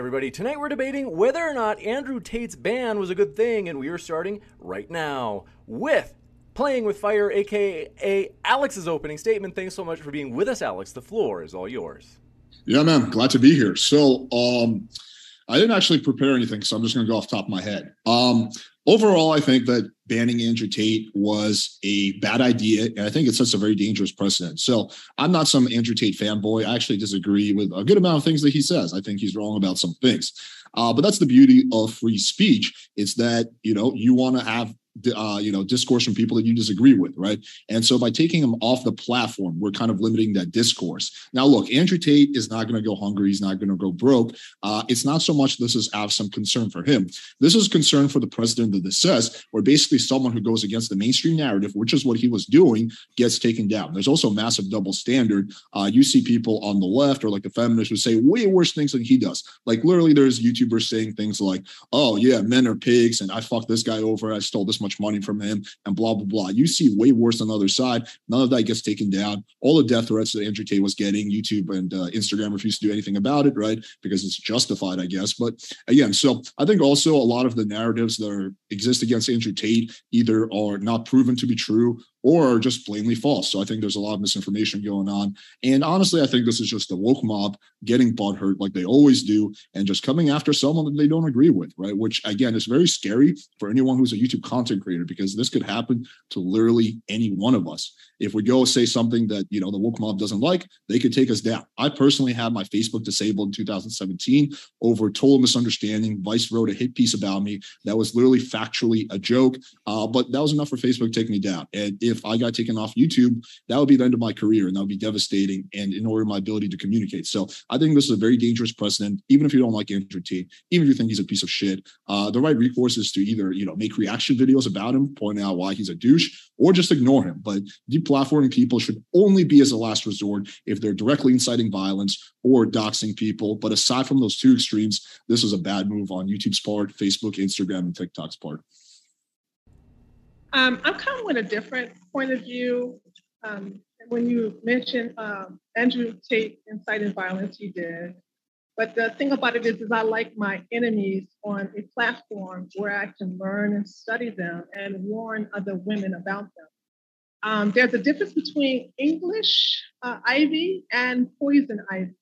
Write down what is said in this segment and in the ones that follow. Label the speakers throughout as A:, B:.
A: Everybody, tonight we're debating whether or not Andrew Tate's ban was a good thing, and we are starting right now with Playing with Fire, aka Alex's opening statement. Thanks so much for being with us, Alex. The floor is all yours.
B: Yeah, man, glad to be here. So, um, I didn't actually prepare anything, so I'm just going to go off top of my head. Um, overall, I think that banning Andrew Tate was a bad idea, and I think it sets a very dangerous precedent. So I'm not some Andrew Tate fanboy. I actually disagree with a good amount of things that he says. I think he's wrong about some things. Uh, but that's the beauty of free speech. It's that you know you want to have uh, you know discourse from people that you disagree with right? And so by taking him off the platform we're kind of limiting that discourse. Now look andrew tate is not going to go hungry he's not going to go broke. Uh, it's not so much this is of some concern for him. This is concern for the president of the says where basically someone who goes against the mainstream narrative which is what he was doing gets taken down. There's also a massive double standard. Uh, you see people on the left or like the feminists who say way worse things than he does. Like literally there's youtubers saying things like oh yeah men are pigs and i fucked this guy over i stole this much money from him and blah blah blah. You see way worse on the other side. None of that gets taken down. All the death threats that Andrew Tate was getting, YouTube and uh, Instagram refused to do anything about it, right? Because it's justified, I guess. But again, so I think also a lot of the narratives that are, exist against Andrew Tate either are not proven to be true or are just plainly false. So I think there's a lot of misinformation going on. And honestly, I think this is just the woke mob getting butthurt like they always do and just coming after someone that they don't agree with, right? Which again is very scary for anyone who's a YouTube content creator because this could happen to literally any one of us. If we go say something that you know the woke mob doesn't like, they could take us down. I personally had my Facebook disabled in 2017 over total misunderstanding. Vice wrote a hit piece about me that was literally factually a joke, uh, but that was enough for Facebook to take me down. And if I got taken off YouTube, that would be the end of my career and that would be devastating and in order my ability to communicate. So I think this is a very dangerous precedent, even if you don't like Andrew Tate, even if you think he's a piece of shit. Uh, the right recourse is to either, you know, make reaction videos about him, pointing out why he's a douche, or just ignore him. But deplatforming people should only be as a last resort if they're directly inciting violence or doxing people. But aside from those two extremes, this is a bad move on YouTube's part, Facebook, Instagram, and TikTok's part.
C: Um, I'm kind of with a different point of view. Um, when you mentioned um, Andrew Tate inciting violence, he did. But the thing about it is, is I like my enemies on a platform where I can learn and study them and warn other women about them. Um, there's a difference between English uh, ivy and poison ivy,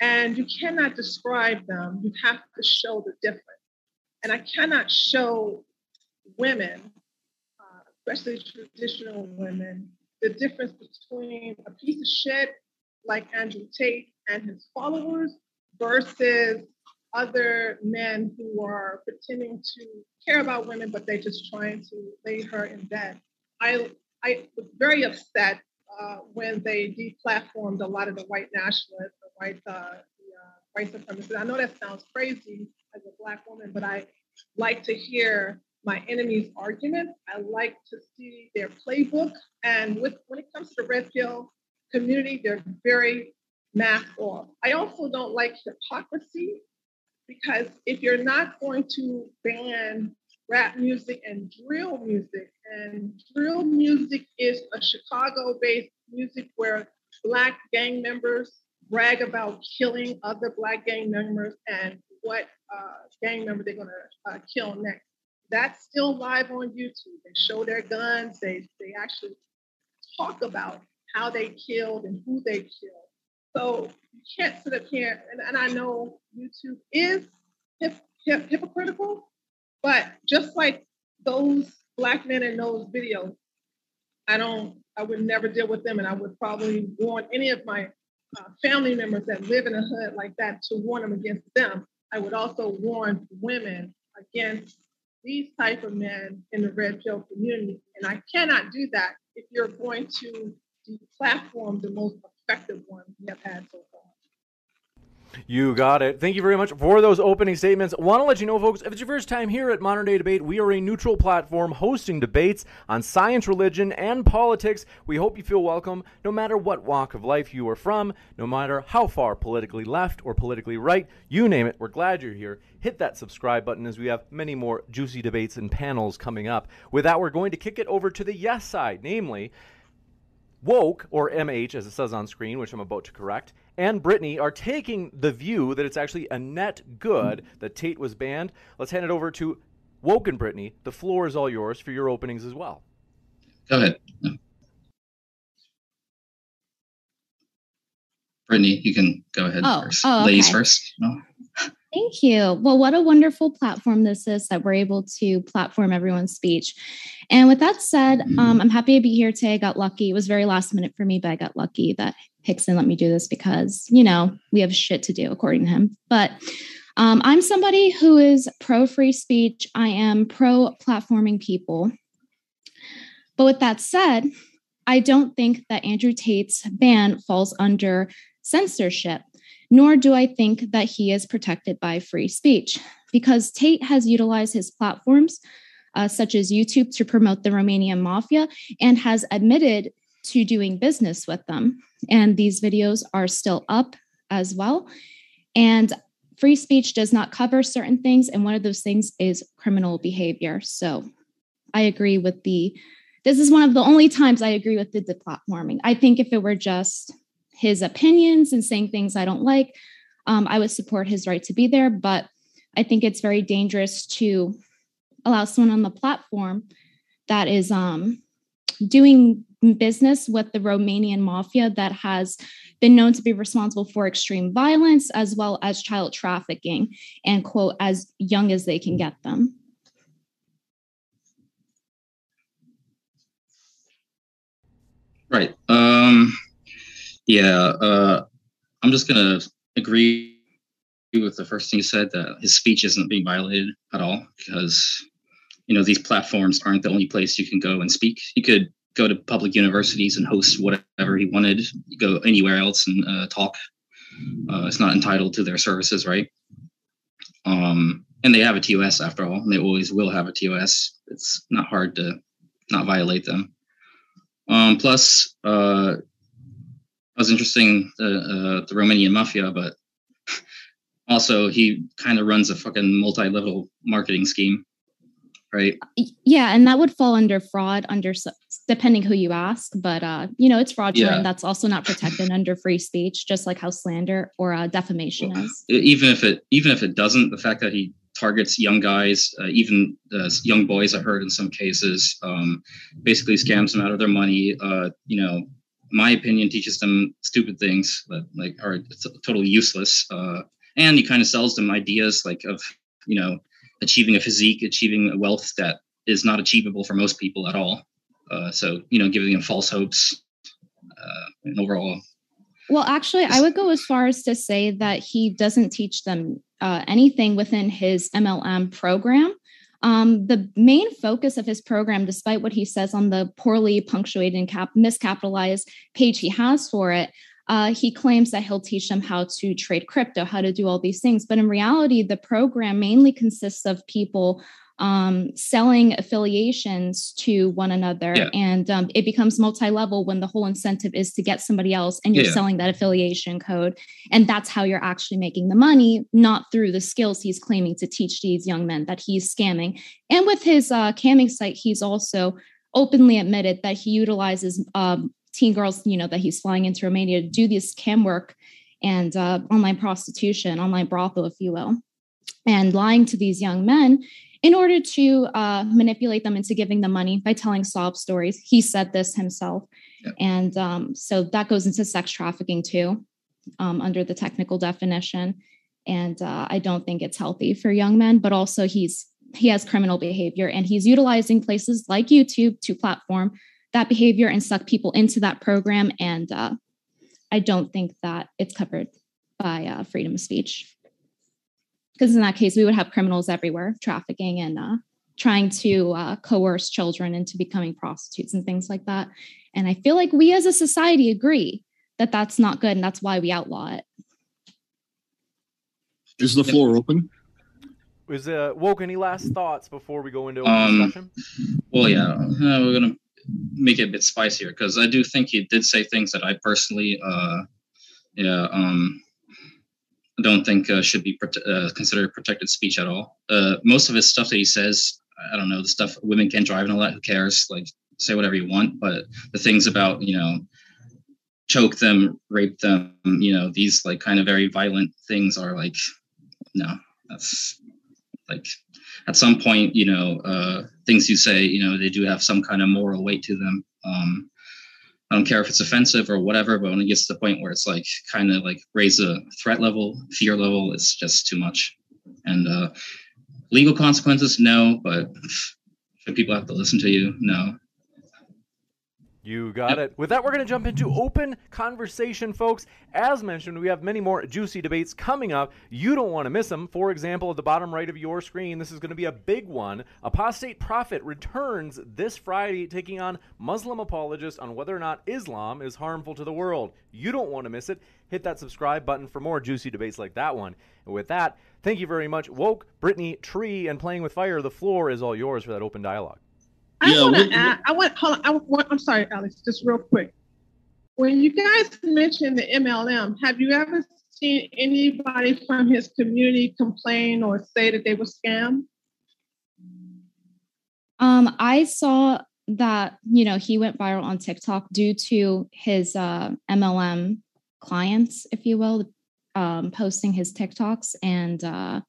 C: and you cannot describe them. You have to show the difference. And I cannot show women especially traditional women, the difference between a piece of shit like Andrew Tate and his followers versus other men who are pretending to care about women, but they're just trying to lay her in bed. I, I was very upset uh, when they deplatformed a lot of the white nationalists, the white, uh, the, uh, white supremacists. I know that sounds crazy as a Black woman, but I like to hear my enemy's argument. I like to see their playbook. And with, when it comes to the red pill community, they're very mask off. I also don't like hypocrisy because if you're not going to ban rap music and drill music, and drill music is a Chicago based music where Black gang members brag about killing other Black gang members and what uh, gang member they're going to uh, kill next. That's still live on YouTube. They show their guns. They they actually talk about how they killed and who they killed. So you can't sit up here, and, and I know YouTube is hip, hip, hypocritical, but just like those black men in those videos, I don't, I would never deal with them, and I would probably warn any of my uh, family members that live in a hood like that to warn them against them. I would also warn women against these type of men in the red pill community, and I cannot do that if you're going to deplatform the most effective one we have had so far.
A: You got it. Thank you very much for those opening statements. Want to let you know, folks, if it's your first time here at Modern Day Debate, we are a neutral platform hosting debates on science, religion, and politics. We hope you feel welcome no matter what walk of life you are from, no matter how far politically left or politically right, you name it. We're glad you're here. Hit that subscribe button as we have many more juicy debates and panels coming up. With that, we're going to kick it over to the yes side, namely, Woke, or MH as it says on screen, which I'm about to correct, and Brittany are taking the view that it's actually a net good that Tate was banned. Let's hand it over to Woken Brittany. The floor is all yours for your openings as well.
D: Go ahead. Brittany, you can go ahead
E: Oh,
D: first.
E: oh,
D: Ladies first. No?
E: Thank you. Well, what a wonderful platform this is that we're able to platform everyone's speech. And with that said, um, I'm happy to be here today. I got lucky. It was very last minute for me, but I got lucky that Hickson let me do this because, you know, we have shit to do, according to him. But um, I'm somebody who is pro free speech. I am pro platforming people. But with that said, I don't think that Andrew Tate's ban falls under censorship nor do I think that he is protected by free speech because Tate has utilized his platforms, uh, such as YouTube, to promote the Romanian mafia and has admitted to doing business with them. And these videos are still up as well. And free speech does not cover certain things. And one of those things is criminal behavior. So I agree with the, this is one of the only times I agree with the deplatforming. I think if it were just his opinions and saying things I don't like, um, I would support his right to be there. But I think it's very dangerous to allow someone on the platform that is um, doing business with the Romanian mafia that has been known to be responsible for extreme violence as well as child trafficking and quote as young as they can get them.
D: Right. Um, yeah. Uh, I'm just gonna agree with the first thing you said that his speech isn't being violated at all because you know these platforms aren't the only place you can go and speak. You could go to public universities and host whatever he wanted. You go anywhere else and uh, talk. Uh, it's not entitled to their services, right? Um, and they have a TOS after all, and they always will have a TOS. It's not hard to not violate them. Um, plus, uh, it was interesting the uh, the Romanian mafia, but also he kind of runs a fucking multi-level marketing scheme, right?
E: Yeah, and that would fall under fraud under depending who you ask, but uh, you know, it's fraudulent.
D: Yeah.
E: That's also not protected under free speech, just like how slander or uh, defamation is.
D: E- Even if it even if it doesn't, the fact that he targets young guys, uh, even uh, young boys, I heard in some cases, um, basically scams them out of their money. Uh, you know, my opinion teaches them stupid things that like are totally useless. Uh, and he kind of sells them ideas like of you know achieving a physique, achieving a wealth that is not achievable for most people at all. Uh, so you know, giving them false hopes. Uh, and overall,
E: Well, actually, I would go as far as to say that he doesn't teach them uh, anything within his MLM program. Um, the main focus of his program, despite what he says on the poorly punctuated and cap- miscapitalized page he has for it, uh, he claims that he'll teach them how to trade crypto, how to do all these things. But in reality, the program mainly consists of people um, selling affiliations to one another.
D: Yeah.
E: And um, it becomes multi level when the whole incentive is to get somebody else and you're
D: Yeah.
E: selling that affiliation code. And that's how you're actually making the money, not through the skills he's claiming to teach these young men that he's scamming. And with his uh, camming site, he's also openly admitted that he utilizes um, teen girls, you know, that he's flying into Romania to do this cam work and uh, online prostitution, online brothel, if you will. and lying to these young men in order to uh, manipulate them into giving them money by telling sob stories. He said this himself. Yeah. And um, so that goes into sex trafficking too, um, under the technical definition. And uh, I don't think it's healthy for young men, but also he's he has criminal behavior and he's utilizing places like YouTube to platform that behavior and suck people into that program. And uh, I don't think that it's covered by uh, freedom of speech. Because in that case, we would have criminals everywhere trafficking and uh, trying to uh, coerce children into becoming prostitutes and things like that. And I feel like we as a society agree that that's not good and that's why we outlaw it.
B: Is the floor open?
A: Is uh, woke any last thoughts before we go into um, discussion?
D: Well, yeah, uh, we're gonna make it a bit spicier because I do think he did say things that I personally, uh, yeah, um, don't think uh, should be prote- uh, considered protected speech at all. Uh, most of his stuff that he says, I don't know, the stuff women can't drive and all that. Who cares? Like, say whatever you want. But the things about you know, choke them, rape them, you know, these like kind of very violent things are like, no, that's like at some point, you know, uh, things you say, you know, they do have some kind of moral weight to them. Um, I don't care if it's offensive or whatever, but when it gets to the point where it's like kind of like raise a threat level, fear level, it's just too much. And uh, legal consequences, no, but should people have to listen to you? No.
A: You got it. With that, we're going to jump into open conversation, folks. As mentioned, we have many more juicy debates coming up. You don't want to miss them. For example, at the bottom right of your screen, this is going to be a big one. Apostate Prophet returns this Friday, taking on Muslim apologists on whether or not Islam is harmful to the world. You don't want to miss it. Hit that subscribe button for more juicy debates like that one. And with that, thank you very much, Woke, Brittany, Tree, and Playing with Fire. The floor is all yours for that open dialogue.
C: I yeah, want to add, I want, hold on, I want, I'm sorry, Alex, just real quick. When you guys mentioned the MLM, have you ever seen anybody from his community complain or say that they were scammed?
E: Um, I saw that, you know, he went viral on TikTok due to his uh, MLM clients, if you will, um, posting his TikToks. And uh,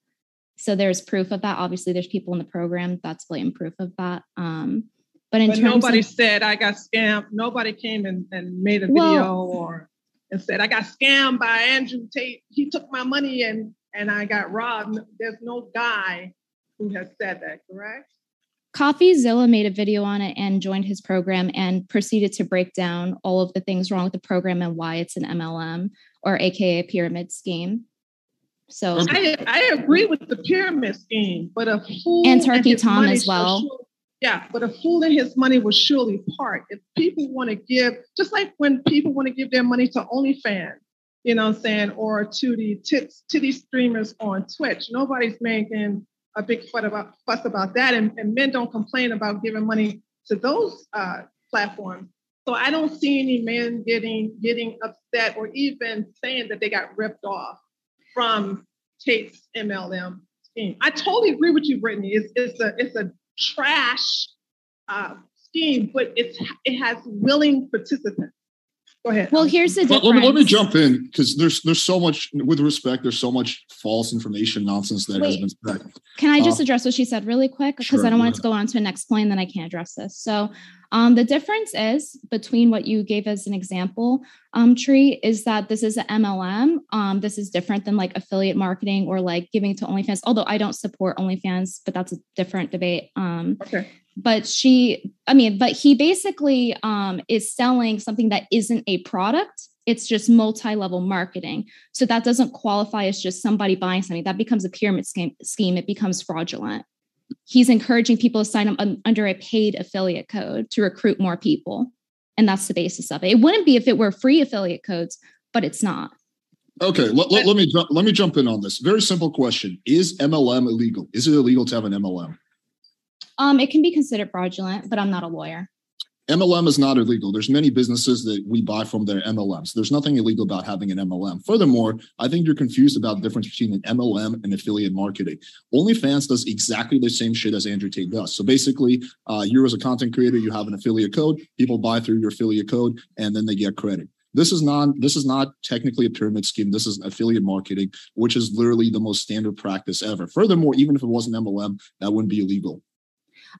E: so there's proof of that. Obviously, there's people in the program that's blatant proof of that. Um, but in
C: but
E: terms
C: nobody
E: of,
C: said I got scammed. Nobody came and, and made a video or and said I got scammed by Andrew Tate. He took my money and and I got robbed. There's no guy who has said that, correct?
E: CoffeeZilla made a video on it and joined his program and proceeded to break down all of the things wrong with the program and why it's an MLM or AKA pyramid scheme. So
C: I, I agree with the pyramid scheme, but a fool
E: and Turkey Tom as well.
C: Surely, yeah, but a fool and his money will surely part. If people want to give, just like when people want to give their money to OnlyFans, you know what I'm saying, or to the tits titty streamers on Twitch, nobody's making a big fuss about fuss about that, and, and men don't complain about giving money to those uh, platforms. So I don't see any men getting getting upset or even saying that they got ripped off from Tate's MLM scheme. I totally agree with you, Brittany. It's, it's a it's a trash uh, scheme, but it's it has willing participants. Go ahead.
E: Well, here's the difference.
B: Let me, let me jump in because there's there's so much with respect. There's so much false information nonsense that Wait, has been said.
E: Can I just uh, address what she said really quick? Because sure, I don't want it to go on to a next point, then I can't address this. So um, the difference is between what you gave as an example, um, Tree, is that this is an MLM. Um, this is different than like affiliate marketing or like giving to OnlyFans. Although I don't support OnlyFans, but that's a different debate. Um, okay but she i mean but he basically um, is selling something that isn't a product. It's just multi-level marketing. So that doesn't qualify as just somebody buying something. That becomes a pyramid scheme, scheme. It becomes fraudulent. He's encouraging people to sign up un- under a paid affiliate code to recruit more people. And that's the basis of it. It wouldn't be if it were free affiliate codes but it's not.
B: Okay let, let, let me let me jump in on this. Very simple question. Is mlm illegal? Is it illegal to have an mlm
E: um, it can be considered fraudulent, but I'm not a lawyer.
B: MLM is not illegal. There's many businesses that we buy from their MLMs. There's nothing illegal about having an MLM. Furthermore, I think you're confused about the difference between an MLM and affiliate marketing. OnlyFans does exactly the same shit as Andrew Tate does. So basically, uh, you as a content creator, you have an affiliate code. People buy through your affiliate code, and then they get credit. this is not this is not technically a pyramid scheme. This is affiliate marketing, which is literally the most standard practice ever. Furthermore, even if it wasn't MLM, that wouldn't be illegal.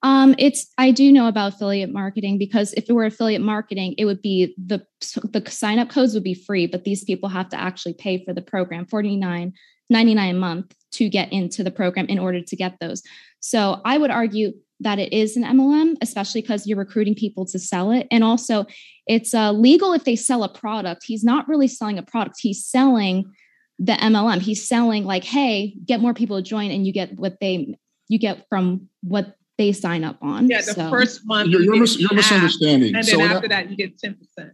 E: Um, it's I do know about affiliate marketing because if it were affiliate marketing, it would be the the sign up codes would be free, but these people have to actually pay for the program 49 99 a month to get into the program in order to get those. So I would argue that it is an MLM, especially because you're recruiting people to sell it. And also, it's uh, legal if they sell a product. He's not really selling a product, he's selling the MLM. He's selling, like, hey, get more people to join, and you get what they you get from what they sign up on.
C: Yeah, the so. first month
B: you're, you're, mis- you're misunderstanding.
C: And then so after that, that, you get ten percent.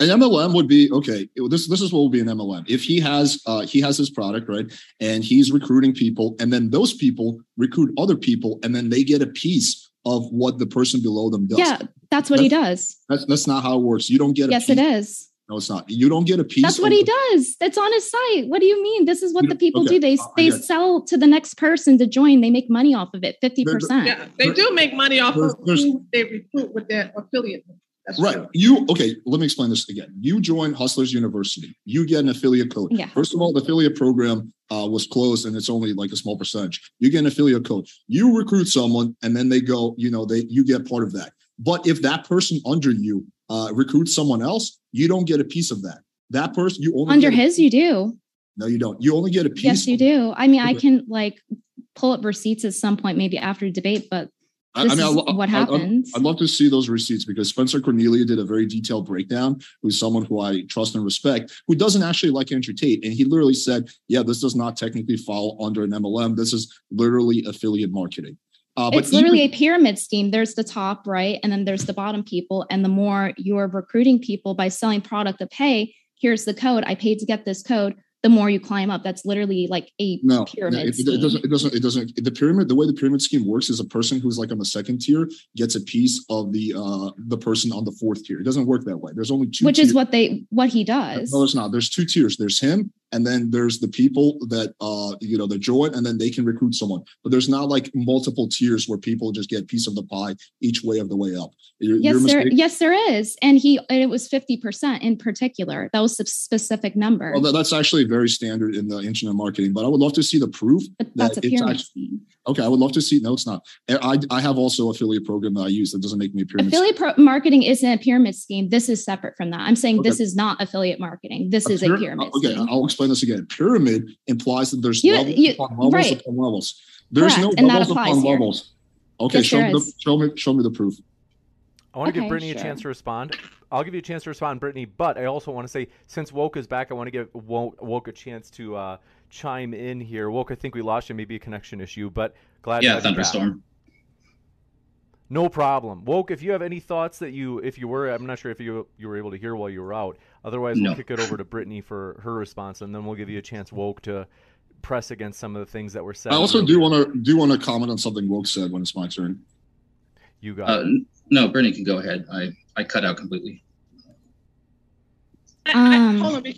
B: An MLM would be okay. This this is what would be an MLM. If he has uh, he has his product right, and he's recruiting people, and then those people recruit other people, and then they get a piece of what the person below them does.
E: Yeah, that's what that's, he does.
B: That's that's not how it works. You don't get.
E: yes,
B: piece.
E: it is.
B: No, it's not. You don't get a piece.
E: That's what he does. That's on his site. What do you mean? This is what the people okay. do. They they sell to the next person to join. They make money off of it, fifty percent.
C: Yeah, they do make money off there's, of who they recruit with their affiliate.
B: That's right. True. You okay? Let me explain this again. You join Hustlers University. You get an affiliate code.
E: Yeah.
B: First of all, the affiliate program uh, was closed, and it's only like a small percentage. You get an affiliate code. You recruit someone, and then they go. You know, they you get part of that. But if that person under you uh, recruits someone else, you don't get a piece of that. That person, you only
E: under his, you do.
B: No, you don't. You only get a piece.
E: Yes, you do. I mean, I can like pull up receipts at some point, maybe after debate, but I, I mean, I, what happens.
B: I'd, I'd, love to see those receipts because Spencer Cornelia did a very detailed breakdown. Who's someone who I trust and respect, who doesn't actually like Andrew Tate, and he literally said, "Yeah, this does not technically fall under an MLM. This is literally affiliate marketing."
E: Uh, it's literally even, a pyramid scheme. There's the top, right? And then there's the bottom people. And the more you're recruiting people by selling product of, hey, here's the code. I paid to get this code the more you climb up. That's literally like a no, pyramid.
B: it, it, doesn't. It doesn't. It doesn't. The pyramid. The way the pyramid scheme works is a person who's like on the second tier gets a piece of the uh the person on the fourth tier. It doesn't work that way. There's only two.
E: Which
B: tiers.
E: is what they what he does.
B: No, it's not. There's two tiers. There's him, and then there's the people that uh you know they join, and then they can recruit someone. But there's not like multiple tiers where people just get a piece of the pie each way of the way up.
E: You're, yes, you're there. Yes, there is, and he it was fifty percent in particular. That was a specific number.
B: Well, that's actually very standard in the internet marketing, but I would love to see the proof
E: but that it's actually,
B: okay. I would love to see. No, it's not. I, I have also affiliate program that I use that doesn't make me a pyramid.
E: Affiliate pro- marketing isn't a pyramid scheme. This is separate from that. I'm saying okay. this is not affiliate marketing. This a is pyra- a pyramid.
B: Okay,
E: scheme.
B: I'll explain this again. Pyramid implies that there's you, levels you, upon levels right. upon levels. There's Correct. no levels upon here. levels. Okay, yes, show me the, show me show me the proof.
A: I want to okay, give Brittany sure. a chance to respond. I'll give you a chance to respond, Brittany. But I also want to say, since Woke is back, I want to give Woke, Woke a chance to uh, chime in here. Woke, I think we lost you. Maybe a connection issue, but glad.
D: Yeah, thunderstorm.
A: No problem. Woke, if you have any thoughts that you, if you were, I'm not sure if you you were able to hear while you were out. Otherwise, no. we'll kick it over to Brittany for her response, and then we'll give you a chance, Woke, to press against some of the things that were said.
B: I also earlier. do want to do want to comment on something Woke said when it's my turn.
A: You got
D: uh,
A: it.
D: No, Brittany can go ahead. I I cut out completely.
C: I, I, um, hold on,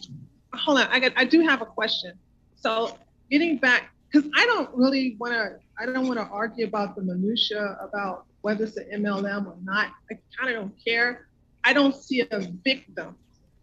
C: hold on. I got. I do have a question. So getting back, because I don't really want to. I don't want to argue about the minutia about whether it's an MLM or not. I kind of don't care. I don't see a victim.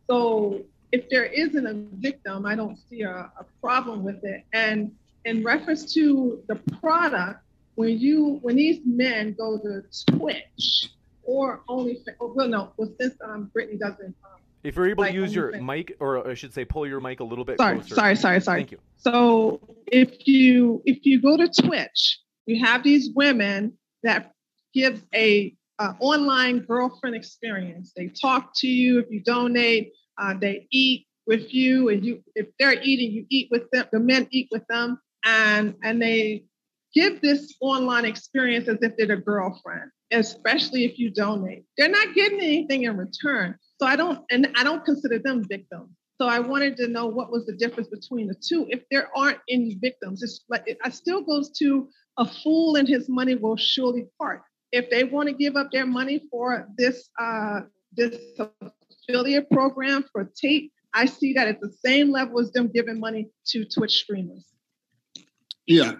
C: So if there isn't a victim, I don't see a, a problem with it. And in reference to the product, when you when these men go to Twitch or only well no well since um Brittany doesn't um,
A: if you're able like to use your mic or I should say pull your mic a little bit
C: sorry
A: closer.
C: sorry sorry sorry
A: thank you
C: so if you if you go to Twitch you have these women that give a uh, online girlfriend experience they talk to you if you donate uh, they eat with you and you if they're eating you eat with them the men eat with them and and they give this online experience as if they're a girlfriend, especially if you donate. They're not getting anything in return. So I don't, and I don't consider them victims. So I wanted to know what was the difference between the two. If there aren't any victims, it's like it, it still goes to a fool and his money will surely part. If they want to give up their money for this uh, this affiliate program for Tate, I see that at the same level as them giving money to Twitch streamers.
B: Yeah,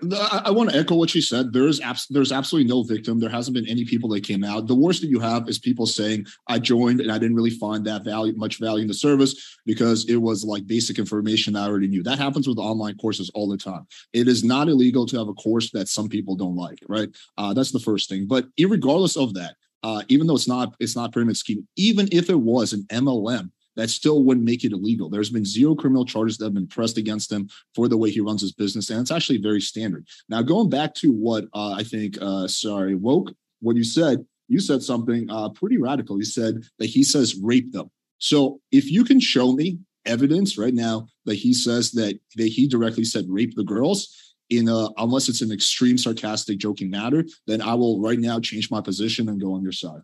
B: I, want to echo what she said. There is abs- there's absolutely no victim. There hasn't been any people that came out. The worst that you have is people saying, "I joined and I didn't really find that value much value in the service because it was like basic information I already knew." That happens with online courses all the time. It is not illegal to have a course that some people don't like, right? Uh, that's the first thing. But regardless of that, uh, even though it's not it's not pyramid scheme, even if it was an MLM, that still wouldn't make it illegal. There's been zero criminal charges that have been pressed against him for the way he runs his business, and it's actually very standard. Now, going back to what uh, I think, uh, sorry, woke, what you said, you said something uh, pretty radical. You said that he says rape them. So if you can show me evidence right now that he says that, that he directly said rape the girls, in a unless it's an extreme sarcastic joking matter, then I will right now change my position and go on your side.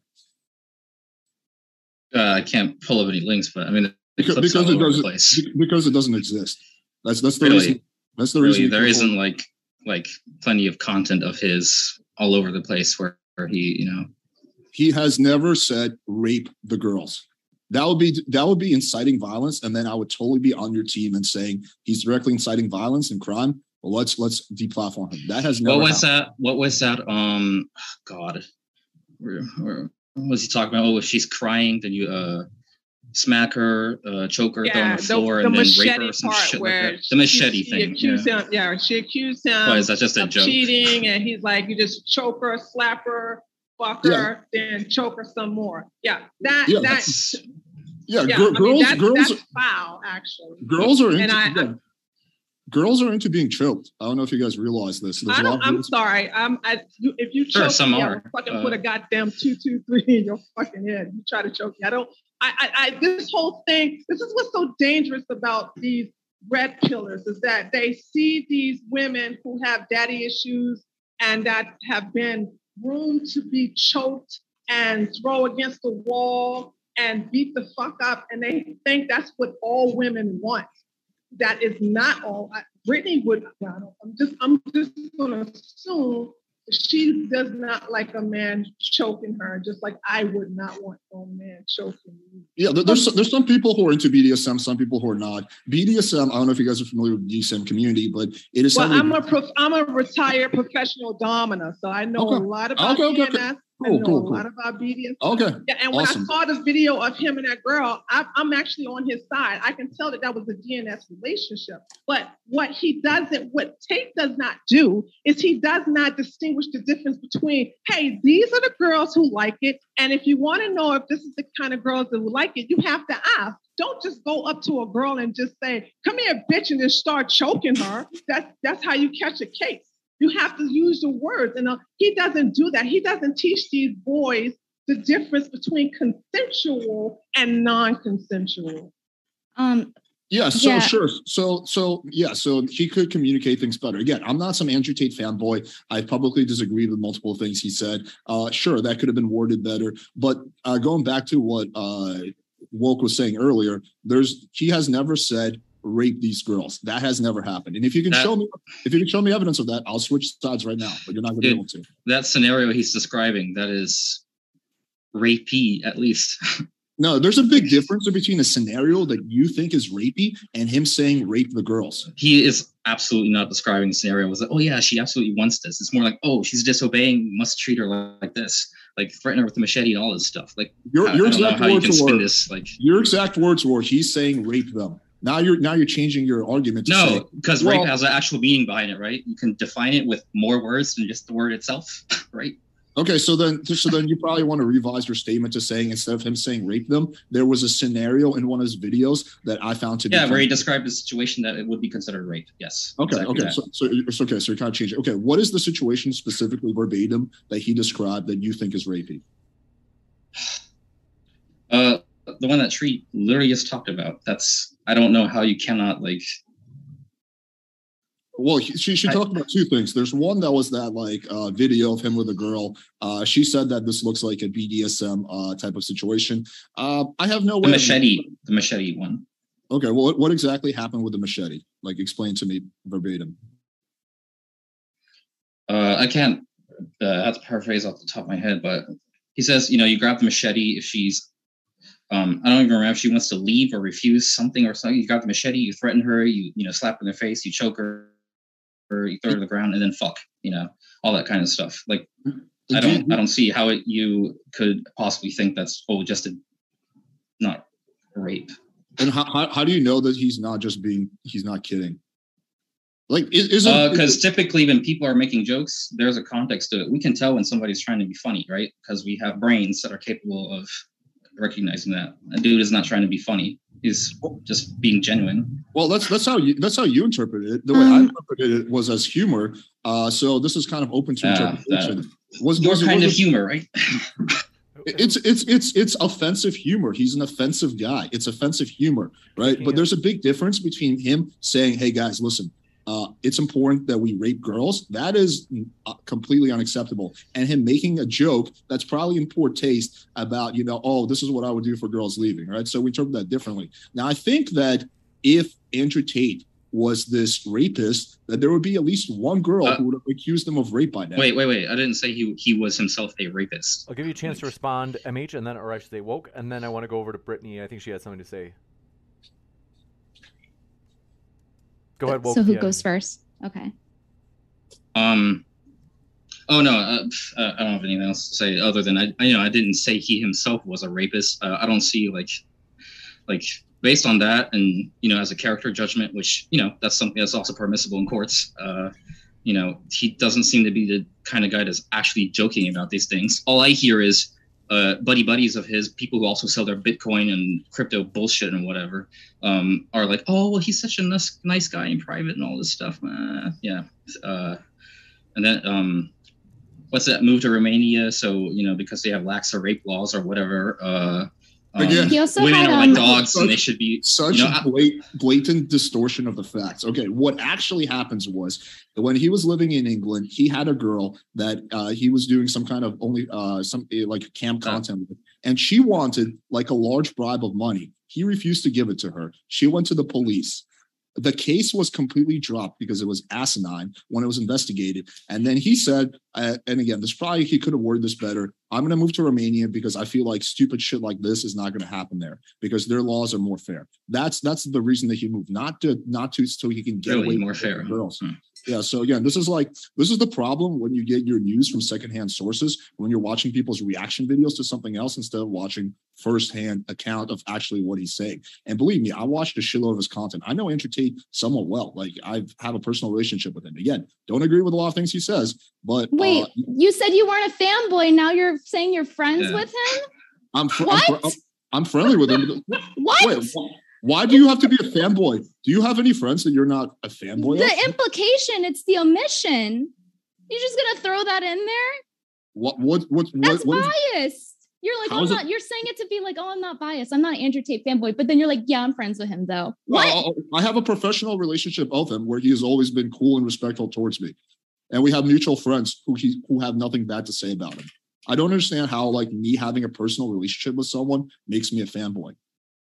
D: Uh, I can't pull up any links, but I mean,
B: because, because it doesn't because it doesn't exist. That's that's the
D: really,
B: reason. That's the
D: really,
B: reason.
D: There isn't like like plenty of content of his all over the place where, where he you know
B: he has never said rape the girls. That would be that would be inciting violence, and then I would totally be on your team and saying he's directly inciting violence and crime. Well, let's let's deplatform him. That has never.
D: What was
B: happened.
D: that? What was that? Um, God, where, where what was he talking about? Oh, if she's crying, then you uh smack her, uh, choke her, throw her on the floor, and then rape her or some shit like that. The machete
C: she,
D: thing.
C: She accused
D: yeah.
C: him. Yeah, she accused him.
D: Why is that just a
C: of
D: joke?
C: cheating, and he's like, you just choke her, slap her, fuck
B: Yeah.
C: her, then choke her some more. Yeah, that
B: Yeah,
C: that.
D: That's-
B: Yeah,
C: Yeah,
B: gir-
C: I mean,
B: girls
C: that's,
B: girls
C: that's foul, actually.
B: girls are into
C: And I-
B: yeah. Girls are into being choked. I don't know if you guys realize this. There's
C: I
B: a
C: don't, I'm sorry. I'm, I, you, if you
D: Sure,
C: choke
D: some
C: me,
D: are.
C: I'll fucking
D: Uh,
C: put a goddamn two, two, three in your fucking head. You try to choke me. I don't. I, I, I, this whole thing. This is what's so dangerous about these red pillers is that they see these women who have daddy issues and that have been groomed to be choked and throw against the wall and beat the fuck up, and they think that's what all women want. That is not all. I, Brittany would. I'm just. I'm just going to assume she does not like a man choking her, just like I would not want no man choking me.
B: Yeah, there- there's there's some people who are into BDSM, some people who are not. BDSM, I don't know if you guys are familiar with the BDSM community, but it is
C: Well. I'm a prof, I'm a retired professional domina, so I know
B: Okay.
C: a lot about
B: Okay, okay,
C: DNS.
B: Cool, cool,
C: a
B: cool.
C: lot about BDSM.
B: okay,
C: Yeah, and when
B: Awesome.
C: I saw this video of him and that girl, I, I'm actually on his side. I can tell that that was a DNS relationship. But what he doesn't, what Tate does not do, is he does not distinguish the difference between, hey, these are the girls who like it, and if you want to know if this is the kind of girls that would like it, you have to ask. Don't just go up to a girl and just say, "Come here, bitch," and just start choking her. That's that's how you catch a case. You have to use the words, and uh, he doesn't do that. He doesn't teach these boys the difference between consensual and non-consensual.
E: Um,
B: yeah, so
E: Yeah.
B: sure, so so yeah, so he could communicate things better. Again, I'm not some Andrew Tate fanboy. I publicly disagreed with multiple things he said. Uh, sure, that could have been worded better, but uh, going back to what uh, Woke was saying earlier, there's he has never said rape these girls. That has never happened. And if you can
D: That-
B: show me, if you can show me evidence of that, I'll switch sides right now. But you're not going to be able to.
D: that scenario he's describing. That is rapey, at least.
B: No, there's a big difference between a scenario that you think is rapey and him saying rape the girls.
D: he is absolutely not describing the scenario. It was like, oh yeah, she absolutely wants this. It's more like, oh, she's disobeying. Must treat her like this. Like threaten her with a machete and all this stuff. Like
B: Your, your
D: I don't know
B: exact
D: you
B: words
D: spin
B: were
D: this. Like
B: your exact words were he's saying rape them. Now you're now you're changing your argument to
D: no, because
B: well-
D: rape has an actual meaning behind it, right? You can define it with more words than just the word itself, right?
B: Okay, so then so then you probably want to revise your statement to saying instead of him saying rape them, there was a scenario in one of his videos that I found to be
D: Yeah, where he described a situation that it would be considered rape. Yes.
B: Okay,
D: exactly
B: okay, so, so it's okay, so you're kind of changing. Okay, what is the situation specifically verbatim that he described that you think is rapey?
D: Uh, the one that Tree literally just talked about. That's I don't know how you cannot like.
B: Well, she she
D: I-
B: talked about two things. There's one that was that like uh, video of him with a girl. Uh, she said that this looks like a BDSM uh, type of situation. Uh, I have no
D: The
B: way. of-
D: machete, the machete one.
B: Okay, well, what, what exactly happened with the machete? Like, explain to me verbatim.
D: Uh, I can't. Uh, have to paraphrase off the top of my head, but he says, you know, you grab the machete if she's. Um, I don't even remember if she wants to leave or refuse something or something. You got the machete, you threaten her, you you know, slap her in the face, you choke her, you throw it to the ground, and then fuck, you know, all that kind of stuff. Like, I
B: Do
D: don't, I don't see how it, you could possibly think that's oh, just a not rape.
B: And how, how, how do you know that he's not just being he's not kidding? Like is,
D: Because typically, when people are making jokes, there's a context to it. We can tell when somebody's trying to be funny, right? Because we have brains that are capable of recognizing that a dude is not trying to be funny; he's just being genuine.
B: well that's that's how you that's how you interpreted it. The way I
E: Um,
B: interpreted it was as humor. Uh, so this is kind of open to
D: Ah,
B: interpretation. was
D: Your
B: was it-
D: kind
B: was
D: of
B: it-
D: humor, right?
B: It's it's it's it's offensive humor. He's an offensive guy. It's offensive humor, right?
A: Yeah.
B: But there's a big difference between him saying, "Hey guys, listen, uh, it's important that we rape girls." That is uh, completely unacceptable. And him making a joke that's probably in poor taste about, you know, oh, this is what I would do for girls leaving, right? So we interpret that differently. Now, I think that if Andrew Tate was this rapist, that there would be at least one girl
D: Uh,
B: who would have accused him of rape by now.
D: Wait, wait, wait! I didn't say he he was himself a rapist.
A: I'll give you a chance to respond, MH, and then, or I should say, woke, and then I want to go over to Brittany. I think she had something to say. Go ahead, woke.
E: So who
A: yeah.
E: goes first? Okay.
D: Um. Oh no, uh, uh, I don't have anything else to say other than I, I you know, I didn't say he himself was a rapist. Uh, I don't see like, like based on that, and you know, as a character judgment, which you know, that's something that's also permissible in courts. Uh, you know, he doesn't seem to be the kind of guy that's actually joking about these things. All I hear is uh, buddy buddies of his, people who also sell their Bitcoin and crypto bullshit and whatever, um, are like, oh well, he's such a nice, nice guy in private and all this stuff. Uh, yeah. Uh, and then um, what's that? Move to Romania, so you know because they have laxer rape laws or whatever. Um,
B: Again,
E: He also
D: women
E: had,
D: are like
E: um,
D: dogs and they should be.
B: such
D: You know, I-
B: blat- blatant distortion of the facts. Okay, what actually happens was when he was living in England, he had a girl that uh, he was doing some kind of only uh, some eh, like camp
D: Uh.
B: content with, and she wanted like a large bribe of money. He refused to give it to her. She went to the police. The case was completely dropped because it was asinine when it was investigated. And then he said, uh, and again, this probably he could have worded this better. I'm going to move to Romania because I feel like stupid shit like this is not going to happen there because their laws are more fair. That's that's the reason that he moved, not to not to so he can get
D: Really
B: away
D: more fair.
B: girls.
D: Hmm.
B: Yeah. So again, this is like this is the problem when you get your news from secondhand sources when you're watching people's reaction videos to something else instead of watching firsthand account of actually what he's saying. And believe me, I watched a shitload of his content. I know Andrew Tate somewhat well. Like I have a personal relationship with him. Again, don't agree with a lot of things he says, but
E: Wait,
B: uh,
E: you said you weren't a fanboy. Now you're saying you're friends
D: Yeah.
E: with him?
B: I'm fr- I'm,
E: What?
B: fr- I'm friendly with him.
E: What?
B: Wait, wh- why do you have to be a fanboy? Do you have any friends that you're not a fanboy
E: the
B: of?
E: implication, it's the omission. You're just gonna throw that in there?
B: What what what
E: That's
B: what,
E: biased. You're like, oh, I'm
B: is it-
E: not. You're saying it to be like, oh, I'm not biased. I'm not an Andrew Tate fanboy. But then you're like, yeah, I'm friends with him though. What?
B: Well, I have a professional relationship of him where he has always been cool and respectful towards me, and we have mutual friends who he who have nothing bad to say about him. I don't understand how like me having a personal relationship with someone makes me a fanboy.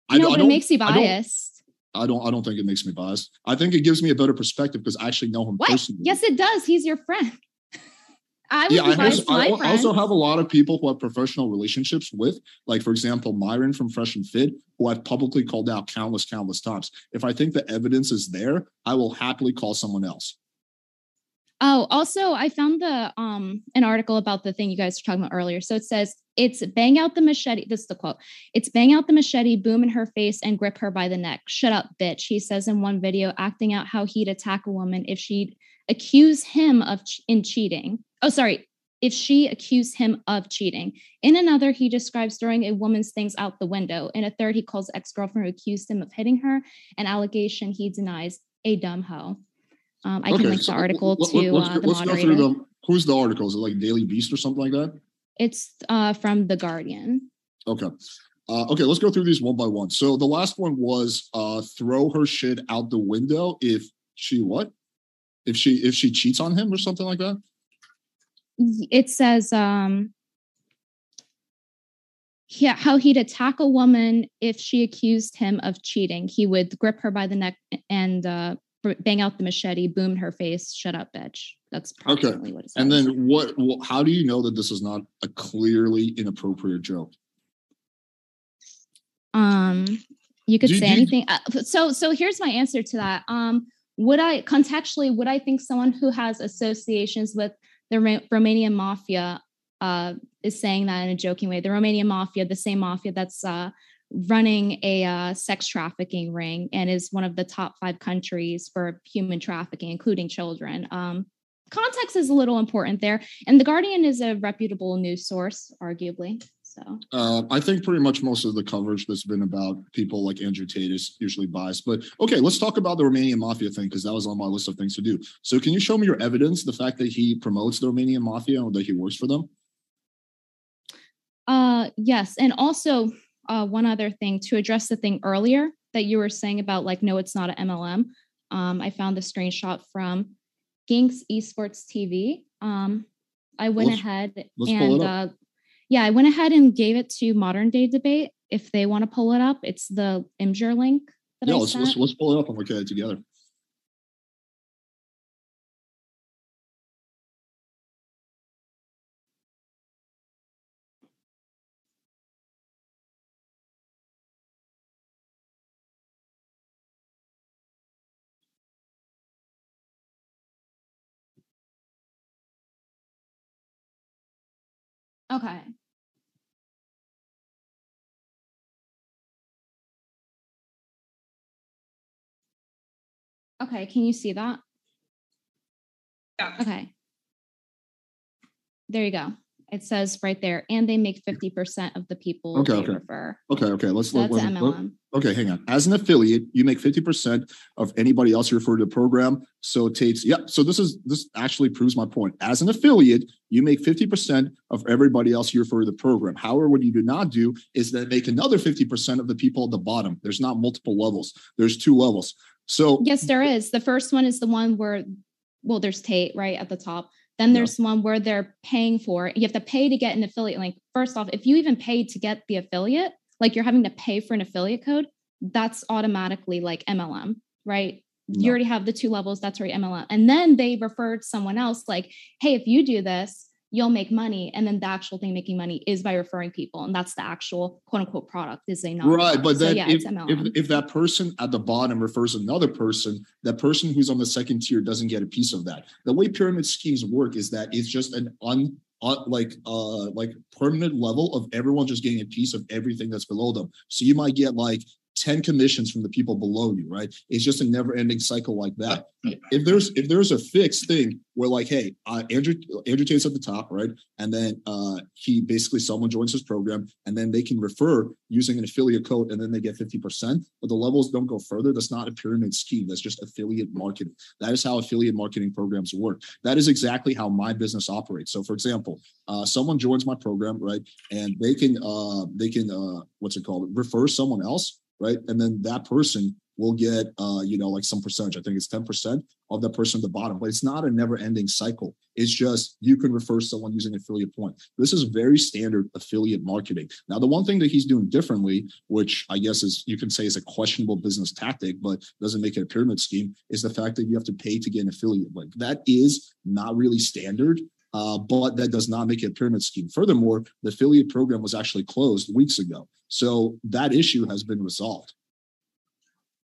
B: I,
E: no,
B: I
E: but it makes you biased.
B: I don't. I don't think it makes me biased. I think it gives me a better perspective because I actually know him
E: What?
B: personally.
E: Yes, it does. He's your friend. I
B: yeah, I also, I al- also have a lot of people who have professional relationships with, like for example, Myron from Fresh and Fit, who I've publicly called out countless, countless times. If I think the evidence is there, I will happily call someone else.
E: Oh, also, I found the um an article about the thing you guys were talking about earlier. So it says it's bang out the machete. This is the quote. It's bang out the machete, boom in her face, and grip her by the neck. Shut up, bitch. He says in one video, acting out how he'd attack a woman if she'd accuse him of ch- in cheating. Oh, sorry. If she accused him of cheating. In another, he describes throwing a woman's things out the window. In a third, he calls ex girlfriend who accused him of hitting her, an allegation he denies a dumb hoe. Um, I can link
B: so
E: the article
B: let-
E: to
B: let- let's,
E: uh, the
B: let's go through them. Who's the article? Is it like Daily Beast or something like that?
E: It's uh, from The Guardian.
B: Okay. Uh, okay, let's go through these one by one. So the last one was uh, throw her shit out the window if she what? If she if she cheats on him or something like that.
E: It says, um, yeah, how he'd attack a woman if she accused him of cheating. He would grip her by the neck and uh, bang out the machete, boom in her face, shut up, bitch. That's
B: Okay,
E: what.
B: And then what? wh- How do you know that this is not a clearly inappropriate joke?
E: um, you could
B: Do-
E: say
B: do-
E: anything. Uh, so, so here's my answer to that. Um, would I contextually would I think someone who has associations with the Romanian mafia uh, is saying that in a joking way? The Romanian mafia, the same mafia that's uh, running a uh, sex trafficking ring and is one of the top five countries for human trafficking, including children. Um, context is a little important there, and the Guardian is a reputable news source, arguably. So
B: uh, I think pretty much most of the coverage that's been about people like Andrew Tate is usually biased. But okay, let's talk about the Romanian mafia thing because that was on my list of things to do. So can you show me your evidence, the fact that he promotes the Romanian mafia or that he works for them?
E: Uh, yes, and also uh, one other thing to address the thing earlier that you were saying about like, no, it's not an MLM. Um, I found the screenshot from Ginks Esports TV. Um, I went let's, ahead let's and uh, yeah, I went ahead and gave it to Modern Day Debate. If they want to pull it up, it's the Imgur link.
B: That yeah, let's, let's, let's pull it up and look at it together.
E: Okay. Okay, can you see that?
C: Yeah.
E: Okay. There you go. It says right there, and they make 50% of the people
B: okay,
E: they
B: okay.
E: refer.
B: Okay, okay. Let's
E: so
B: let,
E: that's
B: let,
E: MLM.
B: okay, hang on. As an affiliate, you make 50% of anybody else you refer to the program. So Tate's, yeah. So this is this actually proves my point. As an affiliate, you make 50% of everybody else you refer to the program. However, what you do not do is then make another 50% of the people at the bottom. There's not multiple levels, there's two levels. So
E: yes, there is. The first one is the one where well, there's Tate right at the top. Then there's one where they're paying for. You have to pay to get an affiliate link. First off, if you even pay to get the affiliate, like you're having to pay for an affiliate code, that's automatically like MLM, right? No. You already have the two levels, that's right, MLM. And then they referred someone else like, hey, if you do this, you'll make money. And then the actual thing making money is by referring people. And that's the actual quote unquote product is a non
B: Right. But then so, yeah, if, if, if, that person at the bottom refers another person, that person who's on the second tier doesn't get a piece of that. The way pyramid schemes work is that it's just an un uh, like uh like permanent level of everyone just getting a piece of everything that's below them. So you might get like 10 commissions from the people below you, right? It's just a never-ending cycle like that. If there's if there's a fixed thing where like, hey, uh, Andrew Andrew Tate's at the top, right? And then uh, he basically someone joins his program, and then they can refer using an affiliate code, and then they get 50%. But the levels don't go further. That's not a pyramid scheme. That's just affiliate marketing. That is how affiliate marketing programs work. That is exactly how my business operates. So, for example, uh, someone joins my program, right? And they can uh, they can uh, what's it called? Refer someone else right? And then that person will get, uh, you know, like some percentage. I think it's 10% of the person at the bottom, but it's not a never ending cycle. It's just you can refer someone using affiliate point. This is very standard affiliate marketing. Now, the one thing that he's doing differently, which I guess is you can say is a questionable business tactic, but doesn't make it a pyramid scheme, is the fact that you have to pay to get an affiliate link. That is not really standard. Uh, but that does not make it a pyramid scheme. Furthermore, the affiliate program was actually closed weeks ago. So that issue has been resolved.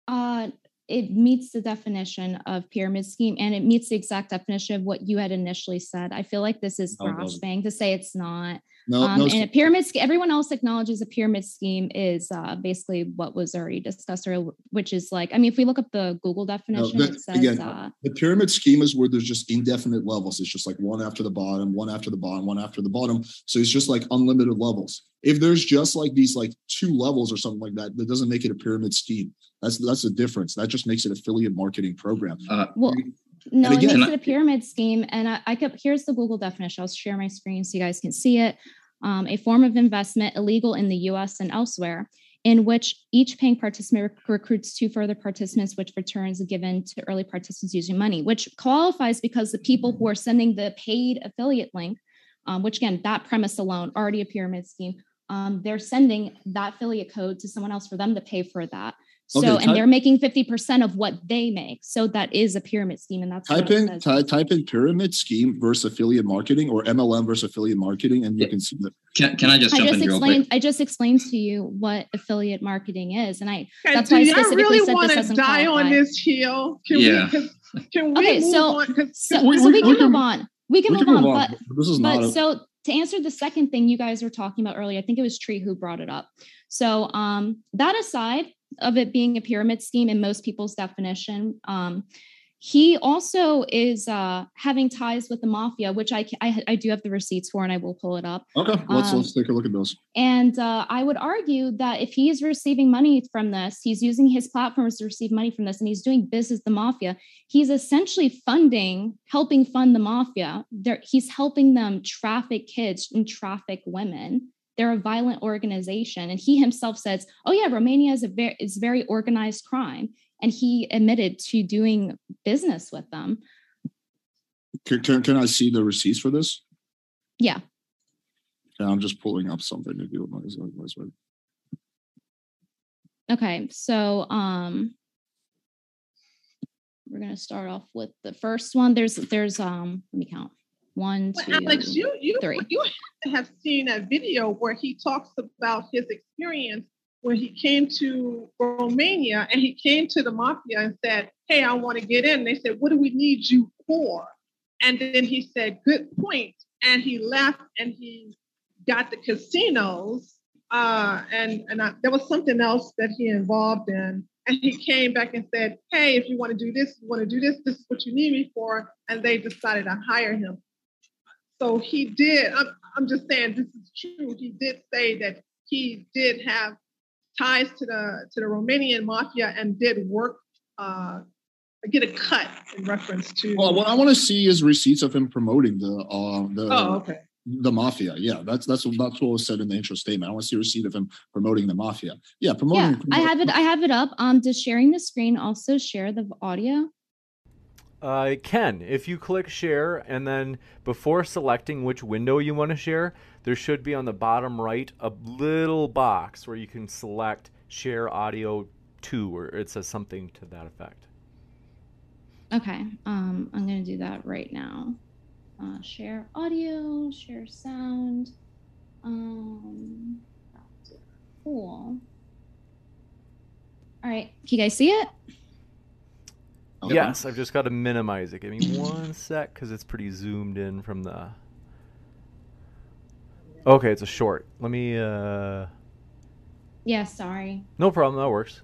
E: Uh, it meets the definition of pyramid scheme and it meets the exact definition of what you had initially said. I feel like this is grasping to say it's not. No, um, no, and a pyramid scheme, everyone else acknowledges a pyramid scheme is uh, basically what was already discussed, or which is like, I mean, if we look up the Google definition, no,
B: the, says, again, uh, the pyramid scheme is where there's just indefinite levels. It's just like one after the bottom, one after the bottom, one after the bottom. So it's just like unlimited levels. If there's just like these like two levels or something like that, that doesn't make it a pyramid scheme. That's that's the difference. That just makes it affiliate marketing program. Uh,
E: well, no, again, it makes it a pyramid scheme. And I, I could here's the Google definition. I'll share my screen so you guys can see it. Um, a form of investment illegal in the U.S. and elsewhere, in which each paying participant rec- recruits two further participants, which returns given to early participants using money, which qualifies because the people who are sending the paid affiliate link, um, which again, that premise alone, already a pyramid scheme, um, they're sending that affiliate code to someone else for them to pay for that. So,
B: Okay,
E: and they're making 50% of what they make. So that is a pyramid scheme. And that's
B: Type in
E: says.
B: ty- type in pyramid scheme versus affiliate marketing or MLM versus affiliate marketing, and you can see that.
D: Can, can I just
E: I just
D: in real
E: explained.
D: quick?
E: I just explained to you what affiliate marketing is, and I
C: Okay,
E: That's why I
C: y'all
E: specifically
C: really
E: said this
C: want to
E: doesn't
C: die on this hill? Can
D: Yeah.
C: we? 'cause- Can we
E: Okay,
C: move
E: so-
C: on? 'Cause-
E: so,
B: We-
E: so
B: we-
E: we can
B: can-
E: move on. We can
B: We
E: move
B: can
E: on,
B: move on.
E: but
B: This is not.
E: but
B: a-
E: so to answer the second thing you guys were talking about earlier, I think it was Tree who brought it up. So um, that aside of it being a pyramid scheme in most people's definition, um, he also is uh, having ties with the mafia, which I, I I do have the receipts for, and I will pull it up.
B: okay, let's
E: um,
B: let's take a look at those.
E: And uh, I would argue that if he's receiving money from this, he's using his platforms to receive money from this, and he's doing business the mafia. He's essentially funding, helping fund the mafia. They're, he's helping them traffic kids and traffic women. They're a violent organization, and he himself says, "Oh yeah, Romania is a very is very organized crime," and he admitted to doing business with them.
B: Can, can, can I see the receipts for this?
E: Yeah.
B: Yeah, I'm just pulling up something to do with my. my- my-
E: Okay, so um we're gonna start off with the first one. There's there's um let me count. One,
C: Well,
E: two,
C: Alex, you you
E: three.
C: you have seen a video where he talks about his experience when he came to Romania and he came to the mafia and said, "Hey, I want to get in." They said, "What do we need you for?" And then he said, "Good point," and he left and he got the casinos. Uh, and and I, there was something else that he involved in. And he came back and said, "Hey, if you want to do this, you want to do this. This is what you need me for." And they decided to hire him. So he did. I'm, I'm just saying this is true. He did say that he did have ties to the to the Romanian mafia and did work uh, get a cut in reference to.
B: Well, what I want to see is receipts of him promoting the uh the
C: oh, okay.
B: the mafia. Yeah, that's that's what that's what was said in the intro statement. I want to see a receipt of him promoting the mafia. Yeah, promoting.
E: Yeah, I have it. I have it up. Um, does sharing the screen also share the audio?
A: Uh, can. If you click share and then before selecting which window you want to share, there should be on the bottom right a little box where you can select share audio to, or it says something to that effect.
E: Okay. Um, I'm gonna do that right now. Uh, share audio, share sound. Um, cool. All right. Can you guys see it?
B: Okay.
A: Yes, I've just got to minimize it. Give me one sec because it's pretty zoomed in from the. Okay, it's a short. Let me. uh
E: Yeah. Sorry.
A: No problem. That works.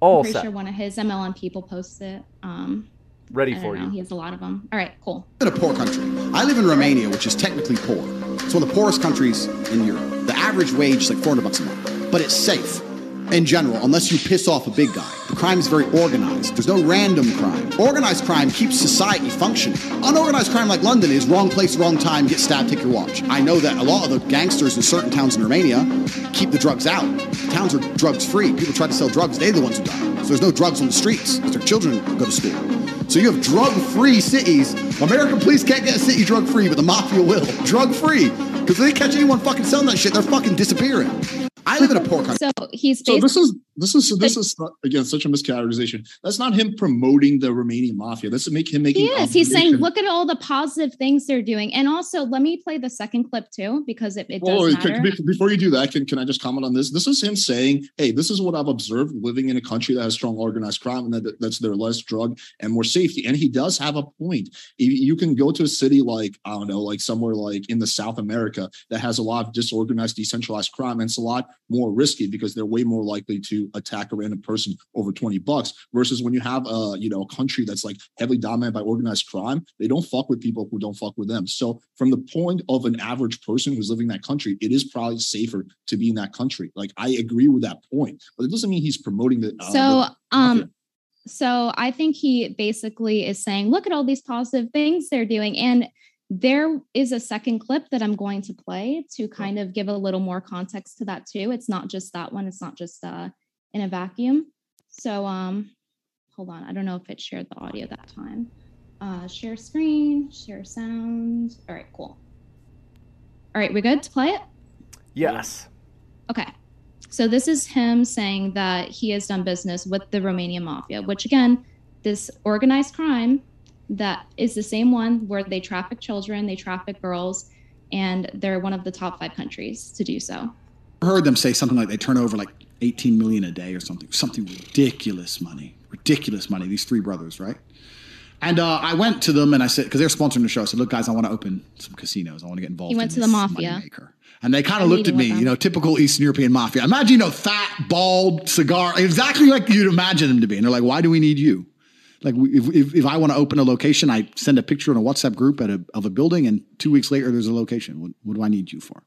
A: All
E: I'm pretty
A: set.
E: sure one of his MLM people posted it. Um,
A: Ready
E: I don't
A: for
E: know.
A: you.
E: He has a lot of them. All right. Cool.
F: in a poor country. I live in Romania, which is technically poor. It's one of the poorest countries in Europe. The average wage is like 400 bucks a month, but it's safe in general, unless you piss off a big guy. The crime is very organized. There's no random crime. Organized crime keeps society functioning. Unorganized crime like London is wrong place, wrong time, get stabbed, take your watch. I know that a lot of the gangsters in certain towns in Romania keep the drugs out. Towns are drugs free. People try to sell drugs, they're the ones who die. So there's no drugs on the streets because their children go to school. So you have drug-free cities. American police can't get a city drug-free, but the mafia will. Drug-free. Because if they catch anyone fucking selling that shit, they're fucking disappearing. I live in a poor country.
E: So he's
B: So this is this is this is again such a mischaracterization. That's not him promoting the Romanian mafia. That's make him making.
E: He is. He's saying, look at all the positive things they're doing. And also, let me play the second clip too, because it, it does
B: Oh,
E: matter.
B: can- before you do that, can, can I just comment on this? This is him saying, "Hey, this is what I've observed living in a country that has strong organized crime, and that that's there less drug and more safety." And he does have a point. You can go to a city like I don't know, like somewhere like in the South America that has a lot of disorganized, decentralized crime, and it's a lot more risky because they're way more likely to attack a random person over twenty bucks. Versus when you have a you know a country that's like heavily dominated by organized crime, they don't fuck with people who don't fuck with them. So from the point of an average person who's living in that country, it is probably safer to be in that country. Like I agree with that point, but it doesn't mean he's promoting the. uh,
E: so
B: the-
E: um so i think he basically is saying look at all these positive things they're doing and there is a second clip that i'm going to play to kind of give a little more context to that too it's not just that one it's not just uh in a vacuum so um hold on i don't know if it shared the audio that time uh share screen share sound all right cool all right we good to play it
A: Yes.
E: Okay. So this is him saying that he has done business with the Romanian mafia, which again, this organized crime that is the same one where they traffic children, they traffic girls, and they're one of the top five countries to do so.
F: I heard them say something like they turn over like 18 million a day or something, something ridiculous money, ridiculous money. These three brothers, right? And uh, I went to them and I said, because they're sponsoring the show, I said, look, guys, I want to open some casinos. I want to get involved.
E: He went
F: in
E: to the mafia.
F: moneymaker." And they kind of looked at me, you know, typical Eastern European mafia. Imagine, you know, fat, bald, cigar, exactly like you'd imagine them to be. And they're like, why do we need you? Like, if, if, if I want to open a location, I send a picture in a WhatsApp group at a, of a building, and two weeks later, there's a location. What, what do I need you for?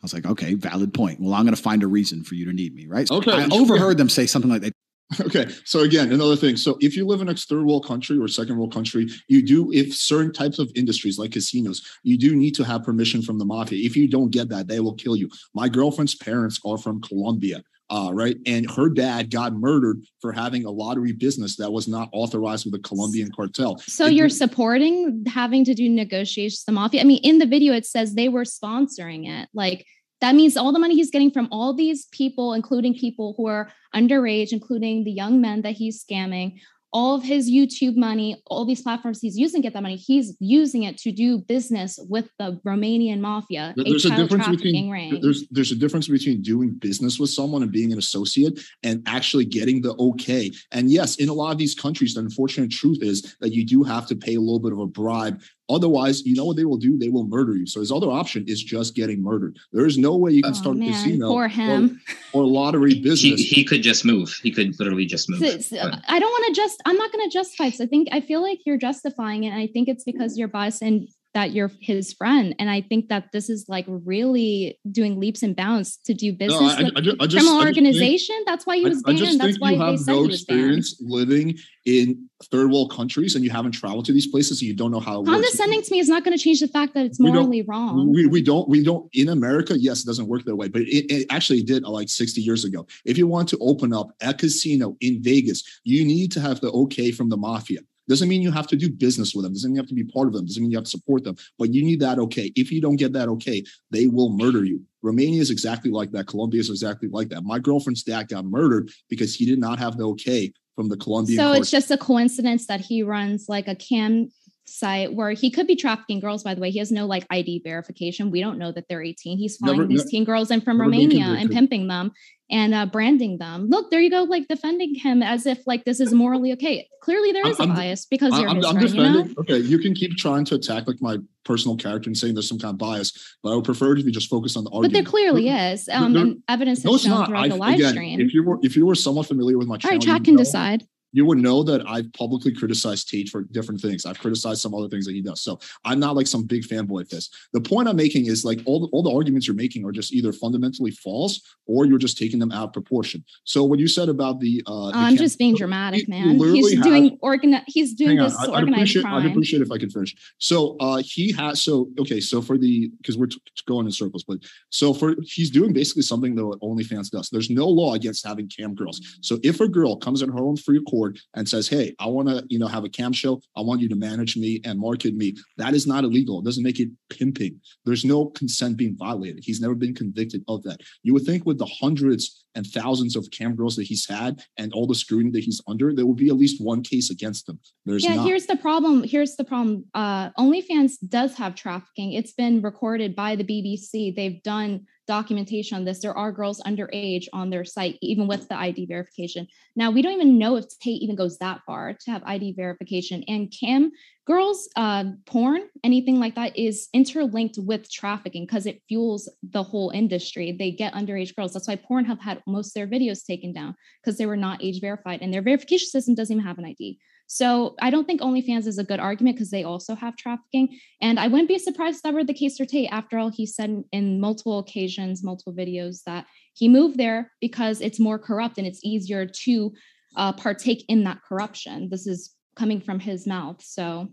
F: I was like, okay, valid point. Well, I'm going to find a reason for you to need me, right? So
B: Okay.
F: I overheard them say something like that.
B: Okay, so again, another thing. So if you live in a third world country or second world country, you do if certain types of industries like casinos, you do need to have permission from the mafia. If you don't get that, they will kill you. My girlfriend's parents are from Colombia. Uh, right. And her dad got murdered for having a lottery business that was not authorized with the Colombian cartel.
E: So
B: It-
E: you're supporting having to do negotiations with the mafia. I mean, in the video, it says they were sponsoring it. Like that means all the money he's getting from all these people, including people who are underage, including the young men that he's scamming, all of his YouTube money, all these platforms he's using to get that money, he's using it to do business with the Romanian mafia,
B: There-
E: a
B: there's a difference between
E: ring.
B: there's there's a difference between doing business with someone and being an associate and actually getting the okay. And yes, in a lot of these countries, the unfortunate truth is that you do have to pay a little bit of a bribe. Otherwise, you know what they will do? They will murder you. So his other option is just getting murdered. There is no way you can
E: Oh,
B: start a
E: man,
B: casino
E: poor
B: or-
E: him.
B: Or, lottery business.
D: he could just move. He could literally just move.
E: So- so
D: uh,
E: I don't want to just. I'm not going to justify. So I think I feel like you're justifying it. And I think it's because you're biased and that you're his friend. And I think that this is like really doing leaps and bounds to do business
B: No, I-
E: with
B: I I just-
E: criminal
B: just think-
E: organization. That's why he was
B: I
E: banned.
B: just
E: That's why
B: you
E: they
B: have
E: said
B: no
E: he was banned.
B: experience living in third world countries and you haven't traveled to these places, so you don't know how.
E: Condescending to me is not going to change the fact that it's
B: We
E: morally wrong.
B: We, we don't we don't in America. Yes, it doesn't work that way, but it, it actually did uh, like 60 years ago. If you want to open up a casino in Vegas, you need to have the okay from the mafia. Doesn't mean you have to do business with them. Doesn't mean you have to be part of them. Doesn't mean you have to support them. But you need that okay. If you don't get that okay, they will murder you. Romania is exactly like that. Colombia is exactly like that. My girlfriend's dad got murdered because he did not have the okay from the Colombian.
E: So
B: court.
E: it's just a coincidence that he runs like a cam site where he could be trafficking girls by the way. He has no like id verification. We don't know that they're 18 he's flying
B: Never-
E: these
B: ne-
E: teen girls in from romania and pimping them and uh, branding them. Look there you go like defending him as if like this is morally okay. Clearly there is I'm- a
B: I'm-
E: bias because
B: I-
E: you're
B: I'm, I'm
E: friend you know?
B: Defending. Okay, you can keep trying to attack like my personal character and saying there's some kind of bias, but I would prefer if you just focus on the argument.
E: but there clearly is um
B: there-
E: and evidence
B: No,
E: has shown
B: not.
E: throughout
B: I,
E: the live
B: again,
E: stream.
B: if you were if you were somewhat familiar with my channel,
E: right
B: you
E: chat can
B: know-
E: decide
B: you would know that I've publicly criticized Tate for different things. I've criticized some other things that he does. So I'm not like some big fanboy of this. The point I'm making is like all the, all the arguments you're making are just either fundamentally false or you're just taking them out of proportion. So what you said about the uh, the
E: i'm just being dramatic
B: you
E: man he's doing organ he's doing
B: on,
E: this
B: I- I'd appreciate,
E: crime
B: I'd appreciate if I could finish. So uh, he has so okay. So for the because we're t- going in circles, but so for he's doing basically something that OnlyFans does. There's no law against having cam girls. So if a girl comes in her own free accord and says, "Hey, I want to you know have a cam show. I want you to manage me and market me," that is not illegal. It doesn't make it pimping. There's no consent being violated. He's never been convicted of that. You would think with the hundreds and thousands of cam girls that he's had and all the scrutiny that he's under, there would be at least one case against him. There's
E: yeah
B: not.
E: here's the problem here's the problem uh onlyfans does have trafficking it's been recorded by the bbc they've done documentation on this. There are girls underage on their site even with the id verification. Now we don't even know if tate even goes that far to have id verification. And cam girls uh porn anything like that is interlinked with trafficking because it fuels the whole industry. They get underage girls. That's why pornhub had most of their videos taken down because they were not age verified. And their verification system doesn't even have an id so I don't think OnlyFans is a good argument because they also have trafficking. And I wouldn't be surprised if that were the case for Tate. After all, he said in- multiple occasions, multiple videos, that he moved there because it's more corrupt and it's easier to uh, partake in that corruption. This is coming from his mouth. So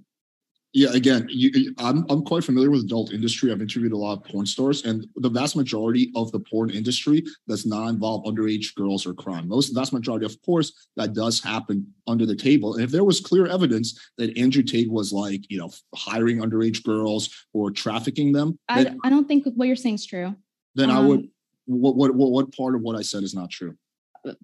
B: Yeah, again, you, I'm I'm quite familiar with adult industry. I've interviewed a lot of porn stars, and the vast majority of the porn industry does not involve underage girls or crime. Most vast majority, of course, that does happen under the table. And if there was clear evidence that Andrew Tate was like, you know, hiring underage girls or trafficking them,
E: I,
B: then,
E: I don't think what you're saying is true.
B: then I would
E: Um,
B: what, what what what part of what I said is not true?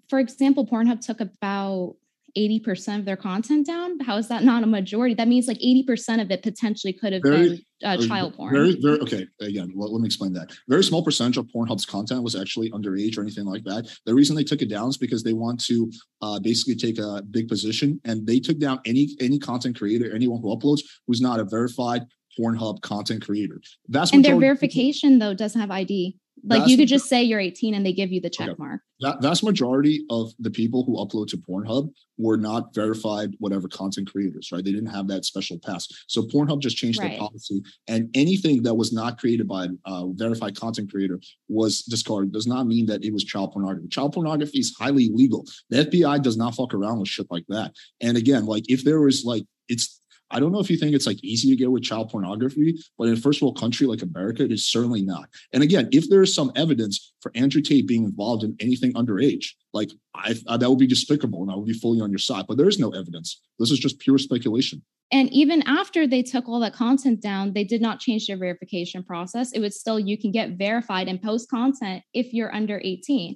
E: For example, Pornhub took about 80% of their content down. How is that not a majority? That means like 80% of it potentially could have
B: Very-
E: been uh, child porn.
B: Very, very okay. Again, let, let me explain that. Very small percentage of Pornhub's content was actually underage or anything like that. The reason they took it down is because they want to uh, basically take a big position, and they took down any any content creator, anyone who uploads who's not a verified Pornhub content creator. That's
E: and their verification though doesn't have ID. Like
B: That's
E: you could just say you're 18 and they give you the check mark.
B: that vast majority of the people who upload to Pornhub were not verified whatever content creators, right? They didn't have that special pass. So Pornhub just changed their
E: Right.
B: policy, and anything that was not created by a verified content creator was discarded. Does not mean that it was child pornography. Child pornography is highly illegal. The FBI does not fuck around with shit like that. And again, like if there was like it's I don't know if you think it's like easy to get with child pornography, but in a first world country like America, it is certainly not. And again, if there is some evidence for Andrew Tate being involved in anything underage, like I, I that would be despicable, and I would be fully on your side. But there is no evidence. This is just pure speculation.
E: And even after they took all that content down, they did not change their verification process. It was still you can get verified and post content if you're under 18.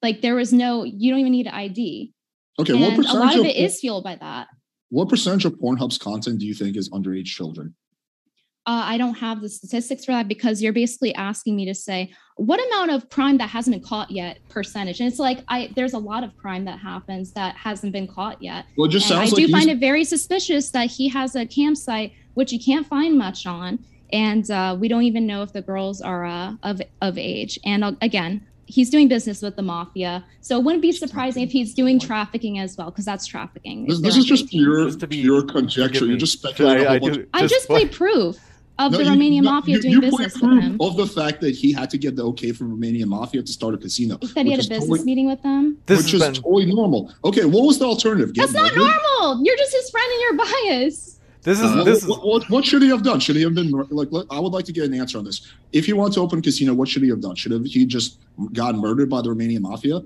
E: Like there was no, you don't even need an ID.
B: Okay,
E: and
B: what
E: a lot of
B: of
E: it is fueled by that.
B: What percentage of Pornhub's content do you think is underage children?
E: Uh, I don't have the statistics for that because you're basically asking me to say what amount of crime that hasn't been caught yet percentage. And it's like I there's a lot of crime that happens that hasn't been caught yet.
B: Well, it just
E: And
B: sounds
E: I
B: like
E: do find it very suspicious that he has a campsite which you can't find much on, and uh, we don't even know if the girls are uh, of of age. And uh, again, he's doing business with the mafia, so it wouldn't be surprising if he's doing trafficking as well, because that's trafficking.
B: This, this is just
E: under 18.
B: pure, pure conjecture. You're just speculating. a
A: I-
B: whole
A: I do-
B: of-
E: I just played proof of
B: No,
E: the
B: you-
E: Romanian
B: no,
E: mafia
B: you-
E: doing
B: you
E: business with him.
B: Of the fact that he had to get the okay from Romanian mafia to start a casino.
E: He said he had a business
B: totally-
E: meeting with them.
A: This
B: which is
A: been
B: totally normal. Okay, what was the alternative? Get
E: That's not normal. You're just his friend and you're biased.
A: This is
D: Uh,
A: this
B: what,
A: is
B: what, what, what should he have done? Should he have been like? Let, I would like to get an answer on this. If he wants to open a casino, what should he have done? Should have he just got murdered by the Romanian mafia?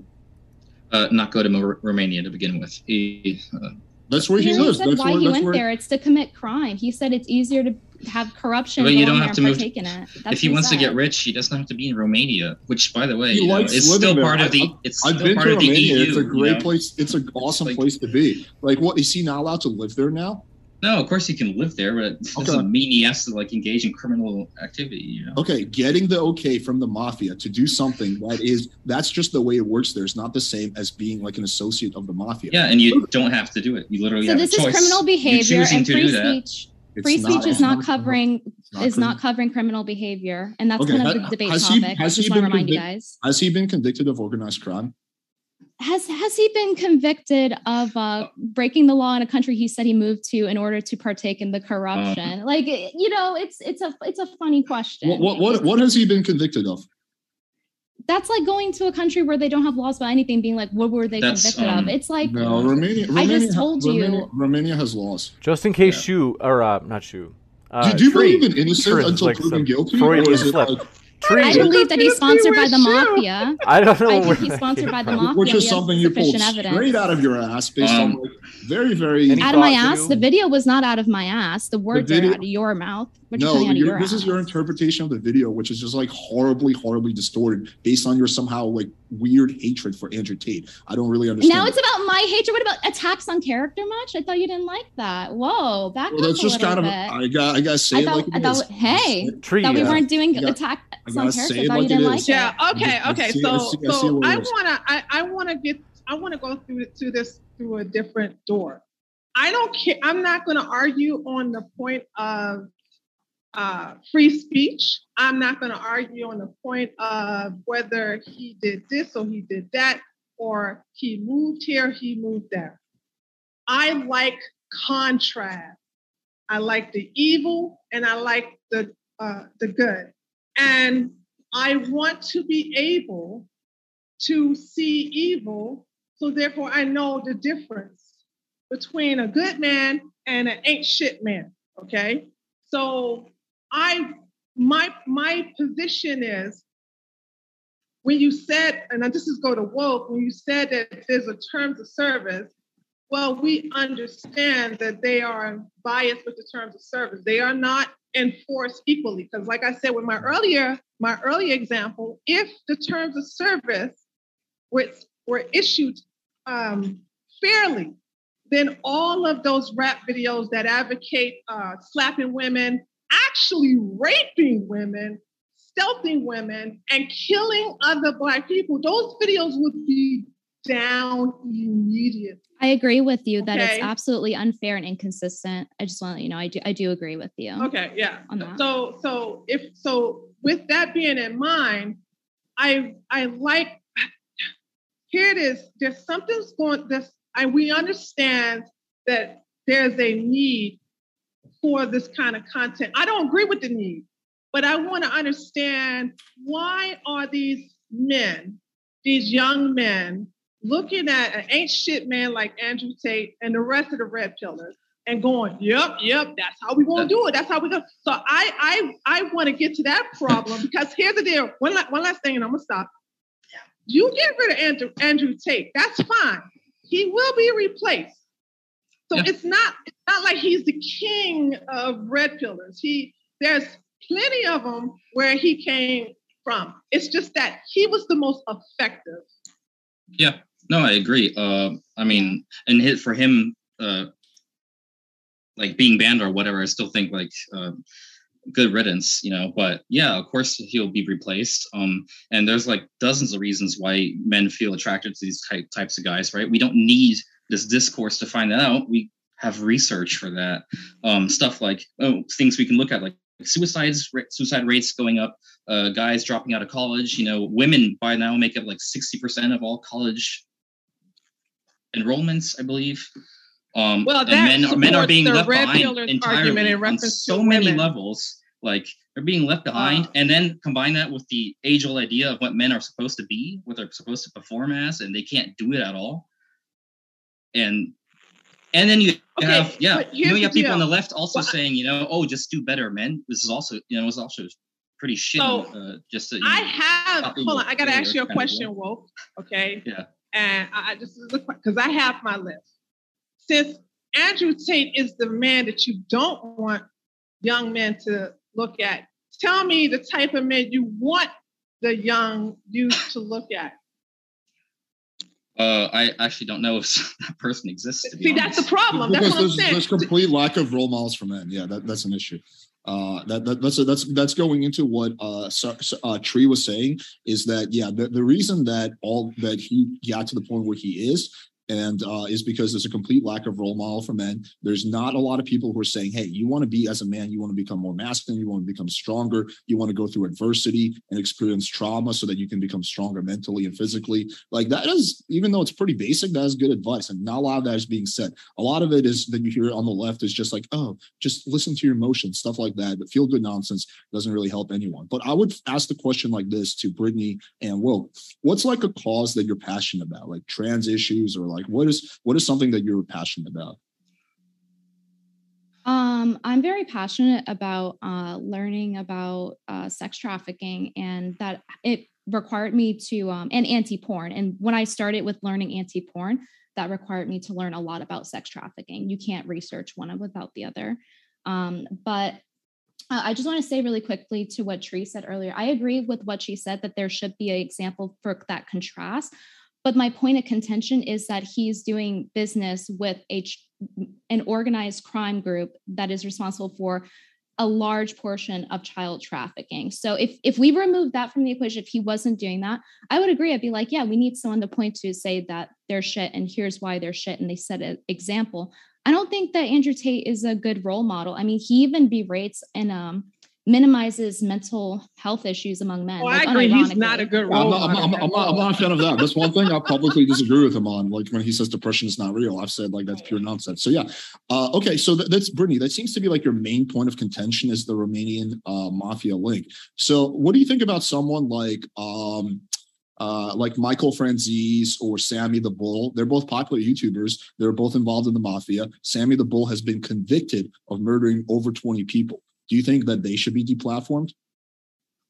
D: Uh, not go to Mo- Romania to begin with. He, uh,
B: That's where he
E: He
B: lives.
E: said
B: That's
E: why
B: where.
E: he
B: That's
E: went
B: where.
E: there. It's to commit crime. He said it's easier to have corruption.
D: But you don't have to
E: and
D: move-
E: partake in it.
D: If he
E: what
D: wants to get rich, he doesn't have to be in Romania. Which, by the way,
B: He
D: you know,
B: likes
D: it's still
B: there.
D: part of the. It's
B: I've
D: still
B: been
D: part
B: to
D: of the EU.
B: it's a
D: you
B: great
D: know?
B: place. It's an awesome
D: Like-
B: place to be. Like, what is he not allowed to live there now?
D: No, of course he can live there, but it doesn't
B: Okay.
D: mean he has to like engage in criminal activity. You know.
B: Okay, getting the okay from the mafia to do something that is that's just the way it works. there. It's not the same as being like an associate of the mafia.
D: Yeah, and you don't have to do it. You literally
E: So
D: have
E: this
D: a
E: is
D: choice.
E: criminal
D: You
E: behavior
D: choosing
E: and
D: to
E: free
D: do that.
E: speech.
B: It's
E: Free speech
B: not-
E: is not
B: not-
E: covering
B: not
E: is not covering criminal behavior, and that's
B: Okay,
E: kind of
B: ha-
E: the debate
B: has he-
E: topic. I
B: has
E: just
B: he
E: want to
B: been
E: remind you
B: convic-
E: guys.
B: Has he been convicted of organized crime?
E: Has has he been convicted of uh, breaking the law in a country he said he moved to in order to partake in the corruption? like you know, it's it's a it's a funny question.
B: What, what what what has he been convicted of?
E: That's like going to a country where they don't have laws about anything, being like, what were they
D: That's,
E: convicted
D: um,
E: of? It's like
B: No, Romania.
E: I just
B: Romania ha-
E: told you.
B: Romania, Romania has laws.
A: just in case
D: Yeah.
A: shoe or uh, not shoe. Uh,
B: do, do you
A: tree.
B: believe in innocence
A: Tree
B: until
A: like
B: proven guilty?
A: Freudian
B: or is it like-
A: Tree.
E: I believe that he's sponsored by the
C: With you.
E: mafia.
A: I don't know
E: I think he's sponsored by the mafia.
B: which is something you pulled
E: sufficient
B: straight out of your ass based on
D: Um,
B: like very very.
E: Out of my ass. The video was not out of my ass. The words
B: video-
E: are out of your mouth. What
B: no,
E: coming out
B: you're-
E: your
B: this is your interpretation of the video, which is just like horribly, horribly distorted based on your somehow like weird hatred for Andrew Tate. I don't really understand.
E: Now it's about my hatred. What about attacks on character much? I thought you didn't like that. Whoa, back
B: well,
E: up
B: that's
E: a
B: just
E: little
B: kind of.
E: bit.
B: I got. I gotta say
E: I
B: it
E: thought,
B: like
E: I thought,
B: is.
E: hey,
A: Tree.
E: thought we
A: yeah.
E: weren't doing
B: got-
E: attacks on
B: gotta
E: character. I thought
B: like
E: you didn't like it.
C: Yeah. Okay.
B: I
C: Okay.
B: see-
C: So,
B: see- I see
C: so
B: what
C: I wanna, I, I wanna get, I wanna go through to this through a different door. I don't care. I'm not gonna argue on the point of uh, free speech. I'm not gonna argue on the point of whether he did this or he did that, or he moved here, he moved there. I like contrast. I like the evil and I like the uh, the good. And I want to be able to see evil, so therefore I know the difference between a good man and an ain't shit man. Okay, so I my my position is when you said, and this is go to woke, when you said that there's a terms of service, well, we understand that they are biased with the terms of service. They are not enforced equally. Because, like I said, with my earlier my earlier example, if the terms of service were, were issued um, fairly, then all of those rap videos that advocate uh, slapping women, actually raping women, stealthing women, and killing other Black people, those videos would be down immediately.
E: I agree with you that it's absolutely unfair and inconsistent. I just want to let you know I do I do agree with you.
C: Okay, yeah. So so if so with that being in mind, I I like here it is. There's something's going this and we understand that there's a need for this kind of content. I don't agree with the need, but I want to understand why are these men, these young men, looking at an ain't shit man like Andrew Tate and the rest of the red pillers and going, yep, yep, that's how we're gonna do it. That's how we go. So I I I want to get to that problem because here's the deal. One last, one last thing, and I'm gonna stop. You get rid of Andrew Andrew Tate, that's fine. He will be replaced. So yeah. it's not not like he's the king of red pillers. He there's plenty of them where he came from. It's just that he was the most effective.
D: Yeah, no, I agree. Uh, I mean, and hit for him, uh, like being banned or whatever, I still think like uh, good riddance, you know. But yeah, of course he'll be replaced. Um, and there's like dozens of reasons why men feel attracted to these type, types of guys, right? We don't need this discourse to find that out. We have research for that. Um, stuff like oh, things we can look at, like suicides, suicide rates going up, uh, guys dropping out of college. You know, women by now make up like sixty percent of all college enrollments, I believe. Um, well, men, men are being left behind entirely on so many levels. Like they're being left behind, uh, and then combine that with the age-old idea of what men are supposed to be, what they're supposed to perform as, and they can't do it at all. And and then you okay, yeah, you know, you have people on the left also well, saying, you know, oh, just do better, men. This is also you know, it's also pretty shitty. So uh, just to,
C: I know, have hold on, I got to ask you a question, Wolf. Okay.
D: Yeah.
C: And I just because I have my list since Andrew Tate is the man that you don't want young men to look at, tell me the type of men you want the young youth to look at.
D: Uh, I actually don't know if that person exists.
C: See, honest. that's the problem. That's
B: because there's, there's, complete lack of role models for men. Yeah, that, that's an issue. Uh, that, that that's a, that's that's going into what uh, uh, Tree was saying is that yeah the, the reason that all that he got to the point where he is and uh, is because there's a complete lack of role model for men. There's not a lot of people who are saying, "Hey, you want to be as a man, you want to become more masculine, you want to become stronger, you want to go through adversity and experience trauma so that you can become stronger mentally and physically." Like that is, even though it's pretty basic, that is good advice, and not a lot of that is being said. A lot of it is that you hear on the left is just like, "Oh, just listen to your emotions," stuff like that. But feel good nonsense doesn't really help anyone. But I would ask the question like this to Brittany and Will: What's like a cause that you're passionate about, like trans issues or like like what is what is something that you're passionate about
E: um, I'm very passionate about uh, learning about uh, sex trafficking, and that it required me to um, and anti-porn. And when I started with learning anti-porn, that required me to learn a lot about sex trafficking. You can't research one without the other. Um, but uh, I just want to say really quickly to what Tree said earlier. I agree with what she said that there should be an example for that contrast. But my point of contention is that he's doing business with a, an organized crime group that is responsible for a large portion of child trafficking. So if if we remove that from the equation, if he wasn't doing that, I would agree. I'd be like, yeah, we need someone to point to say that they're shit and here's why they're shit, and they set an example. I don't think that Andrew Tate is a good role model. I mean, he even berates and um minimizes mental health issues among men.
C: Oh, like, I agree. He's not a good role.
B: I'm not, I'm, I'm, not, I'm not a fan of that. That's one thing I publicly disagree with him on. Like when he says depression is not real, I've said like that's pure nonsense. So yeah, uh, okay. So th- that's Brittany. That seems to be like your main point of contention is the Romanian uh, mafia link. So what do you think about someone like? Um, uh, like Michael Franzese or Sammy the Bull. They're both popular YouTubers. They're both involved in the mafia. Sammy the Bull has been convicted of murdering over 20 people. Do you think that they should be deplatformed?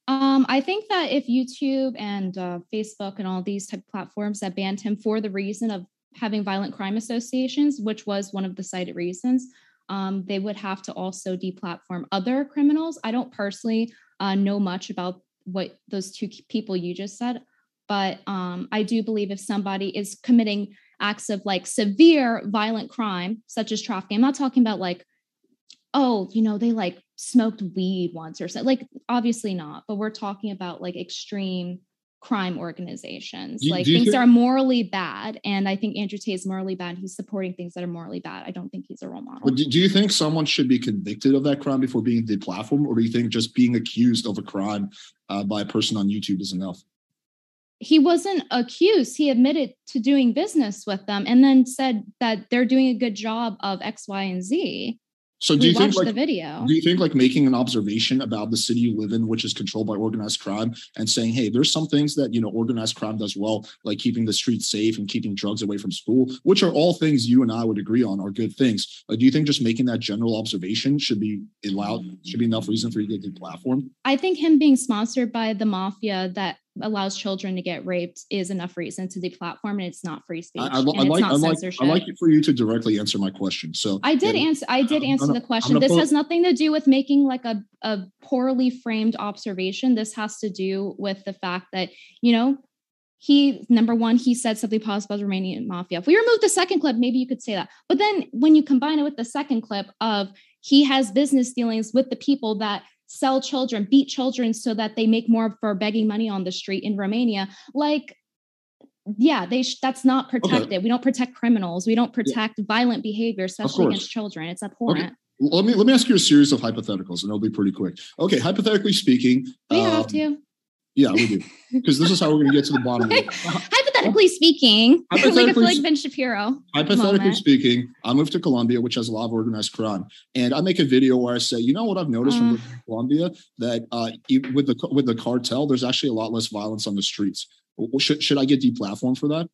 E: Um, I think that if YouTube and uh, Facebook and all these type platforms that banned him for the reason of having violent crime associations, which was one of the cited reasons, um, they would have to also deplatform other criminals. I don't personally uh, know much about what those two people you just said, but um, I do believe if somebody is committing acts of like severe violent crime, such as trafficking, I'm not talking about like, oh, you know, they like smoked weed once or so. Like, obviously not, but we're talking about like extreme crime organizations.
B: You-
E: like things
B: think-
E: are morally bad. And I think Andrew Tate is morally bad. He's supporting things that are morally bad. I don't think he's a role model.
B: Do, do you think someone should be convicted of that crime before being deplatformed, or do you think just being accused of a crime uh, by a person on YouTube is enough?
E: he wasn't accused. He admitted to doing business with them and then said that they're doing a good job of X, Y, and Z.
B: So do
E: we
B: you think like
E: the video.
B: do you think like making an observation about the city you live in, which is controlled by organized crime, and saying, hey, there's some things that you know organized crime does well, like keeping the streets safe and keeping drugs away from school, which are all things you and I would agree on are good things. Uh, do you think just making that general observation should be allowed should be enough reason for you to get platform
E: I think him being sponsored by the mafia that allows children to get raped is enough reason to deplatform, and it's not free speech.
B: I, I, I like I like
E: censorship.
B: I like for you to directly answer my question. So
E: I did answer. I did
B: I'm
E: answer
B: gonna-
E: the question. This has nothing to do with making like a, a poorly framed observation. This has to do with the fact that you know he number one he said something positive about the Romanian mafia. If we remove the second clip, maybe you could say that. But then when you combine it with the second clip of he has business dealings with the people that sell children, beat children so that they make more for begging money on the street in Romania, like yeah, they sh- that's not protected. We don't protect criminals. We don't protect violent behavior, especially against children. It's abhorrent.
B: Let me let me ask you a series of hypotheticals, and it'll be pretty quick. Okay, hypothetically speaking,
E: We have
B: um,
E: to.
B: Yeah, we do, because this is how we're going to get to the bottom of it.
E: Hypothetically speaking, like I feel
B: Hypothetically
E: like
B: s-
E: Ben Shapiro.
B: Hypothetically
E: moment.
B: speaking, I moved to Colombia, which has a lot of organized crime, and I make a video where I say, you know what I've noticed from
E: Uh.
B: living in Colombia that uh, with the with the cartel, there's actually a lot less violence on the streets. Should should I get deplatformed for that?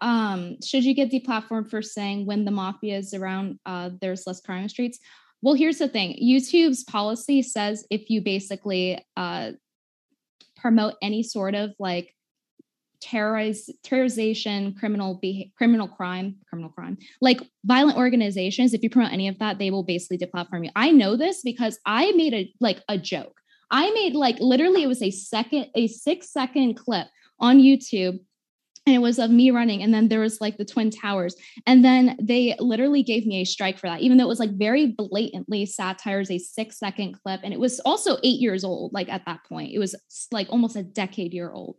E: um, should you get deplatformed for saying when the mafia is around, uh, there's less crime in the streets? Well, here's the thing: YouTube's policy says if you basically uh, promote any sort of like terrorize terrorization, criminal criminal crime, criminal crime, like violent organizations, if you promote any of that, they will basically deplatform you. I know this because I made a like a joke. I made like literally it was a second, a six second clip on YouTube and it was of me running and then there was like the twin towers. And then they literally gave me a strike for that even though it was like very blatantly satires a six second clip. And it was also eight years old like at that point. It was like almost a decade year old.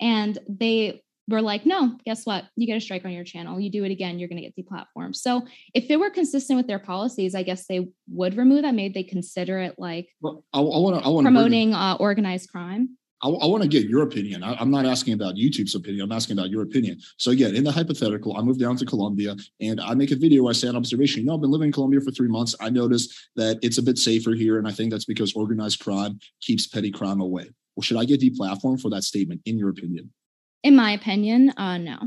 E: And they were like no guess what? You get a strike on your channel. You do it again you're going to get deplatformed. So if they were consistent with their policies i guess they would remove that. Maybe they consider it like
B: Well, I want to I want
E: promoting uh, organized crime
B: I, want to get your opinion. I, I'm not asking about YouTube's opinion. I'm asking about your opinion. So again, in the hypothetical, I move down to Colombia and I make a video where I say an observation. You know, I've been living in Colombia for three months. I noticed that it's a bit safer here, and I think that's because organized crime keeps petty crime away. Well, should I get deplatformed for that statement? In your opinion?
E: in my opinion uh no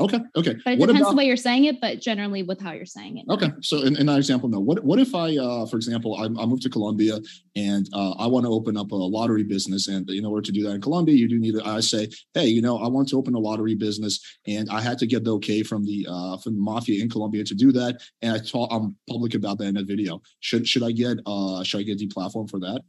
B: Okay. Okay.
E: but it
B: What
E: depends
B: about-
E: the way you're saying it but generally with how you're saying it.
B: Okay, so in, in that example, no. What what if I, uh, for example, I, I moved to Colombia and uh, I want to open up a lottery business, and in order to do that in Colombia, you do need. To, I say, hey, you know, I want to open a lottery business, and I had to get the okay from the uh, from the mafia in Colombia to do that, and I talk, I'm public about that in a video. Should should I get uh should I get deplatformed for that?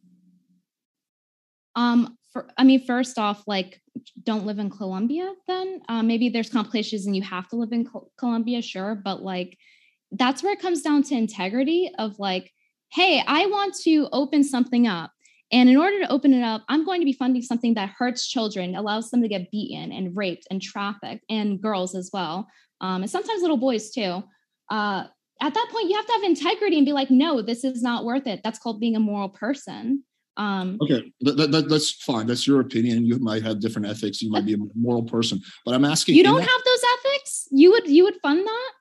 E: um for i mean first off like don't live in colombia then. Uh, maybe there's complications and you have to live in Col- colombia sure but like that's where it comes down to integrity of like hey i want to open something up. And in order to open it up i'm going to be funding something that hurts children allows them to get beaten and raped and trafficked and girls as well um, and sometimes little boys too. Uh, at that point you have to have integrity and be like no this is not worth it. That's called being a moral person um,
B: Okay, that, that, that- that's fine. That's your opinion. You might have different ethics. You might be a moral person, but I'm asking.
E: you don't
B: that-
E: have those ethics you would you would fund that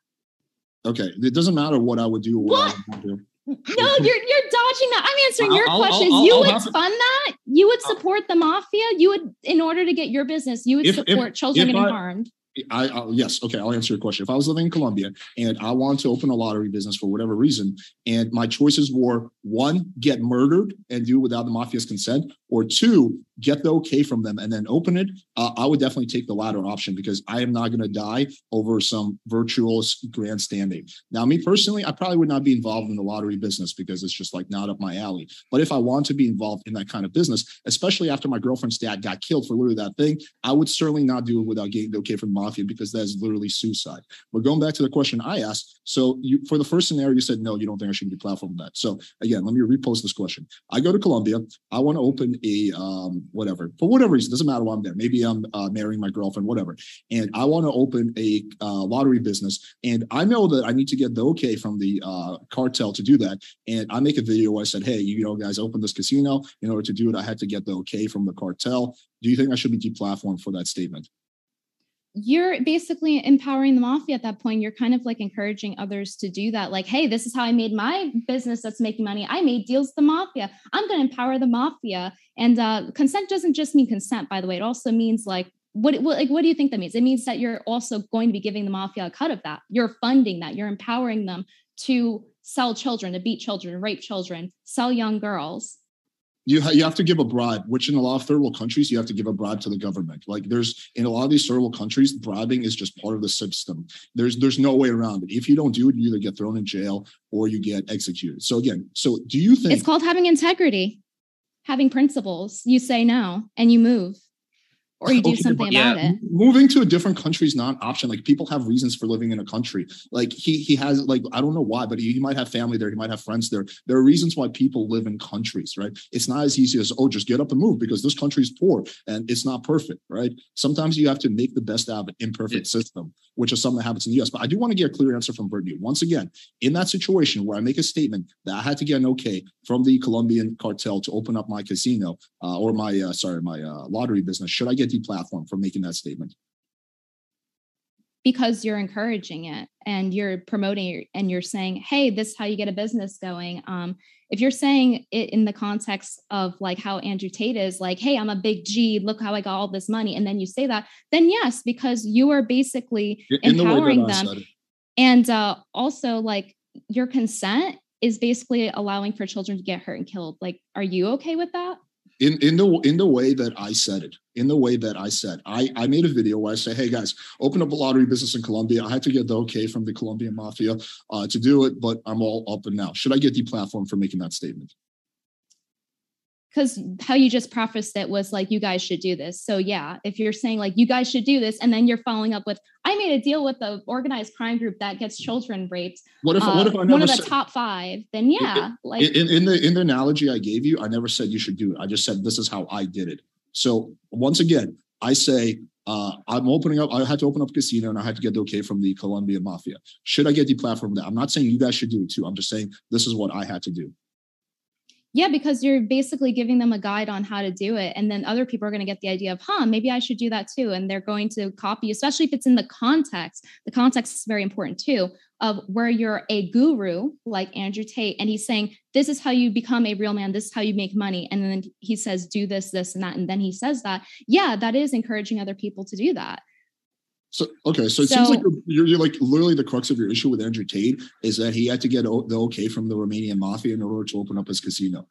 B: Okay, it doesn't matter what I would do or what, I would do.
E: no you're you're dodging that i'm answering your
B: I'll-
E: questions
B: I'll-
E: you
B: I'll
E: would
B: to-
E: fund that you would support the mafia you would in order to get your business you would
B: If- if-
E: support children
B: if
E: getting
B: I-
E: harmed
B: I, I yes, okay, I'll answer your question. If I was living in Colombia and I wanted to open a lottery business for whatever reason, and my choices were one, get murdered and do it without the mafia's consent, or two, get the okay from them and then open it, uh, I would definitely take the latter option because I am not going to die over some virtuous grandstanding. Now, me personally, I probably would not be involved in the lottery business because it's just like not up my alley. But if I want to be involved in that kind of business, especially after my girlfriend's dad got killed for literally that thing, I would certainly not do it without getting the okay from the mafia because that's literally suicide. But going back to the question I asked, so you for the first scenario, you said no, you don't think I should be platform that. So again, let me repost this question. I go to Colombia. I want to open a um, whatever for whatever reason doesn't matter why I'm there. Maybe I'm uh, marrying my girlfriend, whatever, and I want to open a uh, lottery business, and I know that I need to get the okay from the uh, cartel to do that. And I make a video where I said, hey, you know, guys, open this casino. In order to do it, I had to get the okay from the cartel. Do you think I should be deplatformed for that statement?
E: You're basically empowering the mafia at that point. You're kind of like encouraging others to do that. Like, hey, this is how I made my business that's making money. I made deals with the mafia. I'm going to empower the mafia. And uh, consent doesn't just mean consent, by the way. It also means like, what, what like what do you think that means? It means that you're also going to be giving the mafia a cut of that. You're funding that. You're empowering them to sell children, to beat children, rape children, sell young girls
B: you, ha- you have to give a bribe, which in a lot of third world countries, you have to give a bribe to the government. Like there's in a lot of these third world countries, bribing is just part of the system. There's there's no way around it. If you don't do it, you either get thrown in jail or you get executed. So again, so do you think
E: it's called having integrity, having principles? You say no and you move or you do okay, something about yeah. it.
B: Moving to a different country is not an option. Like people have reasons for living in a country. Like he he has like I don't know why, but he, he, might have family there. He might have friends there. There are reasons why people live in countries, right? It's not as easy as oh, just get up and move because this country is poor and it's not perfect, right? Sometimes you have to make the best out of an imperfect yeah. system, which is something that happens in the U.S. But I do want to get a clear answer from Brittany. Once again, in that situation where I make a statement that I had to get an okay from the Colombian cartel to open up my casino uh, or my uh, sorry my uh, lottery business, should I get deplatformed for making making that statement?
E: Because you're encouraging it and you're promoting it and you're saying, hey, this is how you get a business going. Um, if you're saying it in the context of like how Andrew Tate is, like, hey, I'm a big G, look how I got all this money, and then you say that, then yes, because you are basically in empowering the them. And uh, also, like, your consent is basically allowing for children to get hurt and killed. Like, are you okay with that?
B: In in the in the way that I said it, in the way that I said, I I made a video where I say, hey guys, open up a lottery business in Colombia. I had to get the okay from the Colombian mafia uh, to do it, but I'm all up and now. Should I get deplatformed for making that statement?
E: Because how you just prefaced it was like you guys should do this so yeah if you're saying like you guys should do this and then you're following up with i made a deal with the organized crime group that gets children raped
B: what if, uh, what if I never
E: one of the
B: said,
E: top five then yeah
B: in, like in, in the in the analogy i gave you i never said you should do it i just said this is how i did it so once again i say uh, I'm opening up. I had to open up a casino and I had to get the okay from the Colombian mafia. Should I get deplatformed? That I'm not saying you guys should do it too. I'm just saying this is what I had to do.
E: Yeah, because you're basically giving them a guide on how to do it. And then other people are going to get the idea of, huh, maybe I should do that too. And they're going to copy, especially if it's in the context. The context is very important too, of where you're a guru like Andrew Tate, and he's saying, this is how you become a real man. This is how you make money. And then he says, do this, this, and that. And then he says that. Yeah, that is encouraging other people to do that.
B: So okay, so it so, seems like you're, you're, like literally the crux of your issue with Andrew Tate is that he had to get the okay from the Romanian mafia in order to open up his casino.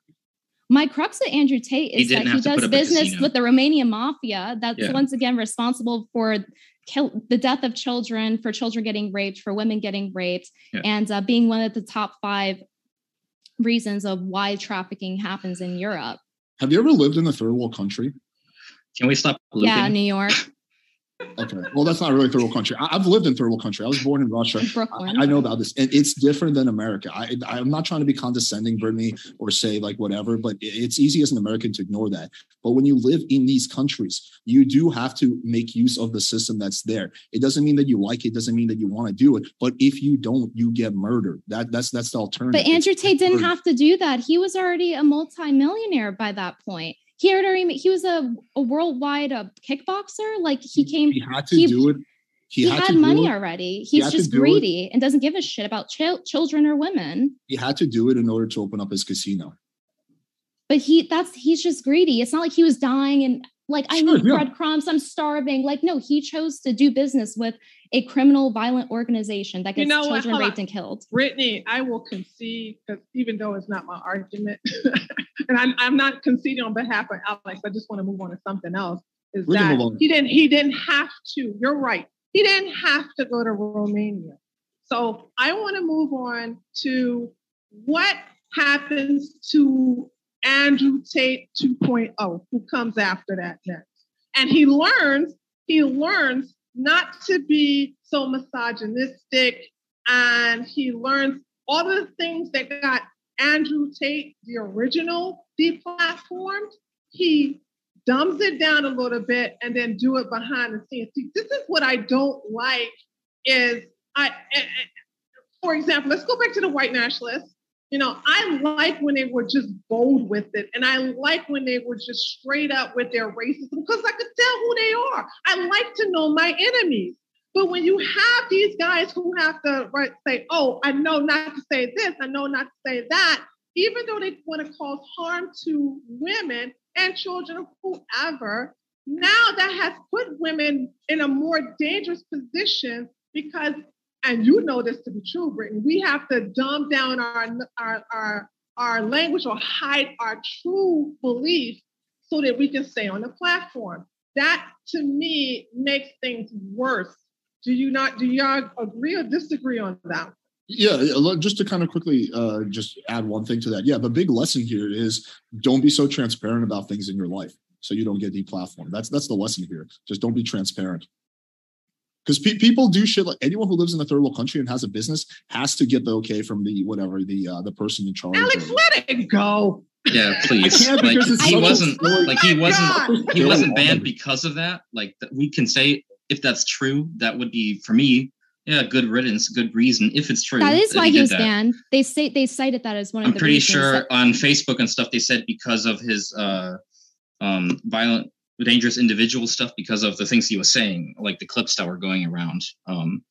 E: My crux of Andrew Tate is that he does business with the Romanian mafia. That's yeah. once again responsible for kill, the death of children, for children getting raped, for women getting raped, yeah. and uh, being one of the top five reasons of why trafficking happens in Europe.
B: Have you ever lived in a third world country?
D: Can we stop? Looping?
E: Yeah, New York.
B: Okay. Well, that's not really third world country. I, have lived in third world country. I was born in Russia. I, I, know about this. And it's different than America. I, I'm not trying to be condescending, Brittany, or say like whatever, but it's easy as an American to ignore that. But when you live in these countries, you do have to make use of the system that's there. It doesn't mean that you like it, doesn't mean that you want to do it. But if you don't, you get murdered. That that's that's the alternative.
E: But Andrew Tate didn't have to do that. He was already a multimillionaire by that point he had already he was a, a worldwide uh, kickboxer. Like he came.
B: He had to he, do it.
E: He, he had, had money already. He's he just greedy it. and doesn't give a shit about ch- children or women.
B: He had to do it in order to open up his casino.
E: But he that's he's just greedy. It's not like he was dying and like I
B: Sure,
E: need
B: yeah.
E: breadcrumbs, I'm starving. Like, no, he chose to do business with a criminal, violent organization that
C: You
E: gets
C: know
E: children
C: Hold
E: raped and killed.
C: Brittany, I will concede because even though it's not my argument, and I'm, I'm not conceding on behalf of Alex, I just want to move on to something else. Is
B: We can
C: that he didn't he didn't have to. You're right. He didn't have to go to Romania. So I want to move on to what happens to Andrew Tate 2.0, who comes after that next. And he learns, he learns not to be so misogynistic and he learns all the things that got Andrew Tate, the original, deplatformed. He dumbs it down a little bit and then do it behind the scenes. See, this is what I don't like is I, eh, eh, for example, let's go back to the white nationalists. You know, I like when they were just bold with it, and I like when they were just straight up with their racism because I could tell who they are. I like to know my enemies. But when you have these guys who have to right, say, "Oh, I know not to say this, I know not to say that," even though they want to cause harm to women and children or whoever, now that has put women in a more dangerous position because, and you know this to be true, Brittany, we have to dumb down our our our, our language or hide our true belief so that we can stay on the platform. That to me makes things worse. Do you not? Do y'all agree or disagree on that?
B: Yeah, yeah, just to kind of quickly uh, just add one thing to that. Yeah, the big lesson here is don't be so transparent about things in your life so you don't get deplatformed. That's that's the lesson here. Just don't be transparent. Because pe- people do shit like anyone who lives in a third world country and has a business has to get the okay from the whatever the uh, the person in charge.
C: Alex,
B: or-
C: let it go.
D: Yeah, please.
B: can't
D: Like he wasn't
B: silly.
D: like he
C: Oh
D: wasn't
C: God.
D: he wasn't banned because of that. Like th- we can say if that's true, that would be for me. Yeah, good riddance, good reason. If it's true,
E: That is
D: that
E: why he
D: did
E: was
D: that.
E: banned. They say they cited that as one of
D: I'm
E: the
D: pretty
E: reasons
D: sure
E: that-
D: on Facebook and stuff they said because of his uh um violent dangerous individual stuff because of the things he was saying, like the clips that were going around. Um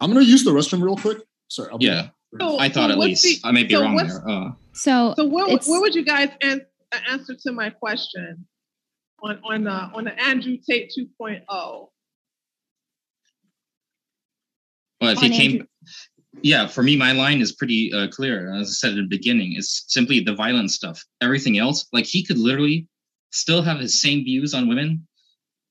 B: I'm gonna use the restroom real quick. Sorry. I'll
D: yeah,
C: So-
D: I thought
C: so
D: at least.
C: the-
D: I may be
C: so
D: wrong there. Uh
E: so
C: So what, what would you guys an- answer to my question on on the on the Andrew Tate oh? 2.0?
D: Well, if he came,
E: Andrew-
D: yeah, for me, my line is pretty uh, clear. As I said at the beginning, it's simply the violent stuff. Everything else, like he could literally still have his same views on women.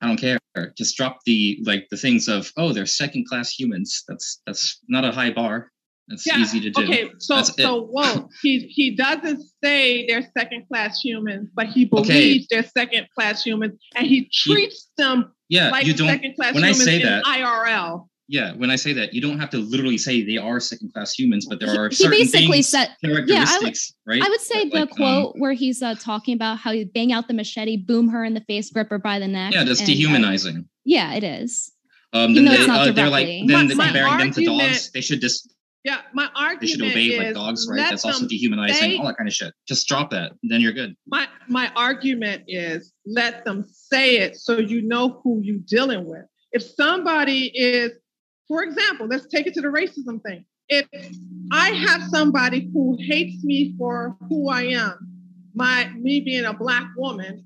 D: I don't care. Just drop the like the things of oh, they're second class humans. That's that's not a high bar. That's easy to do.
C: Okay, so
D: That's it.
C: so whoa, he he doesn't say they're second class humans, but he believes they're second class humans, and he treats them
D: Yeah,
C: like
D: you don't.
C: second class
D: when I say
C: in
D: that,
C: IRL.
D: Yeah, when I say that, you don't have to literally say they are second class humans, but there are
E: he
D: certain
E: basically
D: things,
E: said- yeah, I would-
D: characteristics, right?
E: I would say
D: that,
E: the
D: like, um,
E: quote where he's uh, talking about how you bang out the machete, boom her in the face, grip her by the neck.
D: yeah, that's
E: and, uh,
D: dehumanizing.
E: yeah, it is.
D: Um,
E: You
D: then they, uh, they're like
E: directly.
D: then
C: My-
D: they're
C: my
D: comparing them to dogs. They should just
C: Yeah, my argument
D: they should obey
C: is
D: like dogs, right? That's also dehumanizing,
C: say-
D: all that kind of shit. Just drop that, then you're good.
C: my my argument is let them say it so you know who you're dealing with. If somebody is, for example, let's take it to the racism thing. If I have somebody who hates me for who I am, my me being a black woman,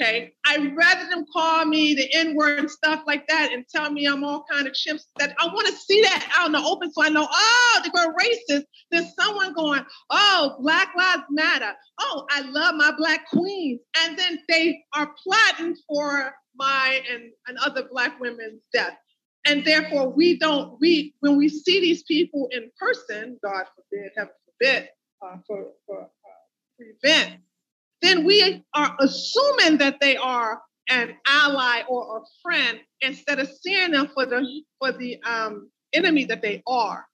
C: okay, I'd rather them call me the N-word and stuff like that and tell me I'm all kind of chimps that I want to see that out in the open so I know, oh, they're going racist. There's someone going, oh, Black Lives Matter. Oh, I love my black queens. And then they are plotting for my and, and other black women's death. And therefore, we don't, we when we see these people in person, God forbid, heaven forbid, uh, for, for uh, prevent, then we are assuming that they are an ally or a friend instead of seeing them for the for the um, enemy that they are.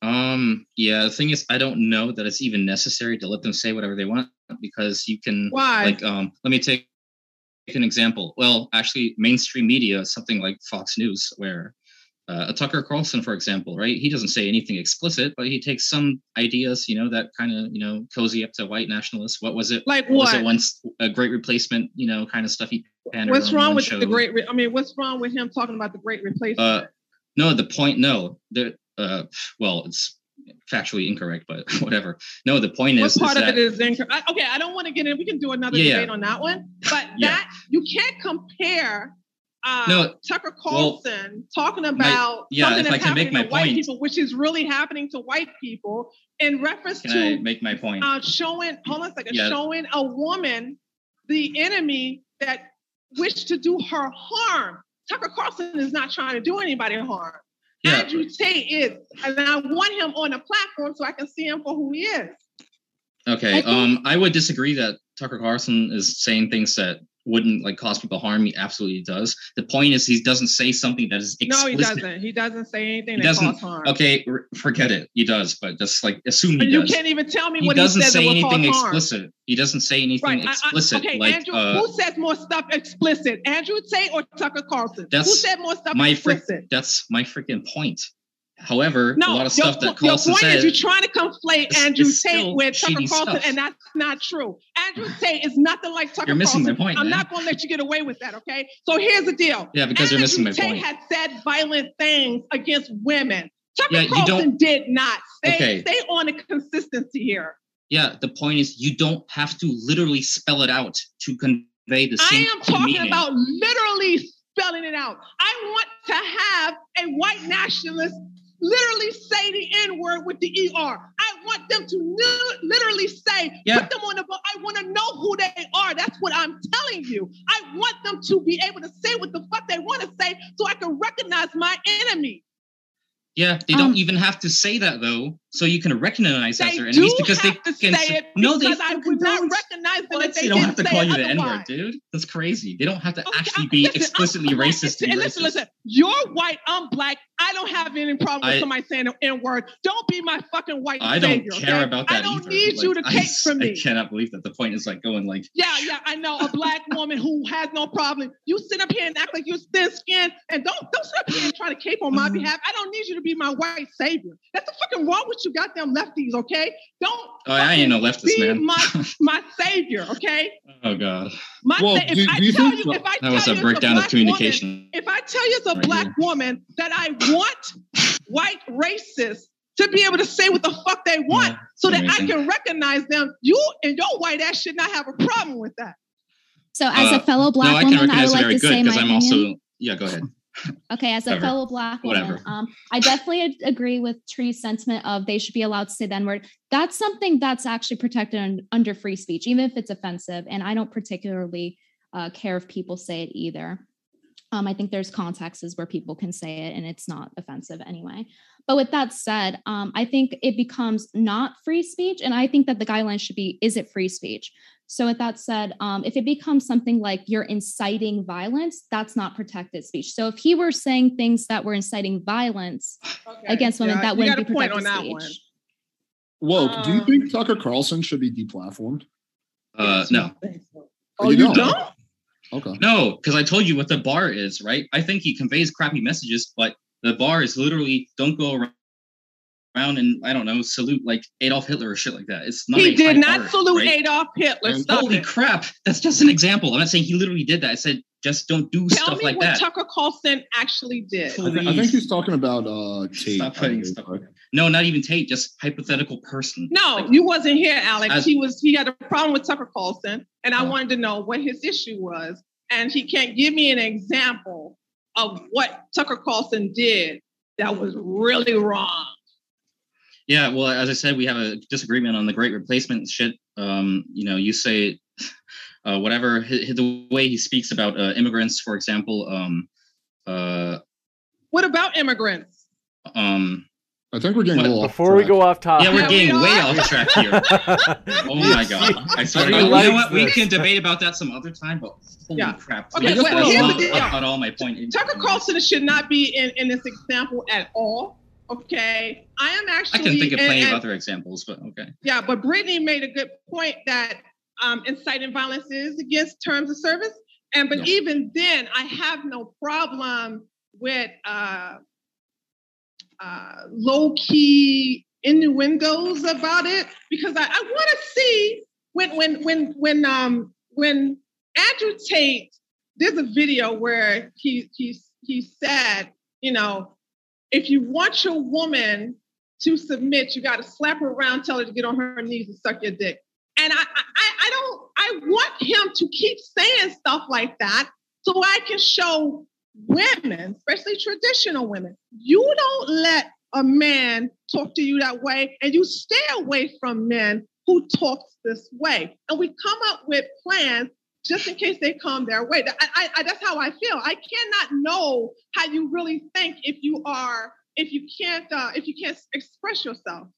D: Um, yeah, the thing is, I don't know that it's even necessary to let them say whatever they want because you can
C: Why?
D: like um let me take an example. Well, actually mainstream media, something like Fox News, where uh, a Tucker Carlson, for example, right? He doesn't say anything explicit, but he takes some ideas, you know, that kind of, you know, cozy up to white nationalists. What was it?
C: Like what?
D: was it once a great replacement, you know, kind of stuff he
C: What's wrong with
D: show.
C: the great? Re- I mean, what's wrong with him talking about the great replacement?
D: Uh, no, the point, no, there. Uh, well, it's factually incorrect, but whatever. No, the point
C: What
D: is, is
C: part of
D: that,
C: it is incorrect? Okay, I don't want to get in. We can do another
D: Yeah,
C: debate on that one. But
D: Yeah.
C: that you can't compare uh,
D: No,
C: Tucker
D: well,
C: Carlson talking about
D: yeah,
C: something that's happening to white
D: point.
C: people, which is really happening to white people, in reference
D: can
C: to
D: I make my point?
C: uh, showing, hold on a second,
D: Yeah.
C: showing a woman the enemy that wished to do her harm. Tucker Carlson is not trying to do anybody harm.
D: Yeah.
C: Andrew Tate is, and I want him on the platform so I can see him for who he is.
D: Okay.
C: I think-
D: um, I would disagree that Tucker Carlson is saying things that wouldn't like cause people harm. He absolutely does. The point is, he doesn't say something that is
C: No, he doesn't. He doesn't say anything
D: He
C: that
D: doesn't.
C: causes harm.
D: Okay, forget it. He does, but just like assume he
C: you
D: does.
C: can't even tell me
D: he
C: what he
D: doesn't say anything
C: cause harm.
D: explicit. He doesn't say anything
C: Right. I- I-
D: explicit.
C: okay,
D: like
C: Andrew,
D: uh,
C: who says more stuff explicit? Andrew Tate or Tucker Carlson? who said more stuff
D: my
C: explicit?
D: That's my freaking point. However,
C: no,
D: a lot of
C: your,
D: stuff that Carlson your
C: point
D: said.
C: is you're trying to conflate Andrew Tate
D: still
C: with Tucker Carlson, and that's not true. Andrew Tate is nothing like Tucker
D: You're missing my
C: Carlson.
D: point,
C: I'm
D: man.
C: not going to let you get away with that, okay? So here's the deal.
D: yeah, because you're missing my
C: Andrew Tate
D: point.
C: had said violent things against women. Tucker
D: Yeah, you
C: Carlson
D: don't-
C: did not. Stay,
D: Okay.
C: stay on the consistency here.
D: Yeah, the point is you don't have to literally spell it out to convey the same.
C: I am talking
D: meaning.
C: about literally spelling it out. I want to have a white nationalist literally say the N word with the ER. I want them to li- literally say,
D: Yeah.
C: put them on the book. I want to know who they are. That's what I'm telling you. I want them to be able to say what the fuck they want to say so I can recognize my enemy.
D: Yeah, they
E: Um,
D: don't even have to say that though, so you can recognize as their enemies because they can
C: say
D: no, they
C: I would not
D: don't.
C: recognize them
D: What?
C: they,
D: don't have to call you the n-word dude. That's crazy. They don't have to
C: Okay,
D: actually be
C: listen, I'm
D: explicitly racist. To be
C: And listen,
D: racist.
C: listen. You're white. I'm black. I don't have any problem with
D: I-
C: somebody saying the N word. Don't be my fucking white
D: I don't
C: savior.
D: care
C: okay?
D: about that
C: I don't
D: either.
C: need
D: Like,
C: you to
D: I s-
C: for me.
D: I cannot believe that the point is like going like
C: Yeah, yeah, I know a black woman who has no problem. You sit up here and act like you're thin skinned, and don't don't sit up here and try to cape on
D: Mm-hmm.
C: my behalf. I don't need you to be my white savior. That's the fucking wrong with you, goddamn lefties. Okay, don't.
D: Oh, I ain't no leftist,
C: be
D: man.
C: my my savior. Okay,
D: Oh god.
C: my
B: Well,
C: sa- if
B: do-
C: I
B: do you
C: tell
B: think
C: you, if I
D: That was
C: tell
D: a breakdown
C: it's
D: of communication.
C: Woman, if I tell you it's a
D: Right
C: black
D: here.
C: woman that I want white racists to be able to say what the fuck they want,
D: Yeah,
C: so
D: it's
C: that I can recognize them, you and your white ass should not have a problem with that.
E: So, as
D: Uh,
E: a fellow black
D: no, I can
E: woman, I would like
D: very
E: to
D: good
E: say my
D: because I'm
E: opinion.
D: also yeah. Go ahead.
E: Okay, as a fellow black woman, um, I definitely agree with Tree's sentiment of they should be allowed to say the N word. That's something that's actually protected un- under free speech, even if it's offensive. And I don't particularly uh, care if people say it either. Um, I think there's contexts where people can say it and it's not offensive anyway. But with that said, um, I think it becomes not free speech. And I think that the guidelines should be is it free speech? So, with that said, um, if it becomes something like you're inciting violence, that's not protected speech. So, if he were saying things that were inciting violence
C: Okay.
E: against women,
C: Yeah,
E: that wouldn't
C: got
E: be
C: a point
E: protected
C: on that
E: speech.
C: one.
B: Whoa, do you
C: Um,
B: think Tucker Carlson should be deplatformed?
D: Uh, no,
C: Oh,
B: You
C: you
B: don't?
C: don't?
B: Okay.
D: no, because I told you what the bar is, right? I think he conveys crappy messages, but the bar is literally don't go around around and I don't know salute like Adolf Hitler or shit like that. It's not.
C: He did not
D: bar,
C: salute
D: right?
C: Adolf Hitler.
D: And
C: Stop
D: Holy
C: it.
D: crap! That's just an example. I'm not saying he literally did that. I said just don't do
C: Tell
D: stuff
C: me what. Tucker Carlson actually did.
B: I, thi- I think he's talking about uh, Tate.
D: Stop putting stuff.
B: right?
D: No, not even Tate. Just hypothetical person.
C: No,
D: Like,
C: you wasn't here, Alex.
D: As-
C: he was. He had a problem with Tucker Carlson, and I
D: Oh.
C: wanted to know what his issue was, and he can't give me an example of what Tucker Carlson did that was really wrong.
D: Yeah, well, as I said, we have a disagreement on the great replacement shit. Um, you know, you say uh, whatever hi- hi- the way he speaks about uh, immigrants, for example. Um, uh,
C: What about immigrants?
D: um,
B: I think we're getting a
D: What-
B: little off
A: Before we go off topic.
D: yeah, we're
C: Yeah, we
D: way off track here. Oh my god! I swear to God. You know
A: likes
D: what? We can debate about that some other time. But holy
C: Yeah.
D: crap!
C: Okay,
D: That's
B: well, here's
C: the deal.
D: all my point.
C: Tucker Carlson should not be in, in this example at all. Okay, I am actually.
D: I can think of
C: and-
D: plenty of other examples, but okay.
C: Yeah, but Brittany made a good point that um, inciting violence is against terms of service. And but even then, I have no problem with uh, uh, low key innuendos about it because I, I want to see when when when when um when Andrew Tate there's a video where he he he said you know if you want your woman to submit, you got to slap her around, tell her to get on her knees and suck your dick. And I, I, I don't, I want him to keep saying stuff like that so I can show women, especially traditional women, you don't let a man talk to you that way and you stay away from men who talks this way. And we come up with plans just in case they come their way. I, I, that's how I feel. I cannot know how you really think if you are if you can't uh, if you can't express yourself.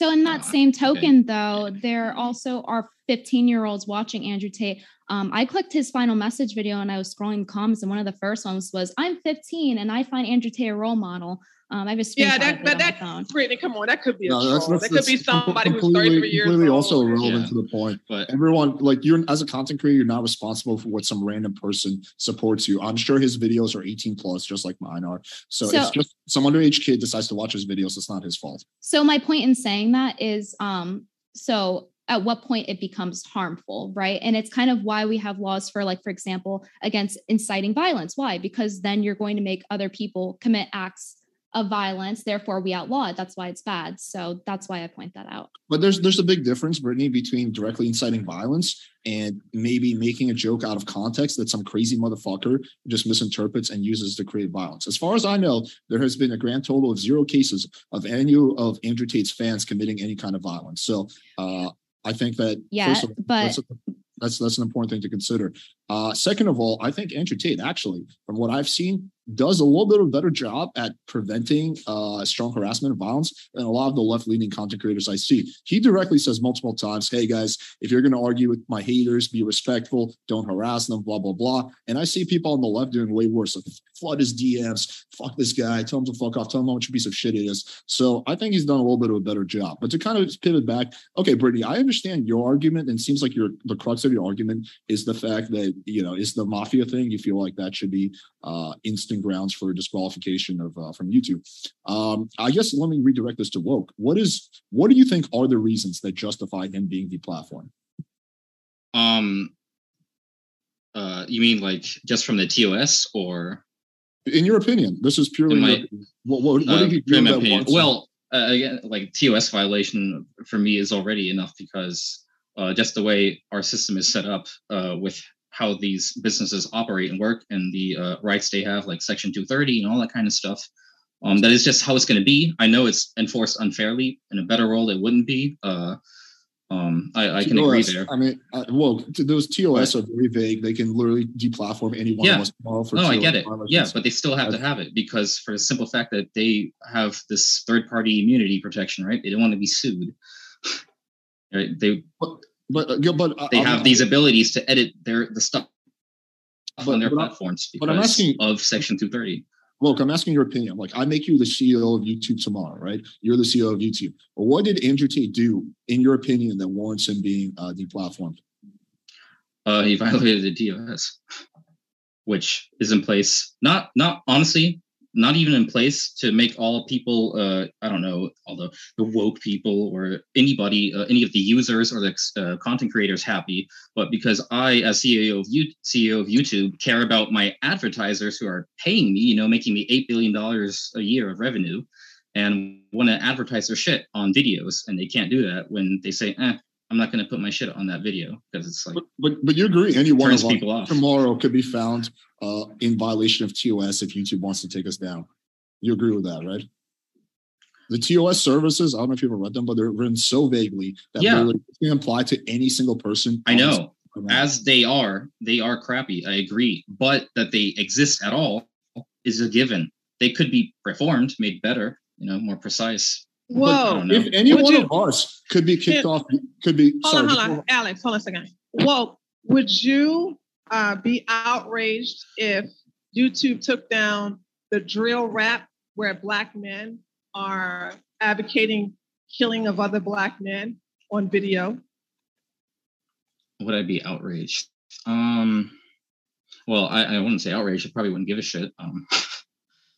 E: So in that same token, though, there also are 15 year olds watching Andrew Tate. Um, I clicked his final message video and I was scrolling comments, and one of the first ones was, "I'm 15 and I find Andrew Tate a role model." Um, I have a
C: yeah, that, but that Brittany, come on, that could be a no, that's, that's, that could be somebody who's 33 years
B: completely
C: old.
B: also irrelevant yeah. to the point. But everyone, like you're as a content creator, you're not responsible for what some random person supports you. I'm sure his videos are 18 plus, just like mine are. So, so it's just some underage kid decides to watch his videos. It's not his fault.
E: So my point in saying that is, um, so at what point it becomes harmful, right? And it's kind of why we have laws for, like, for example, against inciting violence. Why? Because then you're going to make other people commit acts of violence therefore we outlaw it that's why it's bad. So that's why i point that out.
B: But there's there's a big difference brittany between directly inciting violence and maybe making a joke out of context that some crazy motherfucker just misinterprets and uses to create violence. As far as i know there has been a grand total of zero cases of any of andrew tate's fans committing any kind of violence. So uh I think that
E: yeah, all, but
B: that's that's an important thing to consider. Uh, second of all, I think Andrew Tate actually, from what I've seen, does a little bit of a better job at preventing uh, strong harassment and violence than a lot of the left-leaning content creators I see. He directly says multiple times, "Hey guys, if you're going to argue with my haters, be respectful, don't harass them, blah blah blah." And I see people on the left doing way worse, like flood his DMs, fuck this guy, tell him to fuck off, tell him how much a piece of shit he is. So I think he's done a little bit of a better job. But to kind of pivot back, okay, Brittany, I understand your argument, and it seems like your the crux of your argument is the fact that you know is the mafia thing. You feel like that should be uh, instant grounds for disqualification of uh, from YouTube. Um, I guess let me redirect this to woke. What is what do you think are the reasons that justify him being deplatformed?
D: Um, uh, you mean like just from the TOS or?
B: In your opinion, this is purely my, what, what, what
D: uh, opinion. Well, uh, again, like TOS violation for me is already enough because uh, just the way our system is set up uh, with how these businesses operate and work and the uh, rights they have, like Section 230 and all that kind of stuff. Um, that is just how it's going to be. I know it's enforced unfairly. In a better world, it wouldn't be. Uh, um, I, I can agree there.
B: I mean, uh, well, those TOS are very vague. They can literally deplatform anyone.
D: Yeah. no, TOS I get it. Yeah, but they still have to have it because for the simple fact that they have this third-party immunity protection, right? They don't want to be sued. right? They.
B: But uh, but
D: uh, they have these abilities to edit their the stuff but, on their but platforms because but I'm asking, of Section 230.
B: Look, I'm asking your opinion. Like, I make you the CEO of YouTube tomorrow, right? You're the CEO of YouTube. But what did Andrew Tate do, in your opinion, that warrants him being uh, deplatformed?
D: Uh, he violated the TOS, which is in place. Not, not honestly, not even in place to make all people uh, i don't know all the, the woke people or anybody uh, any of the users or the uh, content creators happy but because i as ceo of ceo of youtube care about my advertisers who are paying me you know making me $8 billion a year of revenue and want to advertise their shit on videos and they can't do that when they say eh, I'm not going to put my shit on that video because it's like.
B: But, but, but you agree, any one of people off. tomorrow could be found uh, in violation of TOS if YouTube wants to take us down. You agree with that, right? The TOS services, I don't know if you've ever read them, but they're written so vaguely that yeah. really can apply to any single person.
D: I know. As they are, they are crappy. I agree. But that they exist at all is a given. They could be reformed, made better, you know, more precise.
C: Whoa!
B: If any would one you, of us could be kicked off, could be.
C: Hold sorry, on, hold on, Alex. Hold on a second. Well, would you uh, be outraged if YouTube took down the drill rap where black men are advocating killing of other black men on video?
D: Would I be outraged? Um, well, I, I wouldn't say outraged. I probably wouldn't give a shit. Um,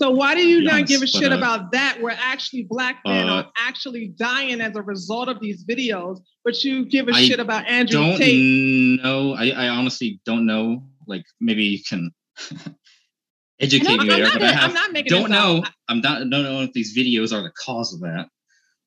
C: So why do you not give a shit uh, about that? Where actually black men uh, are actually dying as a result of these videos, but you give a I shit about Andrew
D: don't
C: Tate.
D: No, I, I honestly don't know. Like maybe you can educate no, me there, but I have, don't know. I'm not don't know if these videos are the cause of that.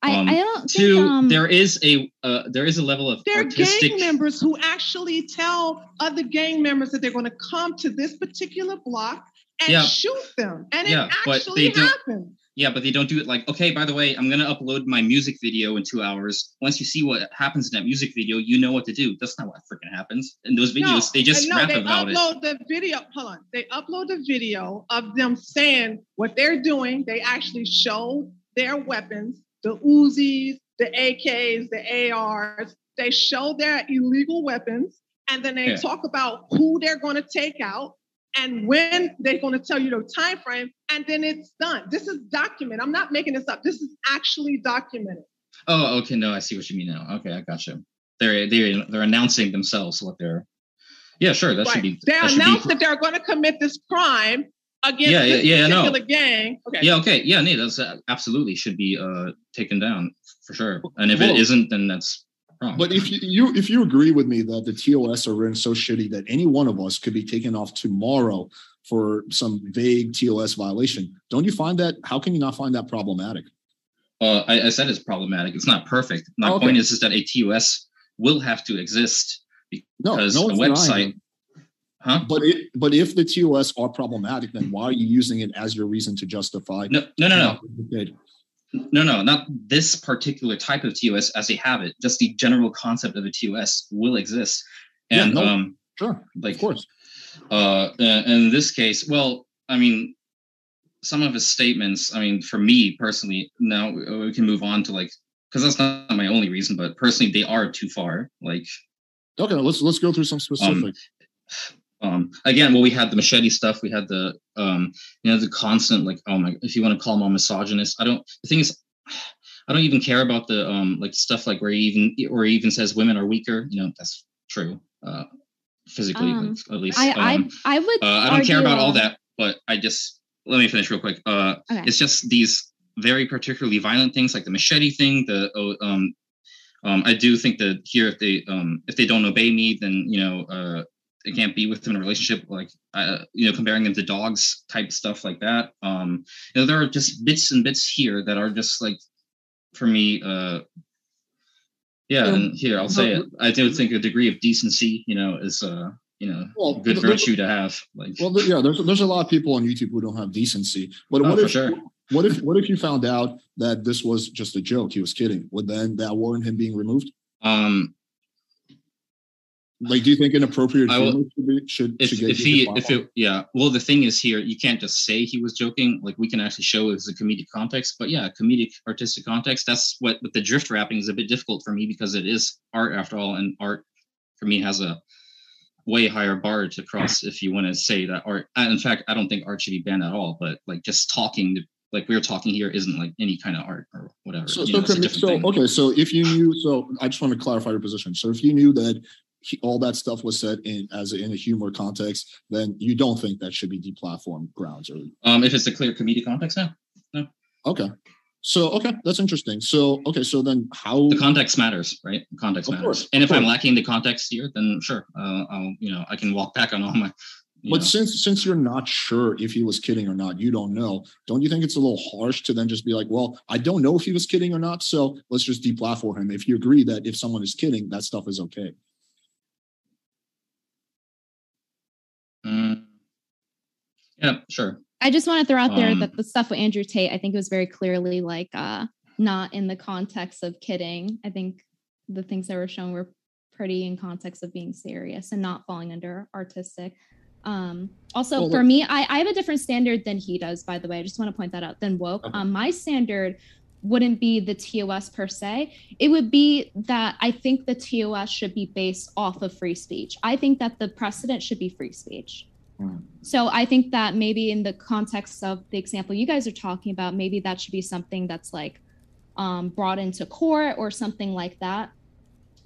E: I,
D: Um,
E: I don't
D: Two,
E: think um,
D: there is a uh, there is a level of
C: They're
D: artistic.
C: gang members who actually tell other gang members that they're going to come to this particular block and
D: Yeah.
C: shoot them. And
D: Yeah,
C: it
D: but
C: actually
D: they don't-
C: happened.
D: Yeah, but they don't do it like, okay, by the way, I'm gonna upload my music video in two hours. Once you see what happens in that music video, you know what to do. That's not what freaking happens. In those videos, they just
C: no,
D: rap
C: they
D: about it.
C: upload the video. Hold on, they upload the video of them saying what they're doing. They actually show their weapons, the Uzis, the AKs, the ARs. They show their illegal weapons, and then they
D: Yeah.
C: talk about who they're going to take out and when they're going to tell you the time frame, and then it's done. This is documented. I'm not making this up. This is actually documented.
D: Oh, okay, no, I see what you mean now. Okay, I got you. They're they're, they're announcing themselves what they're. Yeah, sure, that should be.
C: They
D: that should be-
C: announced that they're going to commit this crime against
D: Yeah, yeah,
C: this
D: yeah,
C: particular gang. Okay.
D: Yeah, okay, yeah, no, that's uh, absolutely should be uh taken down for sure. And if it isn't, then that's wrong.
B: But if you, you if you agree with me that the TOS are written so shitty that any one of us could be taken off tomorrow for some vague TOS violation, don't you find that? How can you not find that problematic?
D: Uh, I, I said it's problematic. It's not perfect. My
B: Oh, okay.
D: point is, is that a TOS will have to exist
B: No,
D: because
B: no
D: a
B: one's denying
D: website. Huh?
B: But it, but if the TOS are problematic, then why are you using it as your reason to justify?
D: No, no, no, no. No, no, not this particular type of TOS as a habit. Just the general concept of a TOS will exist,
B: Yeah,
D: and
B: no,
D: um,
B: Sure,
D: like
B: of course.
D: uh in this case well i mean some of his statements i mean for me personally now we can move on to like because that's not my only reason but personally they are too far like
B: Okay, let's let's go through some specifics.
D: um again well we had the machete stuff we had the um you know the constant like oh my if you want to call them all misogynist i don't the thing is i don't even care about the um like stuff like where he even or he even says women are weaker you know that's true uh physically
E: Um,
D: at least
E: I,
D: um,
E: I I would.
D: uh, I don't care about all that, but I just let me finish real quick. Uh,
E: Okay.
D: It's just these very particularly violent things, like the machete thing. The oh, um, um, I do think that here, if they um, if they don't obey me, then you know, uh, they can't be with them in a relationship. Like uh, you know, comparing them to dogs, type stuff like that. Um, you know, there are just bits and bits here that are just like, for me, uh. Yeah, and here I'll say it. I do think a degree of decency, you know, is uh, you know,
B: Well,
D: good
B: th- th-
D: virtue to have. Like,
B: Well, th- yeah, there's there's a lot of people on YouTube who don't have decency. But
D: Oh,
B: what
D: for
B: if
D: sure.
B: what if what if you found out that this was just a joke? He was kidding. Would then that warrant him being removed?
D: um,
B: Like, do you think inappropriate
D: I will-
B: should be should,
D: if
B: should get
D: if he if it yeah well the thing is here you can't just say he was joking like we can actually show it's a comedic context but yeah comedic artistic context that's what with the drill rapping is a bit difficult for me because it is art after all and art for me has a way higher bar to cross if you want to say that art uh, in fact i don't think art should be banned at all but like just talking like we're talking here isn't like any kind of art or whatever
B: So,
D: know, it's a
B: commi-
D: different
B: so
D: thing.
B: okay, so if you knew, so I just want to clarify your position. So if you knew that he, all that stuff was said in as a, in a humor context, then you don't think that should be deplatformed grounds, or
D: um if it's a clear comedic context no, no.
B: okay. So okay, that's interesting. So okay, so then how?
D: the context matters, right? Context
B: Of
D: matters.
B: course,
D: and if I'm lacking the context here, then sure, uh, I'll you know I can walk back on all my.
B: But
D: know.
B: since since you're not sure if he was kidding or not, you don't know. Don't you think it's a little harsh to then just be like, well, I don't know if he was kidding or not, so let's just deplatform him. If you agree that if someone is kidding, that stuff is okay.
D: Yeah, sure.
E: I just want to throw out there
D: Um,
E: that the stuff with Andrew Tate, I think it was very clearly like uh not in the context of kidding. I think the things that were shown were pretty in context of being serious and not falling under artistic. Um also
B: Well,
E: for me, I, I have a different standard than he does, by the way. I just want to point that out than woke.
B: Okay.
E: Um my standard wouldn't be the TOS per se. It would be that I think the TOS should be based off of free speech. I think that the precedent should be free speech. So I think that maybe in the context of the example you guys are talking about, maybe that should be something that's like um, brought into court or something like that,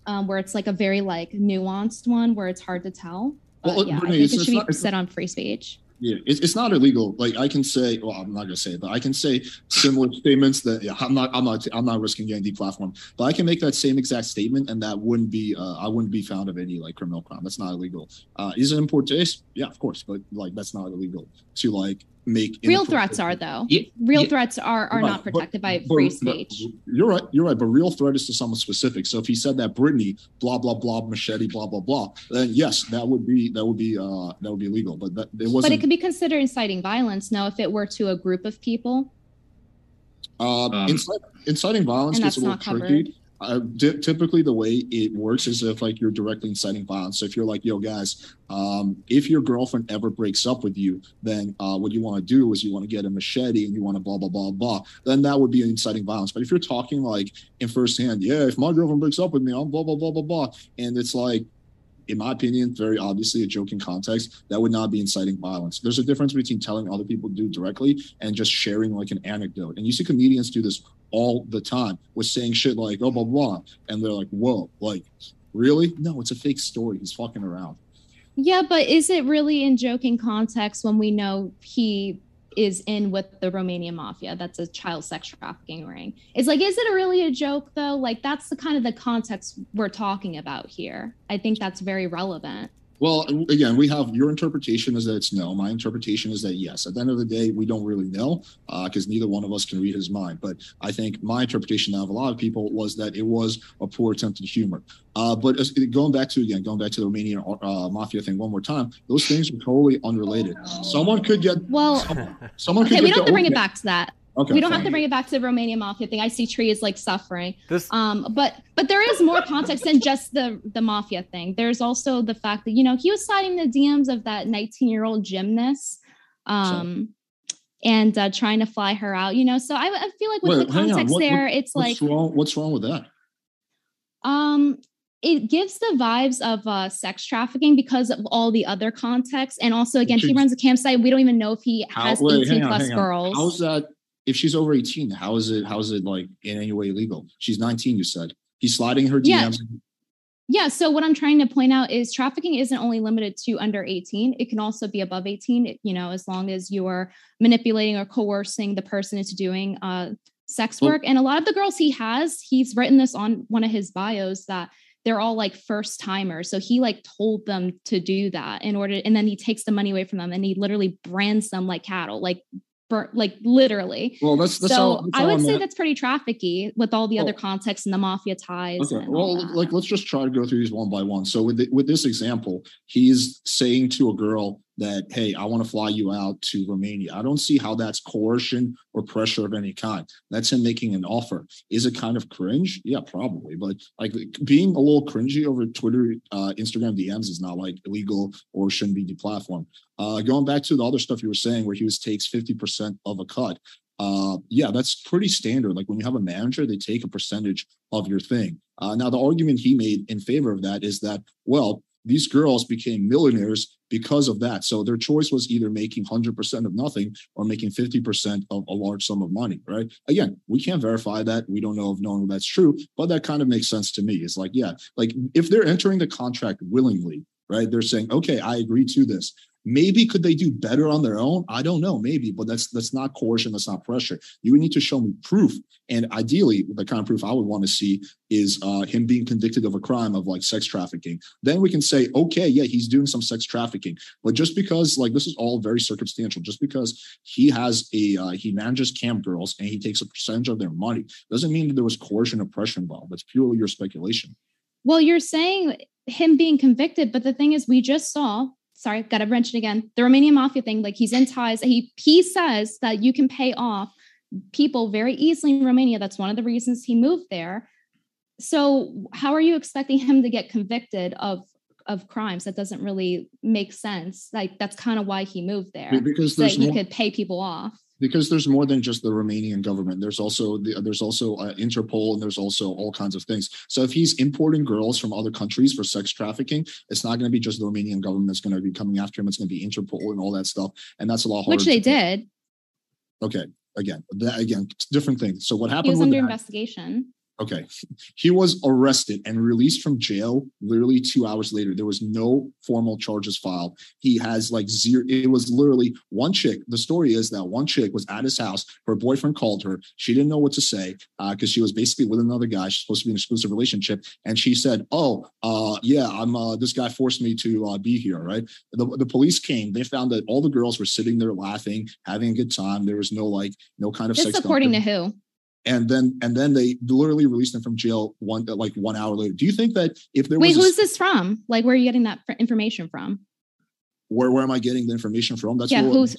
E: um, where it's like a very like nuanced one where it's hard to tell. But
B: Well,
E: yeah, I think it should
B: not-
E: be
B: it's
E: set on free speech.
B: Yeah, it's, it's not illegal. Like I can say, well, I'm not gonna say it, but I can say similar statements that yeah, I'm not, I'm not, I'm not risking getting deplatformed. But I can make that same exact statement, and that wouldn't be, uh, I wouldn't be found of any like criminal crime. That's not illegal. Uh, is it in poor taste? Yeah, of course, but like that's not illegal to like make
E: real threats are though.
D: Yeah,
E: real
D: yeah.
E: threats are are
B: Right,
E: not
B: but-
E: protected by
B: but-
E: free speech.
B: you're right. You're right. But real threat is to someone specific. So if he said that Brittany, blah blah blah, machete, blah blah blah, then yes, that would be that would be uh that would be legal. But that it wasn't.
E: but it could be considered inciting violence. now if it were to a group of people,
B: uh,
D: Um,
B: incite, inciting violence gets
E: that's
B: a little
E: not covered.
B: tricky. Uh, ty- typically, the way it works is if like you're directly inciting violence. So if you're like, "Yo, guys, um, if your girlfriend ever breaks up with you, then uh, what you want to do is you want to get a machete and you want to blah blah blah blah. Then that would be inciting violence. But if you're talking like in firsthand, yeah, if my girlfriend breaks up with me, I'm blah blah blah blah blah, and it's like in my opinion, very obviously a joke in context, that would not be inciting violence. There's a difference between telling other people to do directly and just sharing like an anecdote. And you see comedians do this all the time was saying shit like, oh, blah, blah. And they're like, whoa, like, really? No, it's a fake story. He's fucking around.
E: yeah, but is it really in joking context when we know he is in with the Romanian mafia? That's a child sex trafficking ring. It's like, is it really a joke though? Like that's the kind of the context we're talking about here. I think that's very relevant.
B: Well, again, we have your interpretation is that it's no. My interpretation is that yes. At the end of the day, we don't really know because neither one of us can read his mind. But I think my interpretation of a lot of people was that it was a poor attempt at humor. Uh, but as, going back to again, going back to the Romanian uh, mafia thing one more time, those things are totally unrelated. Someone could get
E: Well,
B: someone could
E: okay, we
B: get
E: don't have to bring it back to that.
B: Okay,
E: we don't have to bring it back to the Romanian mafia thing. I see Tree is like suffering.
A: This
E: Um, but but there is more context than just the the mafia thing. There's also the fact that you know he was citing the DMs of that 19 year old gymnast, um, and uh, trying to fly her out. You know, so I, I feel like with
B: Wait,
E: the context
B: What-
E: there,
B: what-
E: it's like
B: What's wrong? What's wrong with that?
E: um it gives the vibes of uh, sex trafficking because of all the other context and also again he runs a campsite we don't even know if he
B: How,
E: has
B: wait,
E: 18
B: on,
E: plus girls
B: How's that? If she's over 18, how is it? How is it like in any way illegal? She's 19. You said he's sliding her
E: Yeah.
B: DMs.
E: Yeah. So what I'm trying to point out is trafficking isn't only limited to under 18. It can also be above 18. You know, as long as you're manipulating or coercing the person into doing uh, sex
B: Well-
E: work. And a lot of the girls he has, he's written this on one of his bios that they're all like first timers. So he like told them to do that in order, and then he takes the money away from them and he literally brands them like cattle, like. Like literally,
B: Well, that's that's
E: so
B: all. That's
E: I would say
B: at.
E: that's pretty trafficky with all the other
B: Oh.
E: context and the mafia ties.
B: Okay. Well, like let's just try to go through these one by one. So with the, with this example, he's saying to a girl that, "Hey, I want to fly you out to Romania." I don't see how that's coercion or pressure of any kind. That's him making an offer. Is it kind of cringe? Yeah, probably. But like being a little cringy over Twitter, uh, Instagram DMs is not like illegal or shouldn't be deplatformed. Uh, going back to the other stuff you were saying, where he was takes fifty percent of a cut. Uh, yeah, that's pretty standard. Like when you have a manager, they take a percentage of your thing. Uh, now, the argument he made in favor of that is that, well, these girls became millionaires because of that. So their choice was either making 100% of nothing or making 50% of a large sum of money, right? Again, we can't verify that. We don't know if knowing that's true, but that kind of makes sense to me. It's like, yeah, like if they're entering the contract willingly, right? They're saying, okay, I agree to this. Maybe could they do better on their own? I don't know, maybe, but that's that's not coercion, that's not pressure. You need to show me proof, and ideally, the kind of proof I would want to see is uh, him being convicted of a crime of like sex trafficking. Then we can say, okay, yeah, he's doing some sex trafficking, but just because like this is all very circumstantial, just because he has a uh, he manages cam girls and he takes a percentage of their money doesn't mean that there was coercion or pressure involved. That's purely your speculation.
E: Well, you're saying him being convicted, but the thing is, we just saw. Sorry, got to mention again the Romanian mafia thing. Like he's in ties. He he says that you can pay off people very easily in Romania. That's one of the reasons he moved there. So how are you expecting him to get convicted of of crimes? That doesn't really make sense. Like that's kind of why he moved there,
B: Because
E: so that he
B: more-
E: could pay people off.
B: Because there's more than just the Romanian government. There's also the, there's also uh, Interpol and there's also all kinds of things. So if he's importing girls from other countries for sex trafficking, it's not going to be just the Romanian government that's going to be coming after him. It's going to be Interpol and all that stuff, and that's a lot harder.
E: Which they did.
B: Okay, again, that again, different things. So what happened?
E: He was
B: with
E: under
B: that-
E: investigation.
B: Okay. He was arrested and released from jail literally two hours later. There was no formal charges filed. He has like zero. It was literally one chick. The story is that one chick was at his house. Her boyfriend called her. She didn't know what to say because uh, she was basically with another guy. She's supposed to be in an exclusive relationship. And she said, Oh, uh, yeah, I'm uh, this guy forced me to uh, be here. Right. The, the police came. They found that all the girls were sitting there laughing, having a good time. There was no like, no kind of
E: Just
B: sex.
E: according to who?
B: And then and then they literally released him from jail one like one hour later. Do you think that if there
E: Wait,
B: was a-
E: who's this from? Like, where are you getting that information from?
B: where where am I getting the information from? That's
E: yeah,
B: what,
E: who's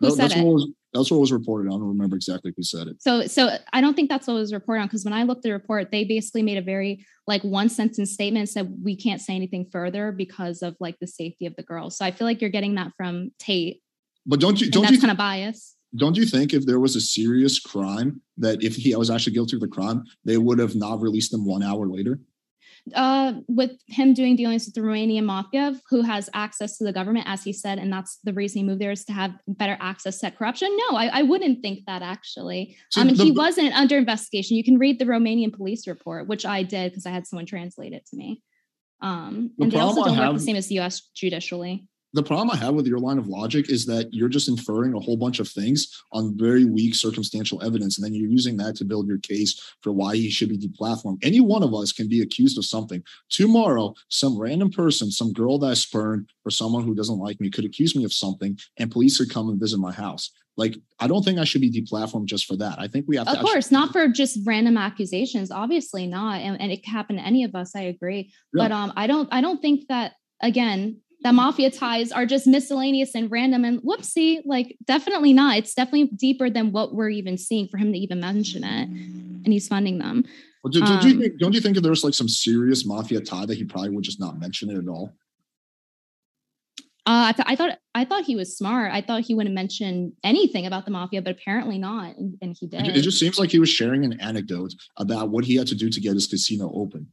E: who said
B: that's
E: it?
B: what was that's what was reported. I don't remember exactly who said it.
E: So, so I don't think that's what was reported on because when I looked at the report, they basically made a very like one sentence statement said we can't say anything further because of like the safety of the girls. So I feel like you're getting that from Tate,
B: But don't you don't
E: that's
B: you
E: kind of biased.
B: Don't you think if there was a serious crime that if he was actually guilty of the crime, they would have not released him one hour later?
E: uh, with him doing dealings with the Romanian mafia, who has access to the government, as he said, and that's the reason he moved there is to have better access to corruption. No, I, I wouldn't think that actually.
B: So
E: I mean,
B: the-
E: he wasn't under investigation. You can read the Romanian police report, which I did because I had someone translate it to me. Um,
B: The
E: and they also don't work the same as the U.S. judicially.
B: The problem I have with your line of logic is that you're just inferring a whole bunch of things on very weak circumstantial evidence, and then you're using that to build your case for why he should be deplatformed. Any one of us can be accused of something. Tomorrow, some random person, some girl that I spurned, or someone who doesn't like me could accuse me of something, and police could come and visit my house. Like, I don't think I should be deplatformed just for that. I think we have to.
E: Of
B: actually-
E: course, not for just random accusations. Obviously not, and, and it could happen to any of us. I agree,
B: Yeah.
E: but um, I don't. I don't think that again. The mafia ties are just miscellaneous and random and whoopsie. Like, definitely not. It's definitely deeper than what we're even seeing for him to even mention it, and he's funding them.
B: Well, do, don't, you
E: um,
B: think, don't you think if there's like some serious mafia tie that he probably would just not mention it at all?
E: Uh, I, th- I thought I thought he was smart. I thought he wouldn't mention anything about the mafia, but apparently not, and, and he did.
B: it just seems like he was sharing an anecdote about what he had to do to get his casino open.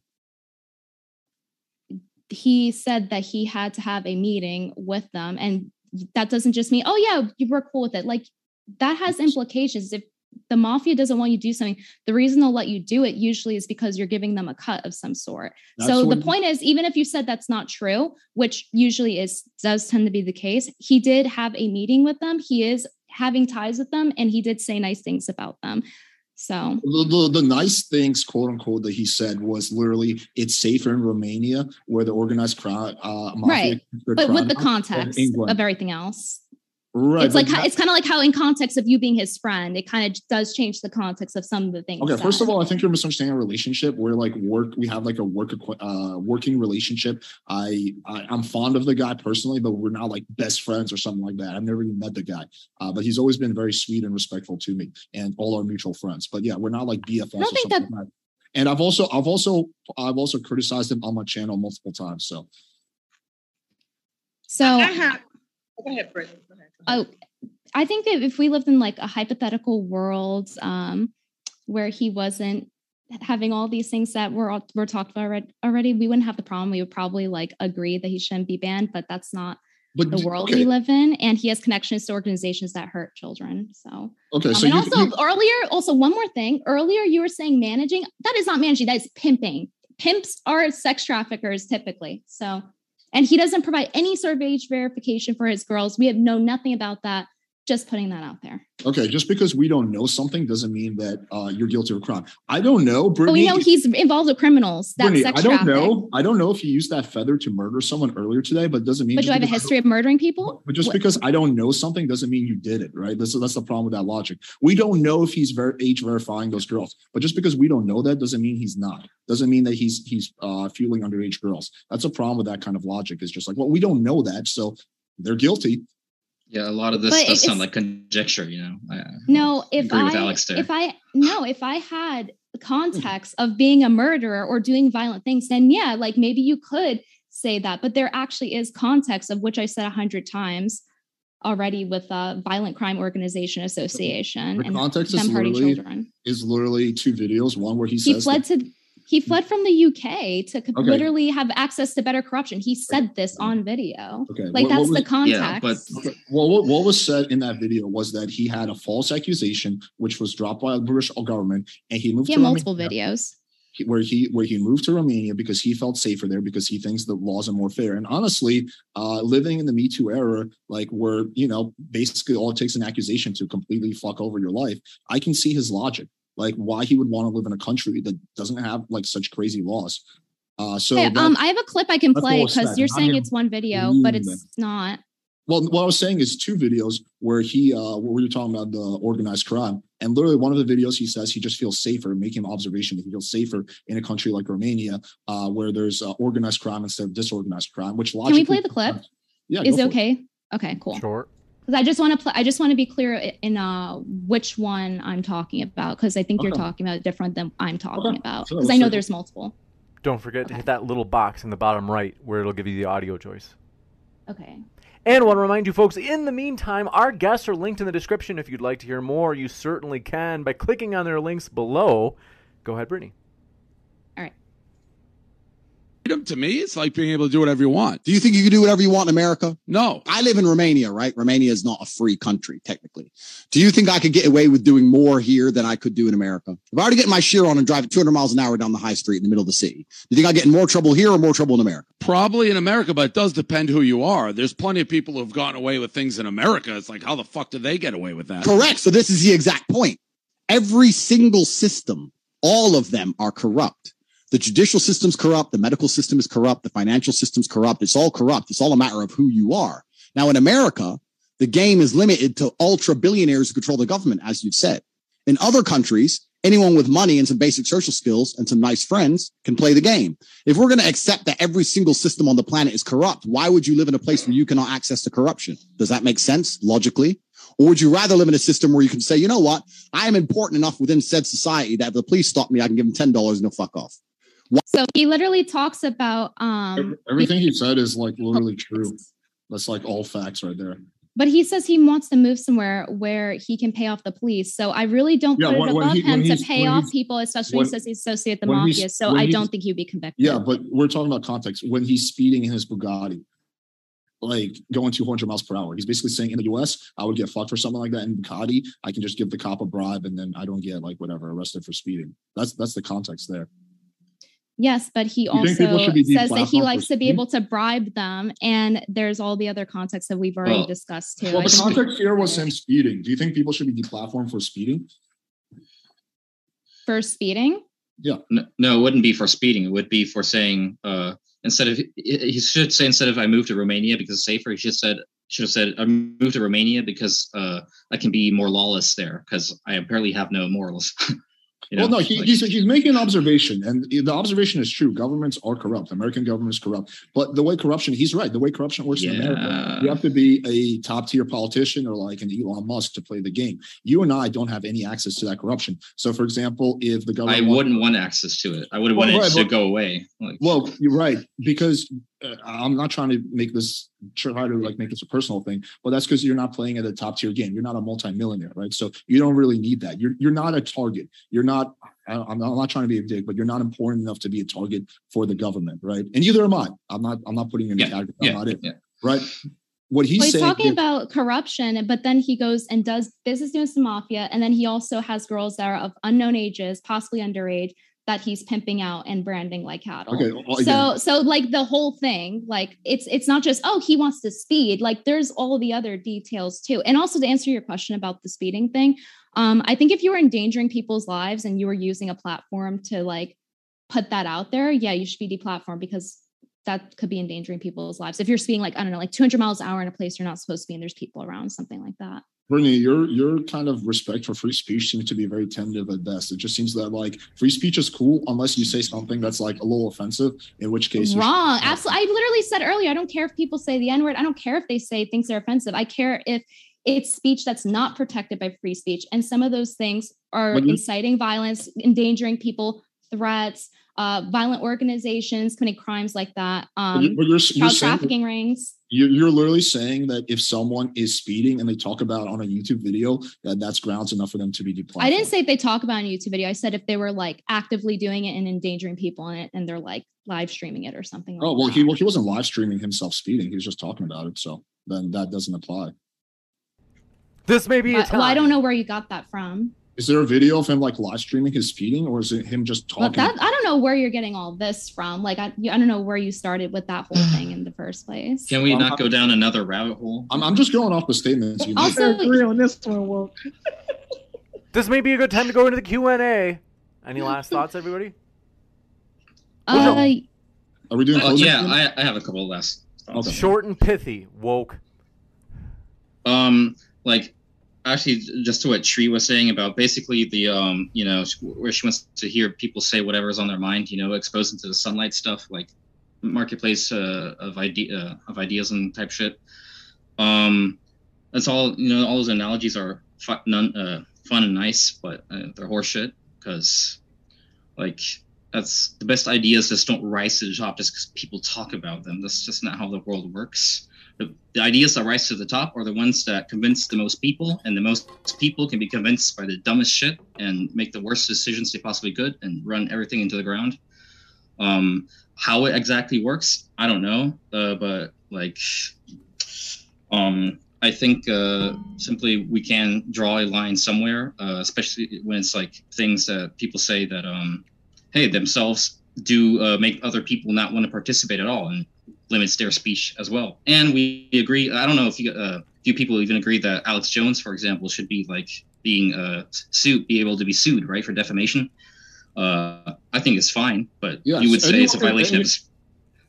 E: He said that he had to have a meeting with them. And that doesn't just mean oh yeah you were cool with it. Like that has implications. If the mafia doesn't want you to do something the reason they'll let you do it usually is because you're giving them a cut of some sort.
B: That's
E: so the point is even if you said that's not true which usually is does tend to be the case he did have a meeting with them. He is having ties with them and he did say nice things about them so
B: The, the, the nice things, quote unquote, that he said was literally it's safer in Romania where the organized crime, uh, mafia
E: Right. but with the context of everything else
B: right?
E: it's like
B: but
E: how- it's kind of like how in context of you being his friend it kind of does change the context of some of the things
B: Okay, first of all, I think you're misunderstanding a relationship. We're like work. We have like a work, uh, working relationship. I, I, I'm fond of the guy personally, but we're not like best friends or something like that. I've never even met the guy, uh, but he's always been very sweet and respectful to me and all our mutual friends. But yeah, we're not like BFFs.
E: I don't
B: or
E: think
B: something like that. And I've also, I've also, I've also criticized him on my channel multiple times. So
E: so
C: I have. Go ahead, Brittany. Go ahead. Go ahead.
E: oh i think that if we lived in like a hypothetical world um where he wasn't having all these things that were all- were talked about already, already we wouldn't have the problem we would probably like agree that he shouldn't be banned but that's not
B: but
E: the world
B: okay,
E: we live in and he has connections to organizations that hurt children so
B: Okay,
E: Um,
B: so
E: and
B: you,
E: also
B: you-
E: earlier, also one more thing. Earlier, you were saying managing. That is not managing. That is pimping. Pimps are sex traffickers typically. So, and he doesn't provide any sort of age verification for his girls. We have known nothing about that. Just putting that out there.
B: okay, just because we don't know something doesn't mean that uh, you're guilty of a crime. I don't know,
E: But
B: Brittany.
E: we know he's involved with criminals. That's
B: Brittany, I don't
E: trafficking.
B: know. I don't know if he used that feather to murder someone earlier today, but it doesn't mean.
E: But do I have a history of murdering people?
B: But just
E: What-
B: because I don't know something doesn't mean you did it, right? This—that's the problem with that logic. We don't know if he's ver- age verifying those girls, but just because we don't know that doesn't mean he's not. Doesn't mean that he's he's uh, fueling underage girls. That's a problem with that kind of logic. It's just like, well, we don't know that, so they're guilty.
D: Yeah, a lot of this
E: But
D: does sound like conjecture. You know. I,
E: No, if
D: agree with
E: I
D: Alex there.
E: if I no, if I had context of being a murderer or doing violent things, then yeah, like maybe you could say that. But there actually is context of which I said a hundred times already with a violent crime organization association
B: The
E: and
B: context is
E: hurting
B: literally
E: children.
B: is literally two videos. One where he
E: He
B: says
E: fled
B: that-
E: to he fled from the UK to
B: Okay.
E: literally have access to better corruption. He said this on video.
B: Okay,
E: Like
B: what- what
E: that's
B: was-
E: the context.
D: Yeah, but
B: Okay. Well, what, what was said in that video was that he had a false accusation, which was dropped by the British government, and he moved
E: he
B: to
E: had multiple
B: Romania.
E: videos.
B: where he where he moved to Romania because he felt safer there because he thinks the laws are more fair. And honestly, uh, living in the Me Too era, like where you know basically all it takes an accusation to completely fuck over your life, I can see his logic, like why he would want to live in a country that doesn't have like such crazy laws. Uh, so
E: Okay,
B: that-
E: um, I have a clip I can play because you're saying it's one video, but
B: believing
E: it's not.
B: well, what I was saying is two videos where he, uh, where you're talking about the organized crime, and literally one of the videos he says he just feels safer, making an observation that he feels safer in a country like Romania, uh, where there's uh, organized crime instead of disorganized crime. Which
E: Can we play the clip?
B: Yeah,
E: Is
B: go
E: it
B: for
E: okay? Okay, cool.
A: Sure.
E: Because I just want to play. I just want to be clear in uh which one I'm talking about because I think you're talking about different than I'm talking
B: Okay.
E: about
B: Sure,
E: because I know there's multiple.
A: Don't forget to hit that little box in the bottom right where it'll give you the audio choice.
E: Okay.
A: And want to remind you folks, in the meantime, our guests are linked in the description. If you'd like to hear more, you certainly can by clicking on their links below. Go ahead, Brittany.
G: Freedom to me it's like being able to do whatever you want
F: Do you think you can do whatever you want in America?
G: no
F: I live in Romania, right? Romania is not a free country, technically. Do you think I could get away with doing more here than I could do in America? If I already get my shear on and drive at 200 miles an hour down the high street in the middle of the city, do you think I get in more trouble here or more trouble in America?
G: probably in america but it does depend who you are there's plenty of people who've gotten away with things in america it's like how the fuck did they get away with that
F: Correct. So this is the exact point. Every single system, all of them are corrupt. The judicial system's corrupt. The medical system is corrupt. The financial system's corrupt. It's all corrupt. It's all a matter of who you are. Now in America, the game is limited to ultra billionaires who control the government, as you've said. In other countries, anyone with money and some basic social skills and some nice friends can play the game. If we're going to accept that every single system on the planet is corrupt, why would you live in a place where you cannot access to corruption? Does that make sense logically? Or would you rather live in a system where you can say, you know what? I am important enough within said society that if the police stop me, I can give them $10 and they'll fuck off.
E: So he literally talks about um
B: Everything he said is like literally true. That's like all facts right there.
E: but he says he wants to move somewhere where he can pay off the police. So I really don't
B: Yeah,
E: put
B: when-
E: it above
B: he-
E: him to pay off people, especially
B: when-
E: he says he associate the mafia. So I don't think he'd be convicted.
B: Yeah, but we're talking about context. When he's speeding in his Bugatti, like going 200 miles per hour, he's basically saying in the US, I would get fucked for something like that. In Bugatti, I can just give the cop a bribe and then I don't get like whatever arrested for speeding. That's that's the context there.
E: Yes, but he
B: You
E: also says that he likes to be able to bribe them, and there's all the other contexts that we've already
D: Well-
E: discussed too.
B: Well,
E: I
B: the context here was him speeding. Do you think people should be deplatformed for speeding?
E: for speeding. Yeah.
D: No, no, it wouldn't be for speeding. It would be for saying uh, instead of he should say instead of I moved to Romania because it's safer. He should said should have said I moved to Romania because uh, I can be more lawless there because I apparently have no morals. you know,
B: well, no, he,
D: like-
B: he's, he's making an observation, and the observation is true. Governments are corrupt. American government is corrupt. But the way corruption, he's right. The way corruption works in America, you have to be a top tier politician or like an Elon Musk to play the game. You and I don't have any access to that corruption. So, for example, if the government, I
D: wouldn't want access to it. I would have
B: Well,
D: wanted
B: right,
D: it to
B: but-
D: go away. Like,
B: Well, you're right because I'm not trying to make this try to like make this a personal thing, but that's because you're not playing at a top tier game. You're not a multimillionaire, right? So you don't really need that. You're you're not a target. You're not. I- I'm not, I'm not trying to be a dick, but you're not important enough to be a target for the government, right? And neither am I. I'm not. I'm not putting you in a
D: Yeah,
B: category. I'm
D: yeah,
B: not it,
D: yeah.
B: right? What he's
E: Well, he's
B: saying.
E: talking
B: is-
E: about corruption, but then he goes and does business deals with the mafia, and then he also has girls that are of unknown ages, possibly underage, that he's pimping out and branding like cattle.
B: okay. well,
E: so so like the whole thing like it's it's not just oh he wants to speed like there's all the other details too and also to answer your question about the speeding thing um i think if you were endangering people's lives and you were using a platform to like put that out there yeah you should be deplatformed because that could be endangering people's lives. If you're speeding like i don't know like 200 miles an hour in a place you're not supposed to be and there's people around something like that.
B: Brittany, your your kind of respect for free speech seems to be very tentative at best. It just seems that like free speech is cool unless you say something that's like a little offensive, in which case should-
E: wrong. absolutely i literally said earlier i don't care if people say the n-word i don't care if they say things that are offensive. I care if it's speech that's not protected by free speech. And some of those things are
B: you-
E: inciting violence endangering people threats uh, violent organizations committing crimes like that
B: But
E: um,
B: you- but you're, you're
E: child
B: saying
E: trafficking rings
B: you're, you're literally saying that if someone is speeding and they talk about it on a YouTube video, that that's grounds enough for them to be deplatformed.
E: i didn't say if they talk about it in a youtube video i said if they were like actively doing it and endangering people in it and they're like live streaming it or something like
B: Oh well,
E: that.
B: he well he wasn't live streaming himself speeding. He was just talking about it. So then that doesn't apply.
A: This may be a
E: But-
A: time.
E: well i don't know where you got that from
B: Is there a video of him like live streaming his feeding, or is it him just talking?
E: that I don't know where you're getting all this from. Like I, I don't know where you started with that whole thing in the first place.
D: Can we
B: Um,
D: not go down another rabbit hole?
B: I'm, I'm just going off the statements you made.
E: Also-
C: I agree on this one, Woke.
A: This may be a good time to go into the Q and A. Any last thoughts, everybody?
E: Uh,
B: Are we doing?
D: Oh, yeah. I, I have a couple of last. thoughts.
A: Short and pithy. Woke.
D: Um, like actually, just to what Tree was saying about basically the um, you know, where she wants to hear people say whatever's on their mind, you know, expose them to the sunlight stuff, like marketplace uh, of idea uh, of ideas and type shit. Um, that's all. You know, all those analogies are fun, none, uh, fun and nice, but uh, they're horseshit because, like, that's the best ideas just don't rise to the top just because people talk about them. That's just not how the world works. The, ideas that rise to the top are the ones that convince the most people, and the most people can be convinced by the dumbest shit and make the worst decisions they possibly could and run everything into the ground. Um, how it exactly works, I don't know, uh, but like, um, I think uh, simply we can draw a line somewhere, uh, especially when it's like things that people say that, um, hey, themselves do uh, make other people not want to participate at all and limits their speech as well. And we agree. I don't know if you, uh, few people even agree that Alex Jones, for example, should be like being uh, sued, be able to be sued, right, for defamation. Uh, I think it's fine, but
B: Yes,
D: you would say it's a
B: anyone-
D: violation of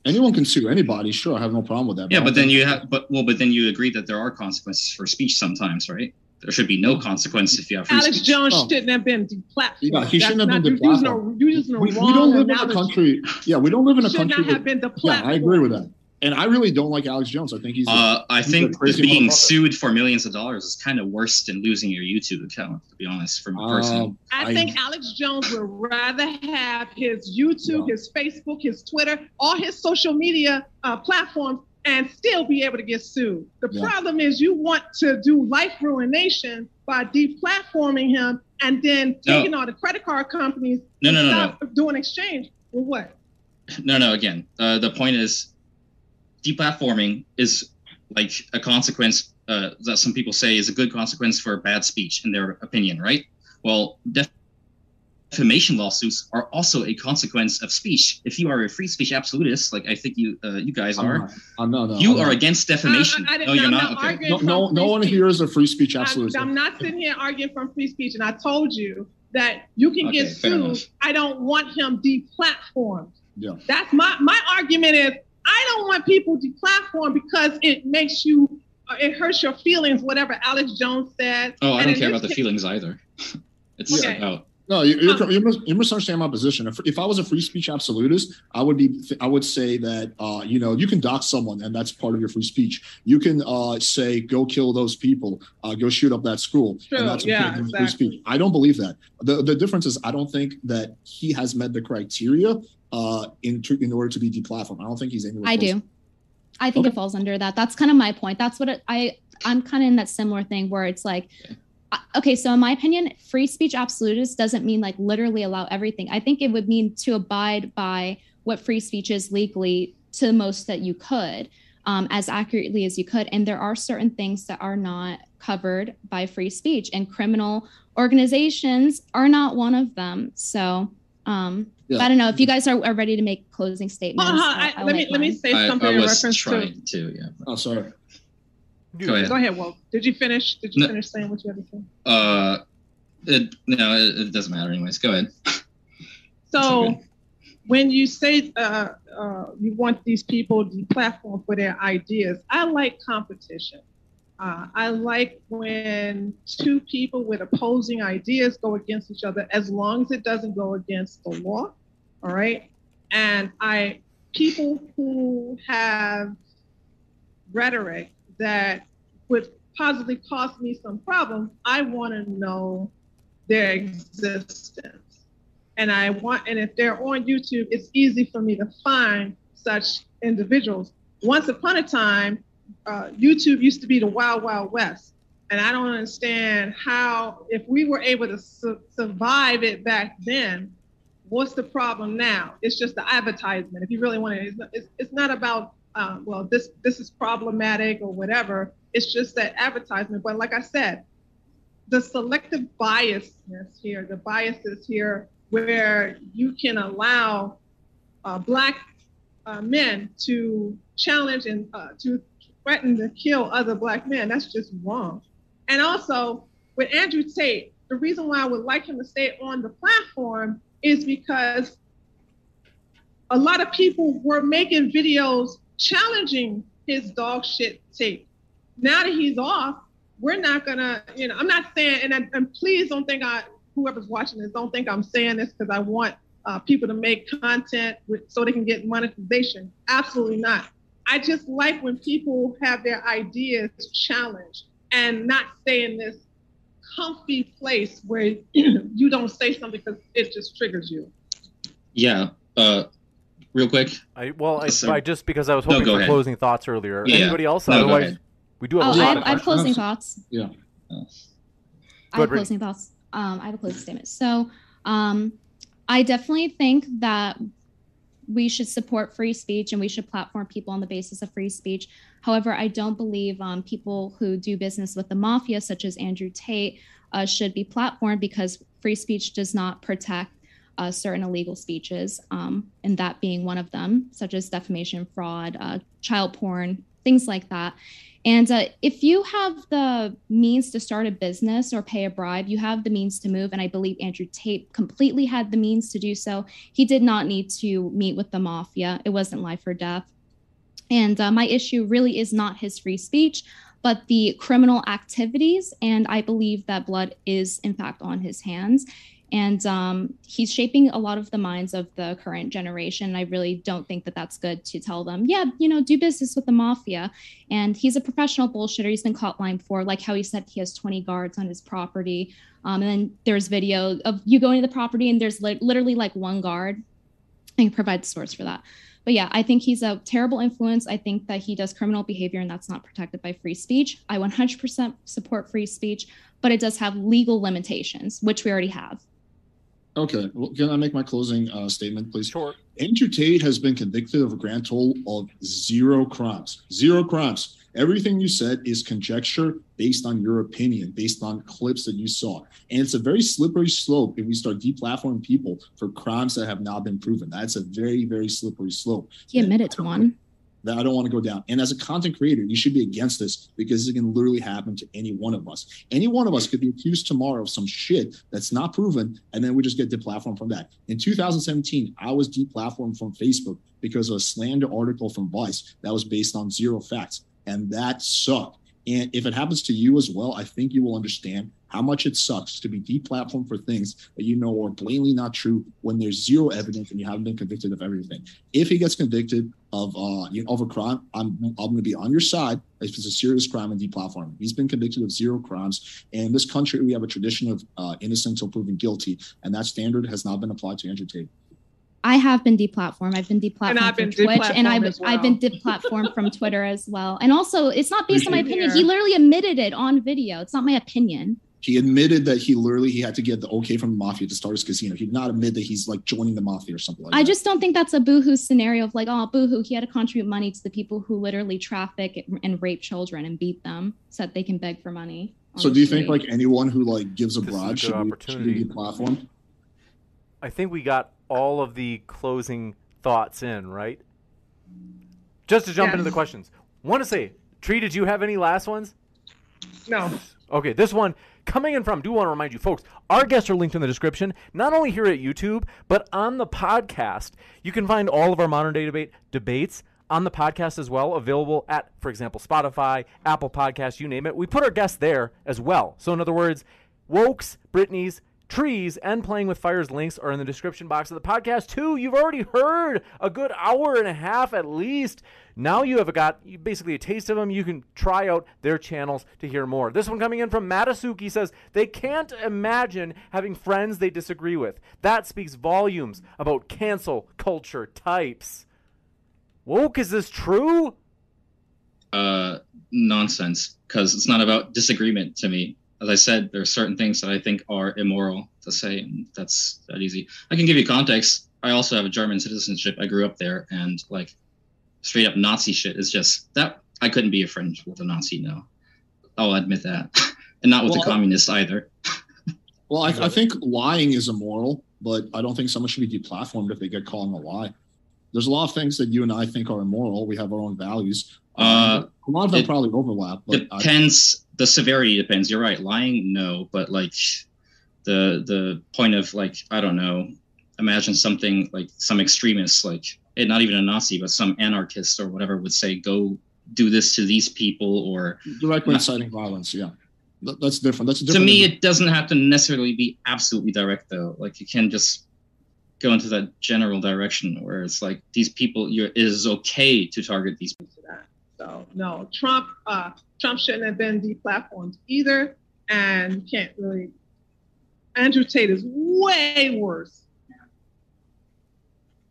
B: Anyone can sue anybody. Sure, I have no problem with that.
D: yeah, but then you have, but well, but then you agree that there are consequences for speech sometimes, right? There should be no consequence if you have free
C: Alex
D: speech.
C: Jones
B: Oh.
C: shouldn't have been deplatformed.
B: Yeah, he shouldn't have been
C: not- you're using
B: deplatformed.
C: a- You're using a
B: we, we don't live in a country. Yeah, we don't live in a
C: Should
B: country.
C: not have been
B: yeah, I agree with that. And I really don't like Alex Jones. I think he's. a-
D: Uh, I
B: he's a
D: think
B: crazy
D: being sued for millions of dollars is kind of worse than losing your YouTube account. To be honest, for me personally.
B: Um,
C: I,
B: I-
C: think Alex Jones would rather have his YouTube,
B: Yeah.
C: his Facebook, his Twitter, all his social media uh, platforms and still be able to get sued. The
B: Yeah.
C: problem is you want to do life ruination by deplatforming him and then
D: No.
C: taking all the credit card companies
D: No, no, no, no.
C: stop doing exchange. Well, what?
D: No, no. Again, uh, the point is, deplatforming is like a consequence uh, that some people say is a good consequence for bad speech, in their opinion, right? Well, def- defamation lawsuits are also a consequence of speech. If you are a free speech absolutist, like I think you uh, you guys
B: I'm
D: are,
B: not. I'm not, no,
D: you
B: I'm
D: are
B: not.
D: against defamation.
C: Uh, I- I did-
D: no, you're
C: I'm
D: not.
C: not
D: okay.
C: arguing
B: No, no, no one here is a free speech
C: I'm,
B: absolutist.
C: I'm not sitting here arguing from free speech, and I told you that you can
D: Okay,
C: get sued. I don't want him deplatformed.
B: Yeah.
C: That's my my argument is I don't want people deplatformed because it makes you uh, it hurts your feelings. Whatever Alex Jones said.
D: Oh, I
C: And
D: don't care
C: this
D: about the
C: case-
D: feelings either. it's
C: Okay.
D: about
B: No, you, you're, you're, you're misunderstanding my position. If, if I was a free speech absolutist, I would be I would say that uh, you know you can dox someone and that's part of your free speech. You can uh, say go kill those people, uh, go shoot up that school,
C: True,
B: and that's
C: yeah,
B: okay, free speech. I don't believe that. The the difference is I don't think that he has met the criteria uh, in to, in order to be deplatformed. I don't think he's anywhere.
E: I
B: close.
E: do. I think
B: Okay.
E: it falls under that. That's kind of my point. That's what it, I I'm kind of in that similar thing where it's like uh, okay, so in my opinion, free speech absolutist doesn't mean like literally allow everything. I think it would mean to abide by what free speech is legally to the most that you could, um, as accurately as you could. And there are certain things that are not covered by free speech, and criminal organizations are not one of them. So, um,
B: Yeah.
E: but I don't know if you guys are, are ready to make closing statements.
C: Uh-huh,
E: I-
C: I-
E: I
C: let me
E: like
C: let me say something
D: I
C: in
D: was
C: reference to.
D: trying to, yeah.
B: Oh, sorry.
D: Go ahead.
C: Go ahead, Wolf. Did you finish? Did you
D: No.
C: finish saying what you had to say?
D: Uh, it, no, it, it doesn't matter anyways. Go ahead.
C: So when you say uh, uh, you want these people the platform for their ideas, I like competition. Uh, I like when two people with opposing ideas go against each other, as long as it doesn't go against the law. All right. And I, people who have rhetoric that would possibly cause me some problems, I want to know their existence and I want, and if they're on YouTube, it's easy for me to find such individuals. Once upon a time, uh, YouTube used to be the wild, wild west, and I don't understand how, if we were able to su- survive it back then, what's the problem now? It's just the advertisement. If you really want to, it's, it's, it's not about, um, well, this this is problematic or whatever. It's just that advertisement. But like I said, the selective biasness here, the biases here, where you can allow uh, black uh, men to challenge and uh, to threaten to kill other black men. That's just wrong. And also with Andrew Tate, the reason why I would like him to stay on the platform is because a lot of people were making videos challenging his dog shit tape. Now that he's off, we're not gonna, you know, I'm not saying, and, I, and please don't think I, whoever's watching this, don't think I'm saying this because I want uh, people to make content with, so they can get monetization. Absolutely not. I just like when people have their ideas challenged and not stay in this comfy place where you don't say something because it just triggers you.
D: Yeah. Uh, real quick.
A: I well, I,
D: So-
A: I just because I was
D: No,
A: hoping
D: go
A: for
D: ahead.
A: closing thoughts earlier.
D: Yeah.
A: Anybody else?
D: No,
A: Otherwise, we do have
E: Oh,
A: a
E: I
A: lot
E: have,
A: of
E: I have
A: questions.
E: closing thoughts.
B: Yeah.
E: I have closing thoughts. Um, I have a closing statement. So, um, I definitely think that we should support free speech and we should platform people on the basis of free speech. However, I don't believe um, people who do business with the mafia, such as Andrew Tate, uh, should be platformed because free speech does not protect uh, certain illegal speeches, um, and that being one of them, such as defamation, fraud, uh, child porn, things like that. And uh, if you have the means to start a business or pay a bribe, you have the means to move. And I believe Andrew Tate completely had the means to do so. He did not need to meet with the mafia, it wasn't life or death. And uh, my issue really is not his free speech, but the criminal activities. And I believe that blood is, in fact, on his hands. And um, he's shaping a lot of the minds of the current generation. I really don't think that that's good to tell them, yeah, you know, do business with the mafia. And he's a professional bullshitter. He's been caught lying before, like how he said he has 20 guards on his property. Um, and then there's video of you going to the property and there's li- literally like one guard. I can provide the source for that. But yeah, I think he's a terrible influence. I think that he does criminal behavior and that's not protected by free speech. I 100% support free speech, but it does have legal limitations, which we already have.
B: Okay. Well, can I make my closing uh, statement, please?
A: Sure.
B: Andrew Tate has been convicted of a grand total of zero crimes. Zero crimes. Everything you said is conjecture based on your opinion, based on clips that you saw. And it's a very slippery slope if we start deplatforming people for crimes that have not been proven. That's a very, very slippery slope.
E: He admitted to one.
B: That I don't want to go down. And as a content creator, you should be against this because it can literally happen to any one of us. Any one of us could be accused tomorrow of some shit that's not proven, and then we just get deplatformed from that. In 2017, I was deplatformed from Facebook because of a slander article from Vice that was based on zero facts, and that sucked. And if it happens to you as well, I think you will understand how much it sucks to be deplatformed for things that you know are blatantly not true when there's zero evidence and you haven't been convicted of everything. If he gets convicted of uh you know, of a crime, I'm I'm going to be on your side if it's a serious crime and deplatforming. He's been convicted of zero crimes. And in this country, we have a tradition of uh, innocent until proven guilty, and that standard has not been applied to Andrew Tate.
E: I have been deplatformed. I've been deplatformed
C: And I've
E: from
C: been
E: Twitch, and I've
C: deplatformed as
E: I've been
C: well.
E: deplatformed from Twitter as well. And also, it's not based on my opinion.
C: Here.
E: He literally admitted it on video. It's not my opinion.
B: He admitted that he literally he had to get the okay from the mafia to start his casino. He did not admit that he's like joining the mafia or something like
E: I
B: that.
E: just don't think that's a boohoo scenario of like, oh, boohoo, he had to contribute money to the people who literally traffic and rape children and beat them so that they can beg for money.
B: So do you think like anyone who like gives a
A: This is a
B: bribe should be, should be deplatformed?
A: I think we got all of the closing thoughts in, right? Just to jump into the questions. Want to say, Tree, did you have any last ones?
C: No.
A: Okay, this one coming in from, do want to remind you folks, our guests are linked in the description, not only here at YouTube, but on the podcast. You can find all of our modern day debate debates on the podcast as well, available at, for example, Spotify, Apple Podcasts, you name it. We put our guests there as well. So, in other words, Wokes, Brittany's, Trees, and Playing with Fire's links are in the description box of the podcast, too. You've already heard a good hour and a half at least. Now you have got basically a taste of them. You can try out their channels to hear more. This one coming in from Matasuki says they can't imagine having friends they disagree with. That speaks volumes about cancel culture types. Woke, is this true?
D: uh, nonsense because it's not about disagreement to me. As I said, there are certain things that I think are immoral to say, and that's that easy. I can give you context. I also have a German citizenship. I grew up there, and like straight up Nazi shit is just that I couldn't be a friend with a Nazi. No, I'll admit that. and not with
B: Well,
D: the communists either.
B: Well, I, I think lying is immoral, but I don't think someone should be deplatformed if they get caught in a lie. There's a lot of things that you and I think are immoral. We have our own values.
D: Uh,
B: a lot of them
D: it
B: probably overlap, but I,
D: depends. the severity depends. You're right. Lying, no, but like the the point of like I don't know. Imagine something like some extremists, like eh, not even a Nazi, but some anarchist or whatever would say, "Go do this to these people," or
B: directly inciting violence. Yeah, That- that's different. That's different.
D: to
B: me
D: it doesn't have to necessarily be absolutely direct though like you can just go into that general direction where it's like these people you're, it is okay to target these people
C: So no, Trump, uh, Trump shouldn't have been deplatformed either, and can't really. Andrew Tate is way worse.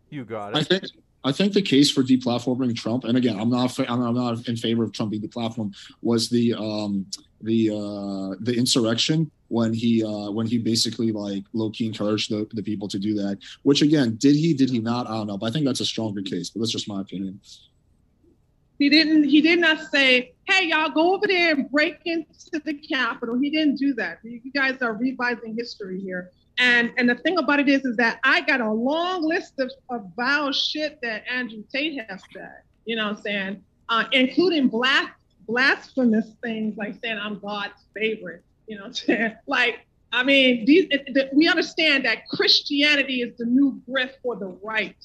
A: You got it.
B: I
A: it.
B: think I think the case for deplatforming Trump, and again, I'm not I'm I'm not in favor of Trump being deplatformed, was the um the uh the insurrection when he uh when he basically like low key encouraged the, the people to do that. Which again, did he? Did he not? I don't know. But I think that's a stronger case. But that's just my opinion.
C: He didn't. He did not say, "Hey, y'all, go over there and break into the Capitol." He didn't do that. You guys are revising history here. And and the thing about it is, is that I got a long list of, of vile shit that Andrew Tate has said. You know what I'm saying? Uh, including blas- blasphemous things like saying I'm God's favorite. You know what I'm saying? Like, I mean, these we understand that Christianity is the new grift for the right.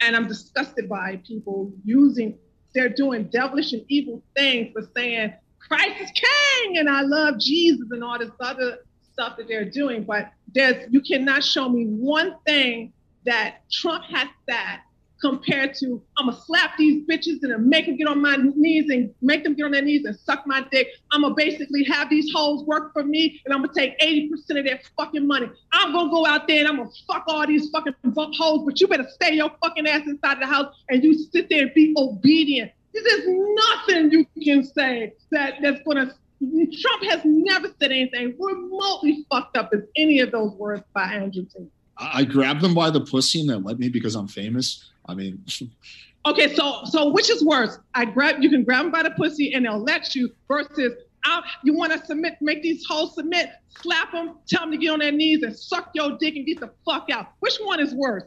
C: And I'm disgusted by people using they're doing devilish and evil things for saying Christ is king and I love Jesus and all this other stuff that they're doing. But there's you cannot show me one thing that Trump has said compared to I'm gonna slap these bitches and make them get on my knees and make them get on their knees and suck my dick. I'm gonna basically have these hoes work for me and I'm gonna take 80% of their fucking money. I'm gonna go out there and I'm gonna fuck all these fucking hoes, but you better stay your fucking ass inside the house and you sit there and be obedient. There's nothing you can say that that's gonna Trump has never said anything remotely fucked up as any of those words by Andrew Tate.
B: I, I grabbed them by the pussy and they let me because I'm famous. I mean,
C: Okay, so so which is worse? I grab you can grab them by the pussy and they'll let you versus I, you want to submit, make these hoes submit, slap them, tell them to get on their knees and suck your dick and get the fuck out. Which one is worse?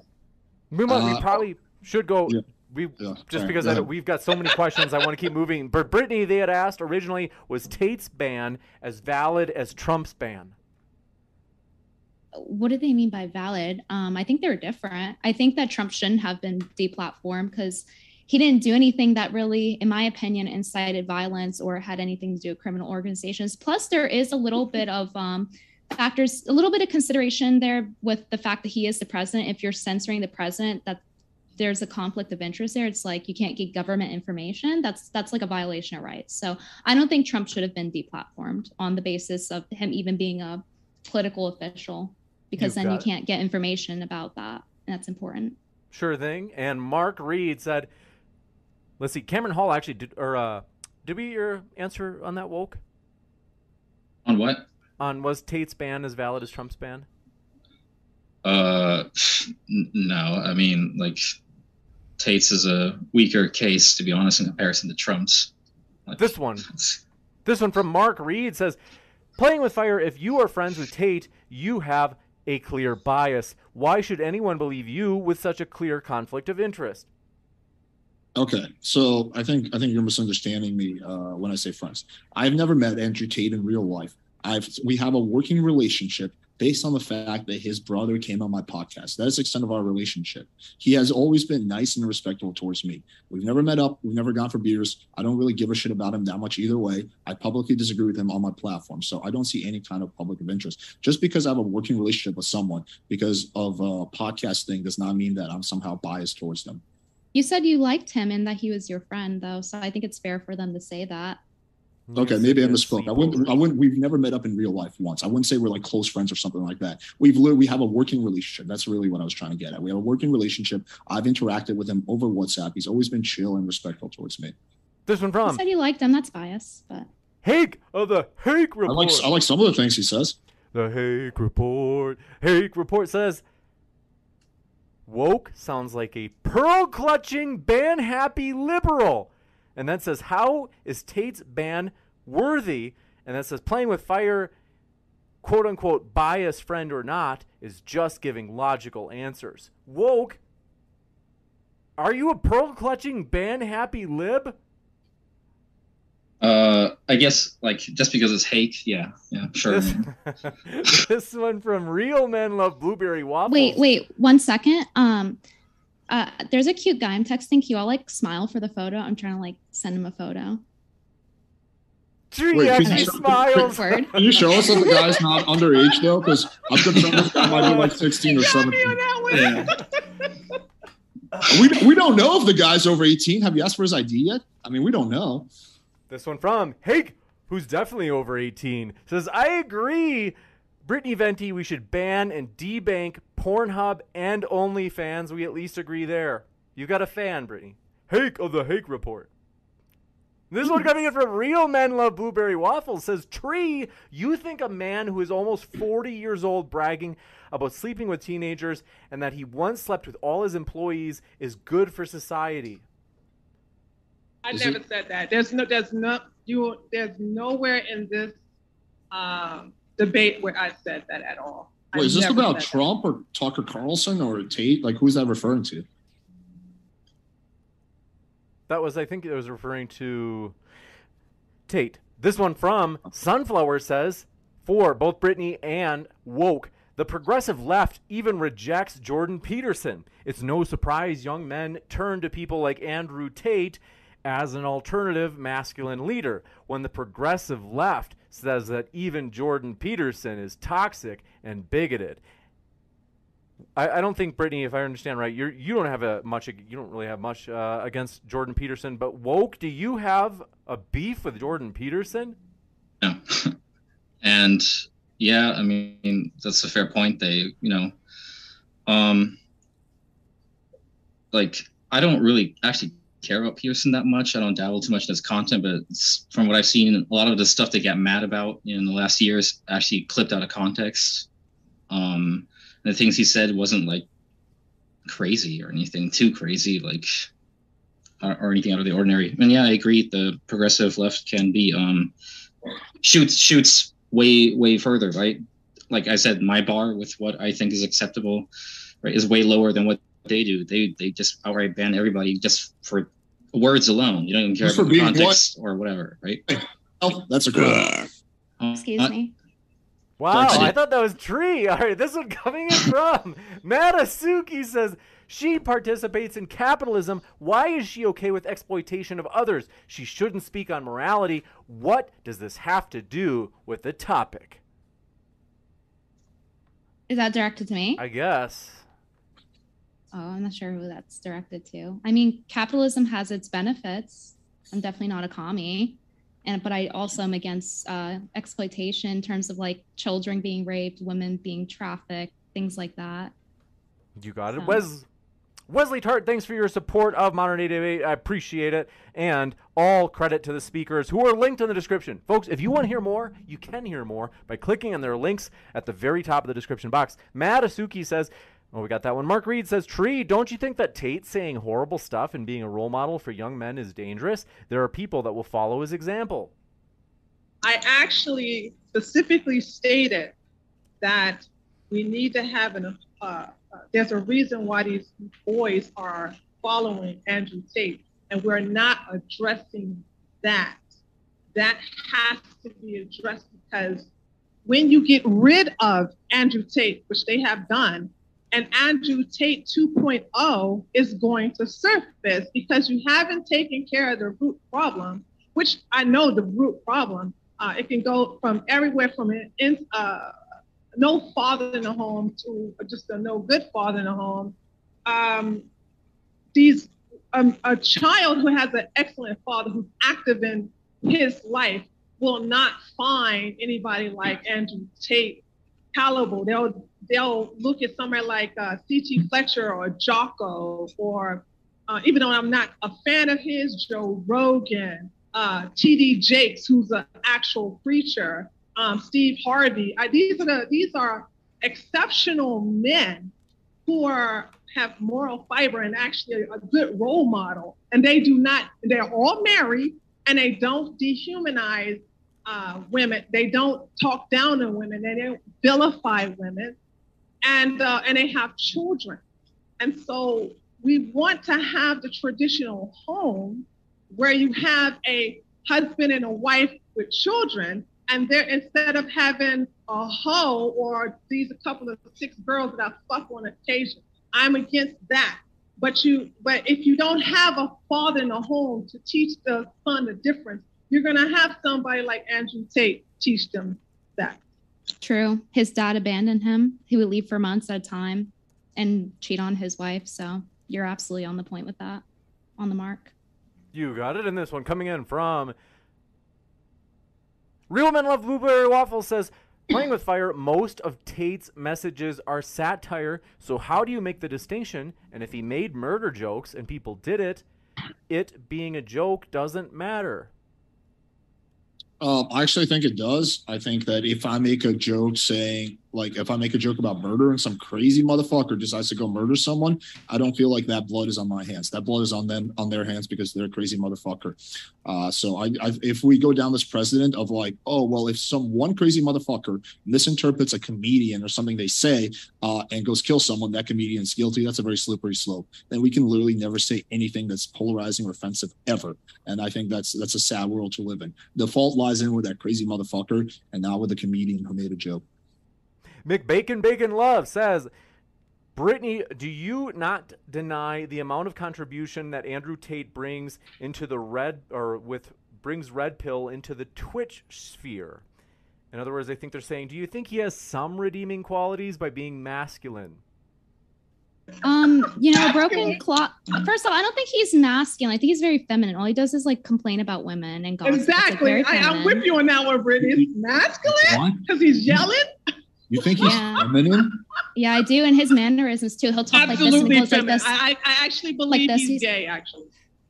A: We, might, we
B: Uh,
A: probably should go.
B: yeah.
A: We
B: Yeah,
A: just
B: sorry,
A: because
B: go
A: I, we've got so many questions, I want to keep moving. But Brittany, they had asked originally, was Tate's ban as valid as Trump's ban?
E: What do they mean by valid? Um, I think they're different. I think that Trump shouldn't have been deplatformed because he didn't do anything that really, in my opinion, incited violence or had anything to do with criminal organizations. Plus, there is a little bit of um, factors, a little bit of consideration there with the fact that he is the president. If you're censoring the president, that there's a conflict of interest there. It's like you can't get government information. That's that's like a violation of rights. So I don't think Trump should have been deplatformed on the basis of him even being a political official because
A: You've
E: then you
A: got-
E: can't get information about that. And that's important.
A: Sure thing. And Mark Reed said, let's see, Cameron Hall actually did, or uh, did we your answer on that woke?
D: on what
A: On was Tate's ban as valid as Trump's ban?
D: uh n- no i mean like tate's is a weaker case to be honest in comparison to trump's like,
A: This one. This one from Mark Reed says, Playing with fire, if you are friends with Tate, you have a clear bias. Why should anyone believe you with such a clear conflict of interest?
B: Okay, so I think I think you're misunderstanding me uh, when I say friends. I've never met Andrew Tate in real life. I've we have a working relationship based on the fact that his brother came on my podcast. That is the extent of our relationship. He has always been nice and respectful towards me. We've never met up. We've never gone for beers. I don't really give a shit about him that much either way. I publicly disagree with him on my platform, so I don't see any kind of public of interest. Just because I have a working relationship with someone because of a podcast thing does not mean that I'm somehow biased towards them.
E: You said you liked him and that he was your friend, though. So I think it's fair for them to say that.
B: Okay,
A: Yes,
B: maybe I
A: it is
B: misspoke. I wouldn't. I wouldn't. We've never met up in real life once. I wouldn't say we're like close friends or something like that. We've li- we have a working relationship. That's really what I was trying to get at. We have a working relationship. I've interacted with him over WhatsApp. He's always been chill and respectful towards me.
A: This one
E: You
A: from
E: said you liked him. That's bias, but
A: Hake of the Hake
B: I
A: Report.
B: like I like some of the things he says.
A: The Hake Report. Hake Report says woke sounds like a pearl clutching, ban happy liberal. And then says, How is Tate's ban worthy? And that says playing with fire, quote unquote, bias friend or not, is just giving logical answers. Woke, are you a pearl clutching ban happy lib?
D: Uh, I guess like just because it's hate, yeah, yeah, sure.
A: This, this one from Real Men Love Blueberry Waffles.
E: Wait, wait, one second. Um, uh, there's a cute guy I'm texting. Can you all like smile for the photo? I'm trying to like send him a photo.
A: Tree
B: Wait, can you-
A: smiles.
E: Word.
B: Can you show us that the guy's not underage though? Because I'm concerned this guy might be like 16 or 17.
C: on that one.
D: Yeah.
B: We, we don't know if the guy's over 18. Have you asked for his ID yet? I mean, we don't know.
A: This one from Hake, who's definitely over 18, says, I agree, Brittany Venti, we should ban and debank Pornhub and OnlyFans. We at least agree there. You got a fan, Brittany. Hake of the Hake Report. This one coming in from Real Men Love Blueberry Waffles says, Tree, you think a man who is almost 40 years old bragging about sleeping with teenagers and that he once slept with all his employees is good for society?
C: I
B: Is
C: never
B: it-
C: said that. There's no, there's no, you, there's nowhere in this um, debate where I said that at all. I
B: Wait, is this about
C: said that.
B: Trump or Tucker Carlson or Tate? Like, who's that referring to?
A: That was, I think it was referring to Tate. This one from Sunflower says, for both Brittany and Woke, the progressive left even rejects Jordan Peterson. It's no surprise young men turn to people like Andrew Tate as an alternative masculine leader when the progressive left says that even Jordan Peterson is toxic and bigoted. I, I don't think Brittany, if I understand right, you you don't have a much you don't really have much uh, against Jordan Peterson, but woke, do you have a beef with Jordan Peterson?
D: No. and yeah, I mean that's a fair point. They, you know, um, like I don't really actually care about Peterson that much. I don't dabble too much in his content, but from what I've seen, a lot of the stuff they got mad about in the last years actually clipped out of context. Um, the things he said wasn't like crazy or anything too crazy, like or, or anything out of the ordinary. And yeah, I agree. The progressive left can be um shoots shoots way way further, right? Like I said, my bar with what I think is acceptable, right, is way lower than what they do. They they just outright ban everybody just for words alone. You don't even care
B: Just for
D: about the
B: being
D: context or whatever, right?
B: Oh, that's a good.
D: Uh,
E: Excuse
D: uh,
E: me.
A: Wow, I thought that was Tree. All right, this one coming in from Matasuki says she participates in capitalism. Why is she okay with exploitation of others? She shouldn't speak on morality. What does this have to do with the topic?
E: Is that directed to me?
A: I guess.
E: Oh, I'm not sure who that's directed to. I mean, capitalism has its benefits. I'm definitely not a commie. And but I also am against uh, exploitation in terms of like children being raped, women being trafficked, things like that.
A: You got it.
E: So-
A: Wes Wesley Tart, thanks for your support of Modern Day Debate. I appreciate it. And all credit to the speakers who are linked in the description. Folks, if you want to hear more, you can hear more by clicking on their links at the very top of the description box. Matt Asuki says, Oh, we got that one. Mark Reed says, Tree, don't you think that Tate saying horrible stuff and being a role model for young men is dangerous? There are people that will follow his example.
C: I actually specifically stated that we need to have an, uh, there's a reason why these boys are following Andrew Tate, and we're not addressing that. That has to be addressed because when you get rid of Andrew Tate, which they have done, and Andrew Tate 2.0 is going to surface because you haven't taken care of the root problem, which I know the root problem. Uh, it can go from everywhere from an in, uh, no father in the home to just a no good father in the home. Um, these um, a child who has an excellent father who's active in his life will not find anybody like Andrew Tate palatable. They'll they'll look at somewhere like uh, C.T. Fletcher or Jocko or uh, even though I'm not a fan of his, Joe Rogan, uh, T.D. Jakes, who's an actual preacher, um, Steve Harvey. I, these are the these are exceptional men who are have moral fiber and actually a good role model. And they do not. They're all married, and they don't dehumanize uh, women. They don't talk down on women. They don't vilify women, and uh, and they have children. And so we want to have the traditional home where you have a husband and a wife with children, and there instead of having a hoe or these a couple of six girls that I fuck on occasion. I'm against that. But you, but if you don't have a father in the home to teach the son the difference, you're gonna have somebody like Andrew Tate teach them that.
E: True. His dad abandoned him. He would leave for months at a time and cheat on his wife. So you're absolutely on the point with that, on the mark.
A: You got it in this one. Coming in from Real Men Love Blueberry Waffle says, Playing with Fire, most of Tate's messages are satire, so how do you make the distinction? And if he made murder jokes and people did it, it being a joke doesn't matter.
B: Um, I actually think it does. I think that if I make a joke saying, like, if I make a joke about murder and some crazy motherfucker decides to go murder someone, I don't feel like that blood is on my hands. That blood is on them, on their hands because they're a crazy motherfucker. Uh, so I, I, if we go down this precedent of like, oh well, if some one crazy motherfucker misinterprets a comedian or something they say uh, and goes kill someone, that comedian's guilty. That's a very slippery slope. Then we can literally never say anything that's polarizing or offensive ever. And I think that's that's a sad world to live in. The fault lies in with that crazy motherfucker and not with the comedian who made a joke.
A: McBacon Bacon Love says, Brittany, do you not deny the amount of contribution that Andrew Tate brings into the red or with brings red pill into the Twitch sphere? In other words, I think they're saying, do you think he has some redeeming qualities by being masculine?
E: Um, you know, broken clock. First of all, I don't think he's masculine. I think he's very feminine. All he does is like complain about women and gossip.
C: Exactly.
E: Like,
C: I, am with you on that one, Brittany. He's masculine because he's yelling.
B: You think he's
E: Yeah.
B: feminine?
E: Yeah, I do, and his mannerisms too. He'll talk
C: Absolutely
E: like this and he goes like this.
C: I, I actually believe
E: this.
C: he's
E: He's-
C: gay. Actually,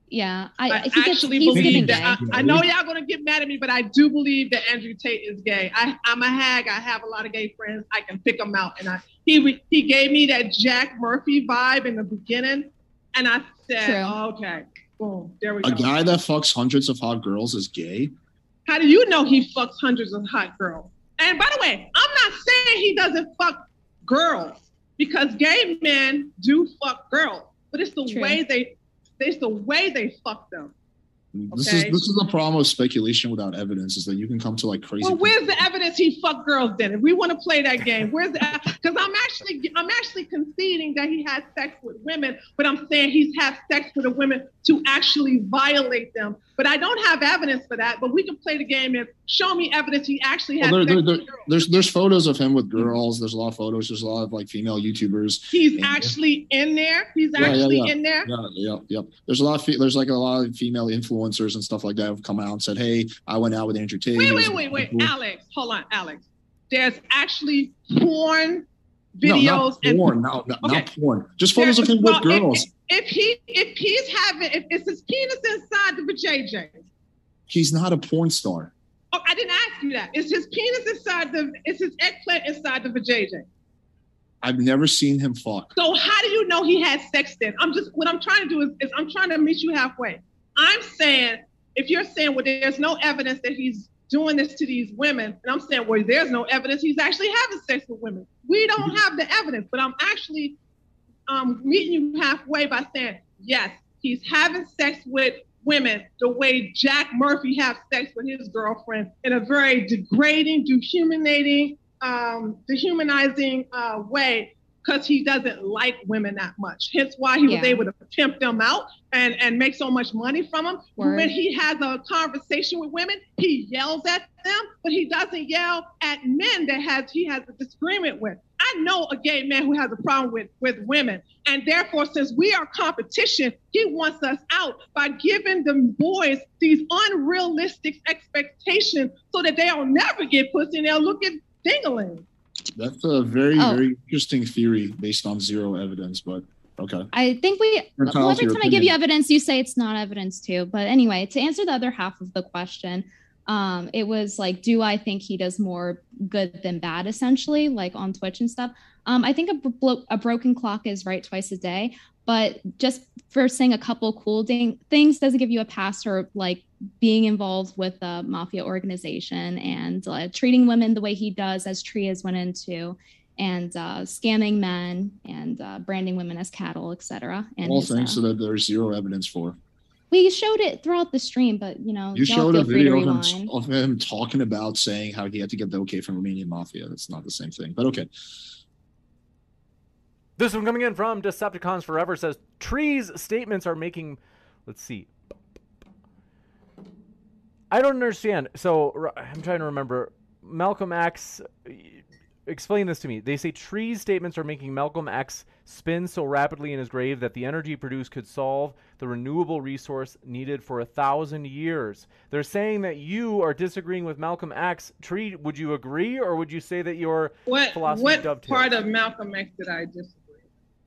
E: yeah, I,
C: I,
E: he gets,
C: actually
E: he's
C: believe
E: gay.
C: that. I, I know y'all gonna get mad at me, but I do believe that Andrew Tate is gay. I, I'm a hag. I have a lot of gay friends. I can pick them out, and I he he gave me that Jack Murphy vibe in the beginning, and I said,
E: True.
C: okay, boom, there we
B: A
C: go.
B: A guy that fucks hundreds of hot girls is gay?
C: How do you know he fucks hundreds of hot girls? And by the way, I'm not saying he doesn't fuck girls because gay men do fuck girls, but it's the
E: True.
C: way they, it's the way they fuck them.
B: This
C: Okay.
B: is this is the problem of speculation without evidence is that you can come to like crazy.
C: Well, where's the evidence he fucked girls then? If we want to play that game, where's the? Because I'm actually, I'm actually conceding that he had sex with women, but I'm saying he's had sex with the women to actually violate them. But I don't have evidence for that. But we can play the game and show me evidence he actually had
B: Well, there, there, there, there's there's photos of him with girls. There's a lot of photos. There's a lot of like female YouTubers.
C: He's
B: Yeah.
C: actually in there. He's
B: Yeah, yeah,
C: actually
B: yeah.
C: in there.
B: Yeah, yeah, yeah. There's a lot of there's like a lot of female influencers and stuff like that have come out and said, "Hey, I went out with Andrew Tate."
C: Wait, wait, wait, wait,
B: cool."
C: Alex. Hold on, Alex. There's actually porn
B: No,
C: videos
B: not
C: and
B: porn. No, no,
C: Okay.
B: not porn. Just photos
C: There-
B: of him
C: well,
B: with girls.
C: If, if he if he's having if it's his penis inside the vajayjay.
B: He's not a porn star.
C: Oh, I didn't ask you that. Is his penis inside the is his eggplant inside the vajayjay?
B: I've never seen him fuck.
C: So how do you know he had sex then? I'm just what I'm trying to do is, is I'm trying to meet you halfway. I'm saying if you're saying well there's no evidence that he's doing this to these women, and I'm saying well there's no evidence he's actually having sex with women. We don't have the evidence, but I'm actually um, meeting you halfway by saying yes, he's having sex with women the way Jack Murphy has sex with his girlfriend in a very degrading, dehumanizing, um, dehumanizing uh, way because he doesn't like women that much. Hence why he was able to pimp them out and, and make so much money from them.
E: Word.
C: When he has a conversation with women, he yells at them, but he doesn't yell at men that has he has a disagreement with. I know a gay man who has a problem with, with women. And therefore, since we are competition, he wants us out by giving the boys these unrealistic expectations so that they'll never get pussy and they'll look at dingling.
B: That's a very
E: Oh.
B: very interesting theory based on zero evidence, but okay.
E: I think we well, every time I give you evidence, you say it's not evidence too. But anyway, to answer the other half of the question, um, it was like, do I think he does more good than bad, essentially, like on Twitch and stuff? Um, I think a, bro- a broken clock is right twice a day. But just for saying a couple cool ding- things doesn't give you a pass for like being involved with a mafia organization and uh, treating women the way he does, as Trias went into, and uh, scamming men and uh, branding women as cattle, etc. And
B: All things
E: uh,
B: that there's zero evidence for.
E: we showed it throughout the stream, but you know,
B: You showed a
E: feel free to
B: video of him, of him talking about saying how he had to get the okay from Romanian mafia. That's not the same thing, but okay.
A: This one coming in from Decepticons Forever says Tree's statements are making. Let's see. I don't understand. So I'm trying to remember. Malcolm X. Explain this to me. They say Tree's statements are making Malcolm X spin so rapidly in his grave that the energy produced could solve the renewable resource needed for a thousand years. They're saying that you are disagreeing with Malcolm X. Tree, would you agree, or would you say that your
C: What
A: philosophy
C: what
A: dovetails?
C: part of Malcolm X did I disagree?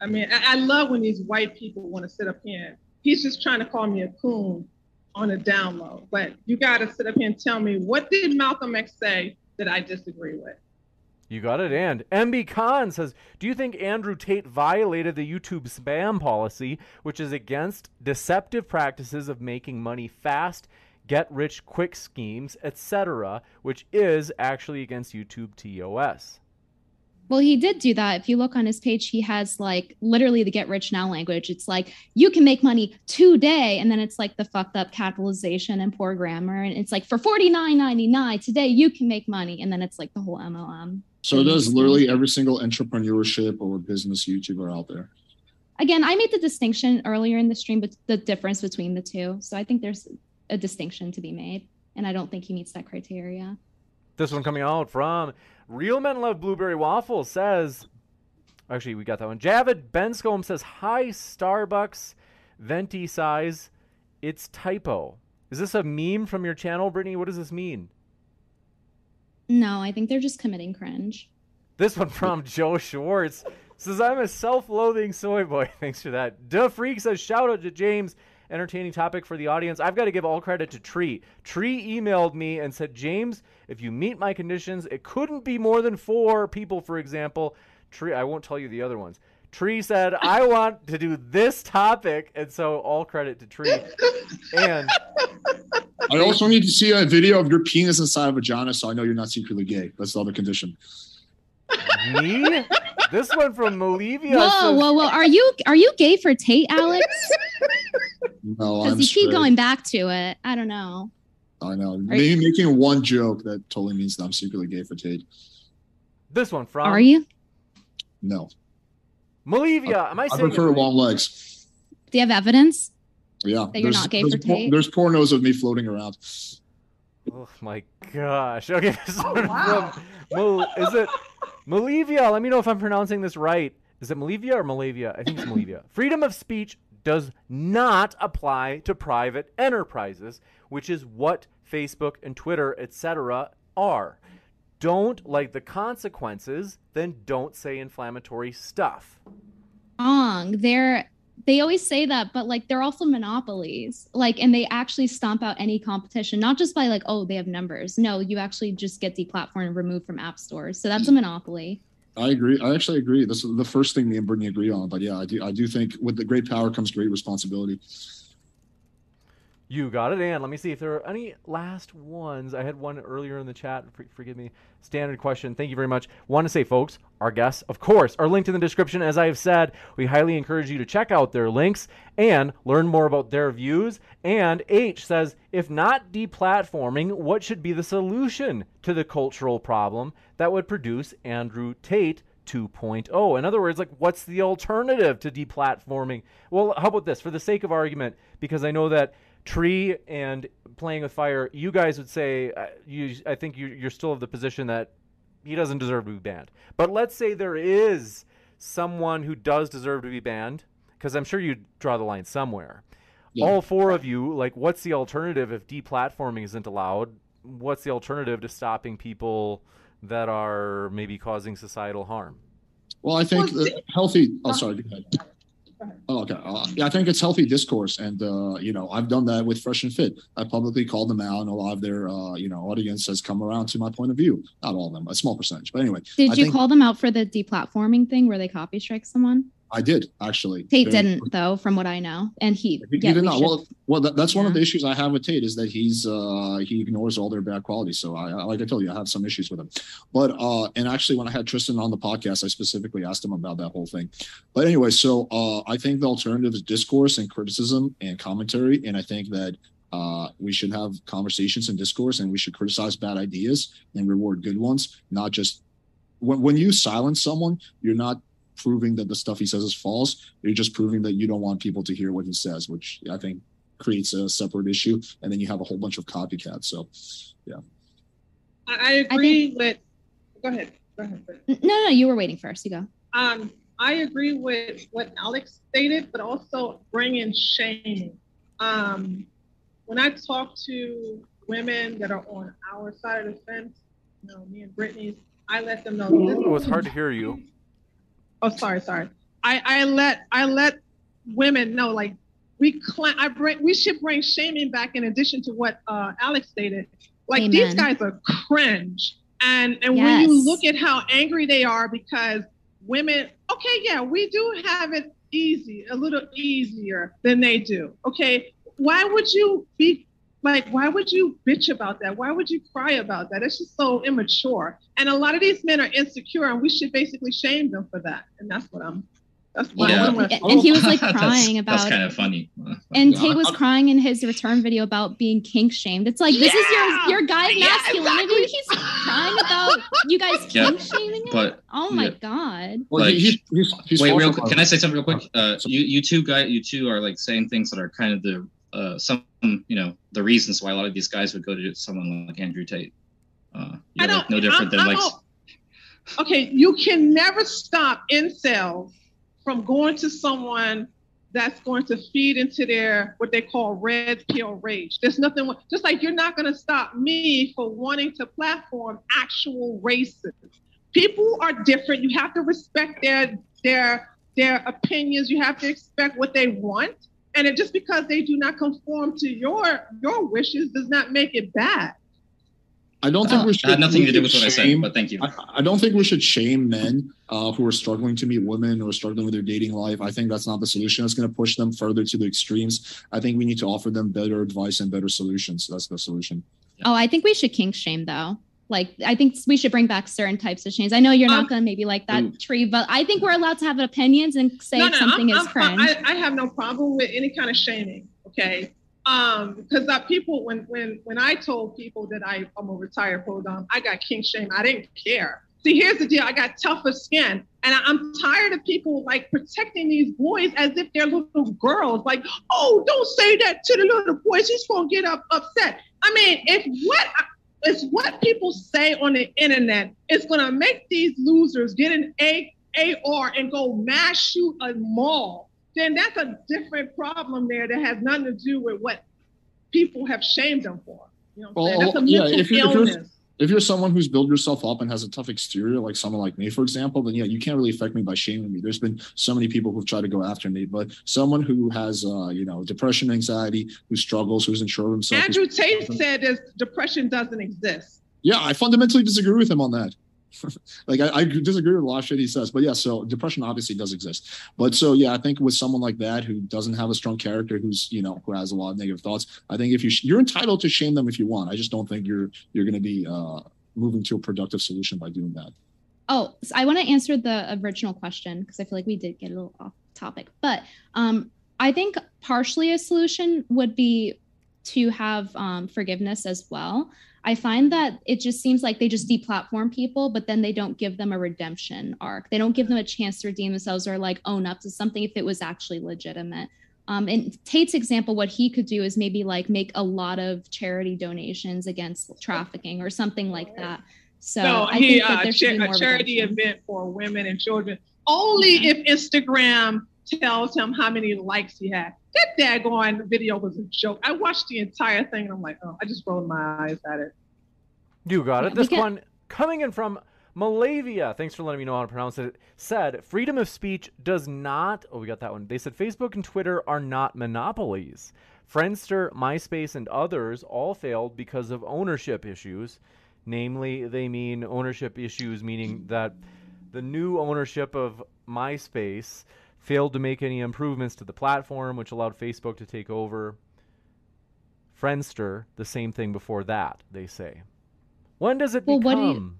C: I mean, I, I love when these white people want to sit up here. and- He's just trying to call me a coon on a down low. But you got to sit up here and tell me what did Malcolm X say that I disagree with?
A: You got it. And MB Khan says, Do you think Andrew Tate violated the YouTube spam policy, which is against deceptive practices of making money fast, get rich quick schemes, etc., which is actually against YouTube TOS?
E: Well, he did do that. If you look on his page, he has like literally the get rich now language. It's like you can make money today, and then it's like the fucked up capitalization and poor grammar, and it's like for forty nine ninety nine today you can make money, and then it's like the whole MLM.
B: So does literally every single entrepreneurship or business YouTuber out there.
E: Again, I made the distinction earlier in the stream, but the difference between the two. So I think there's a distinction to be made, and I don't think he meets that criteria.
A: This one coming out from Real Men Love Blueberry Waffles says, actually, we got that one. Javid Benscombe says, Hi, Starbucks, venti size. It's typo. Is this a meme from your channel, Brittany? What does this mean?
E: No, I think they're just committing cringe.
A: This one from Joe Schwartz says, I'm a self loathing soy boy. Thanks for that. Duh Freak says, Shout out to James. Entertaining topic for the audience. I've got to give all credit to Tree. Tree emailed me and said, James, if you meet my conditions, it couldn't be more than four people, for example. Tree, I won't tell you the other ones. Tree said, I want to do this topic. And so all credit to Tree. And
B: I also need to see a video of your penis inside of a vagina, so I know you're not secretly gay. That's the other condition.
A: me? This one from Malivia.
E: whoa,
A: says-
E: whoa, whoa! Are you are you gay for Tate, Alex?
B: No,
E: Because
B: I'm
E: you keep going back to it. I don't know.
B: I know.
E: Are
B: Maybe making one joke that totally means that I'm secretly gay for Tate.
A: This one from
E: Are you?
B: No.
A: Malivia. Am I
B: I
A: saying it
B: prefer long legs.
E: Do you have evidence?
B: Yeah.
E: That you're not gay
B: there's
E: for
B: por-
E: Tate?
B: There's pornos of me floating around.
A: Oh my gosh. Okay, this oh, one from Mal- is it Malivia? Let me know if I'm pronouncing this right. Is it Malivia or Malavia? I think it's Malavia. Freedom of speech does not apply to private enterprises, which is what Facebook and Twitter, etc., are. Don't like the consequences, then don't say inflammatory stuff.
E: Wrong. They're they always say that, but like they're also monopolies. Like, and they actually stomp out any competition, not just by like, oh, they have numbers. No, you actually just get deplatformed and removed from app stores. So that's a monopoly.
B: I agree. I actually agree. This is the first thing me and Brittany agree on. But yeah, I do. I do think with the great power comes great responsibility.
A: You got it, and let me see if there are any last ones. I had one earlier in the chat. For, forgive me. Standard question. Thank you very much. Want to say, folks, our guests, of course, are linked in the description. As I have said, we highly encourage you to check out their links and learn more about their views. And H says, if not deplatforming, what should be the solution to the cultural problem that would produce Andrew Tate 2.0. In other words, like what's the alternative to deplatforming? Well, how about this for the sake of argument because I know that Tree and playing with fire, you guys would say uh, you I think you you're still of the position that he doesn't deserve to be banned. But let's say there is someone who does deserve to be banned because I'm sure you draw the line somewhere.
B: Yeah.
A: All four of you, like what's the alternative if deplatforming isn't allowed? What's the alternative to stopping people that are maybe causing societal harm?
B: Well, I think that healthy. Oh, sorry. Go ahead. Oh, okay. Uh, yeah, I think it's healthy discourse, and uh, you know, I've done that with Fresh and Fit. I publicly called them out, and a lot of their uh, you know audience has come around to my point of view. Not all of them, a small percentage, but anyway.
E: Did
B: I
E: you
B: think
E: call them out for the deplatforming thing where they copy strike someone?
B: I did actually.
E: Tate
B: Very-
E: didn't though, from what I know, and he.
B: He,
E: yeah,
B: he did
E: we
B: not.
E: should-
B: Well, well, that, that's one of the issues I have with Tate is that he's uh he ignores all their bad qualities. So I, I like I told you, I have some issues with him. But uh, and actually, when I had Tristan on the podcast, I specifically asked him about that whole thing. But anyway, so uh, I think the alternative is discourse and criticism and commentary, and I think that. Uh, we should have conversations and discourse, and we should criticize bad ideas and reward good ones. Not just when when you silence someone, you're not proving that the stuff he says is false. You're just proving that you don't want people to hear what he says, which I think creates a separate issue. And then you have a whole bunch of copycats. So, yeah.
C: I, I agree with. Go ahead. Go ahead.
E: No, no, you were waiting first. You go.
C: Um, I agree with what Alex stated, but also bringing shame. Um, when I talk to women that are on our side of the fence, you know, me and Brittany's, I let them know. this
A: Oh, it's hard to hear you.
C: Oh, sorry, sorry. I, I let I let women know like we cl- I bring we should bring shaming back in addition to what uh, Alex stated. Like these guys are cringe, and and when you look at how angry they are because women, okay, yeah, we do have it easy, a little easier than they do. Okay, why would you be like why would you bitch about that why would you cry about that it's just so immature and a lot of these men are insecure and we should basically shame them for that and that's what i'm that's what
D: Yeah.
C: I'm
E: And, and he was like crying
D: That's
E: about That's
D: kind
E: it.
D: of funny.
E: And
B: Yeah,
E: Tate was crying in his return video about being kink shamed. It's like this is
C: Yeah!
E: your your guy
C: Yeah,
E: masculinity.
C: exactly.
E: He's crying about you guys
D: Yeah,
E: kink shaming him.
D: but-
E: oh my
D: yeah.
E: god.
B: Well,
D: Like-
B: he, he's, he's, he's
D: Wait, real quick. Can I say something real quick? Uh, you, you two guys, you two are like saying things that are kind of the uh, some, you know, the reasons why a lot of these guys would go to someone like Andrew Tate. Uh, you're
C: I
D: like no different
C: I'm-
D: than like.
C: I'm- okay you can never stop incels from going to someone that's going to feed into their what they call red pill rage. There's nothing just like you're not going to stop me for wanting to platform actual racists people are different. You have to respect their their their opinions. You have to expect what they want and it just because they do not conform to your your wishes does not make it bad
B: I don't think
D: Uh,
B: we should.
D: had nothing
B: we
D: to do
B: should
D: with what I said,
B: shame-
D: but thank you.
B: I, I don't think we should shame men uh, who are struggling to meet women or struggling with their dating life. I think that's not the solution. That's going to push them further to the extremes. I think we need to offer them better advice and better solutions. That's the solution.
E: Oh, I think we should kink shame though. Like I think we should bring back certain types of shames. I know you're not
C: Um,
E: gonna maybe like that
D: Ooh.
E: tree, but I think we're allowed to have opinions and say if something
C: I'm,
E: is
C: I'm
E: cringe.
C: I, I have no problem with any kind of shaming. Okay. Um, because uh, people, when when when I told people that I, I'm a retired podom, I got kink shame. I didn't care. See, here's the deal. I got tougher skin, and I, I'm tired of people like protecting these boys as if they're little girls. Like, oh, don't say that to the little boys. He's gonna get up upset. I mean, if what it's what people say on the internet is gonna make these losers get an A AR and go mass shoot a mall, then that's a different problem there that has nothing to do with what people have shamed them for. You know what I'm saying?
B: Well,
C: That's a
B: yeah,
C: mental
B: if you're- if you're-
C: illness.
B: If you're someone who's built yourself up and has a tough exterior, like someone like me, for example, then yeah, you can't really affect me by shaming me. There's been so many people who've tried to go after me, but someone who has, uh, you know, depression, anxiety, who struggles, who's unsure of himself.
C: Andrew Tate said this depression doesn't exist.
B: Yeah, I fundamentally disagree with him on that. like I, I disagree with a lot of shit he says, but yeah. So depression obviously does exist, but so yeah, I think with someone like that who doesn't have a strong character, who's you know who has a lot of negative thoughts, I think if you sh- you're entitled to shame them if you want. I just don't think you're you're going to be uh, moving to a productive solution by doing that.
E: Oh, so I want to answer the original question because I feel like we did get a little off topic. But um, I think partially a solution would be to have um, forgiveness as well. I find that it just seems like they just deplatform people, but then they don't give them a redemption arc. They don't give them a chance to redeem themselves or like own up to something if it was actually legitimate. Um, and Tate's example, what he could do is maybe like make a lot of charity donations against trafficking or something like that. So
C: no,
E: I
C: he
E: think that
C: uh,
E: there should
C: cha-
E: be more
C: a charity
E: redemption.
C: event for women and children only if Instagram tells him how many likes he had. That daggone video was a joke. I watched the entire thing and I'm like, oh, I just rolled my eyes at it.
A: You got it.
E: Yeah,
A: This
E: get-
A: one coming in from Malavia. Thanks for letting me know how to pronounce it. Said freedom of speech does not. Oh, we got that one. They said Facebook and Twitter are not monopolies. Friendster, MySpace, and others all failed because of ownership issues. Namely, they mean ownership issues, meaning that the new ownership of MySpace failed to make any improvements to the platform, which allowed Facebook to take over. Friendster, the same thing before that, they say. When does it
E: Well, what do you-
A: become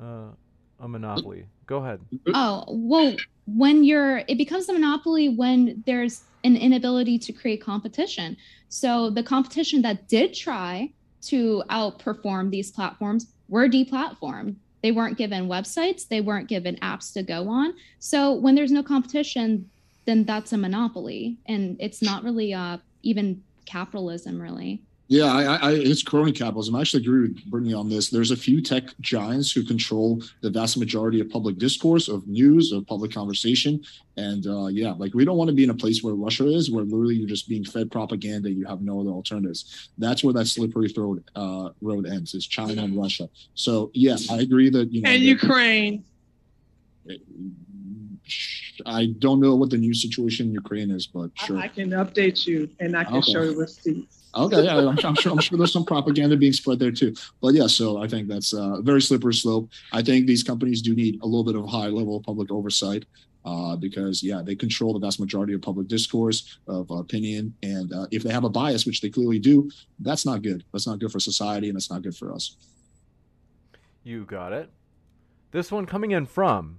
A: uh, a monopoly? Go ahead.
E: Oh, well, when you're, it becomes a monopoly when there's an inability to create competition. So the competition that did try to outperform these platforms were deplatformed. They weren't given websites, they weren't given apps to go on. So when there's no competition, then that's a monopoly. And it's not really uh, even capitalism, really.
B: Yeah, I, I, it's crony capitalism. I actually agree with Brittany on this. There's a few tech giants who control the vast majority of public discourse, of news, of public conversation. And uh, yeah, like we don't want to be in a place where Russia is, where literally you're just being fed propaganda. You have no other alternatives. That's where that slippery road uh, road ends. Is China and Russia. So yeah, I agree that you know.
C: And Ukraine.
B: I don't know what the new situation in Ukraine is, but
C: I-
B: sure.
C: I can update you and I can
B: Okay.
C: show you receipts.
B: Okay, yeah, I'm, I'm sure. I'm sure there's some propaganda being spread there too. But yeah, so I think that's a very slippery slope. I think these companies do need a little bit of high level of public oversight uh, because yeah, they control the vast majority of public discourse of opinion, and uh, if they have a bias, which they clearly do, that's not good. That's not good for society, and that's not good for us.
A: You got it. This one coming in from.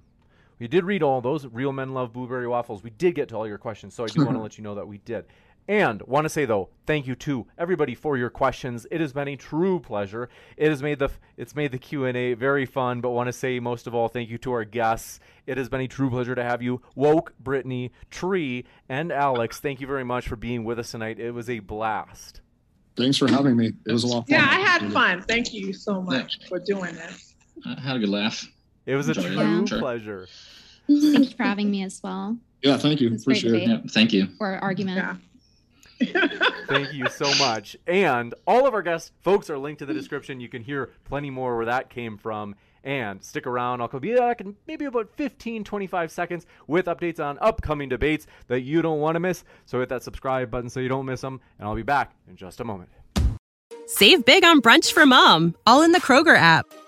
A: We did read all those. Real men love blueberry waffles. We did get to all your questions, so I do want to let you know that we did. And want to say though, thank you to everybody for your questions. It has been a true pleasure. It has made the it's made the Q and A very fun. But want to say most of all, thank you to our guests. It has been a true pleasure to have you, Woke, Brittany, Tree, and Alex. Thank you very much for being with us tonight. It was a blast.
B: Thanks for having me. It was a lot of fun.
C: Yeah, I had fun. Thank you so much for doing this.
D: I had a good laugh.
A: It was a
D: Enjoyed it.
A: true
D: Sure.
A: pleasure.
E: Thank you for having me as well.
B: Yeah, thank you. Appreciate it.
D: Yeah, thank you.
E: Or argument.
A: Thank you so much. And all of our guests, folks, are linked to the description. You can hear plenty more where that came from. And stick around. I'll be back in maybe about 15, 25 seconds with updates on upcoming debates that you don't want to miss. So hit that subscribe button so you don't miss them. And I'll be back in just a moment.
H: Save big on brunch for mom, all in the Kroger app.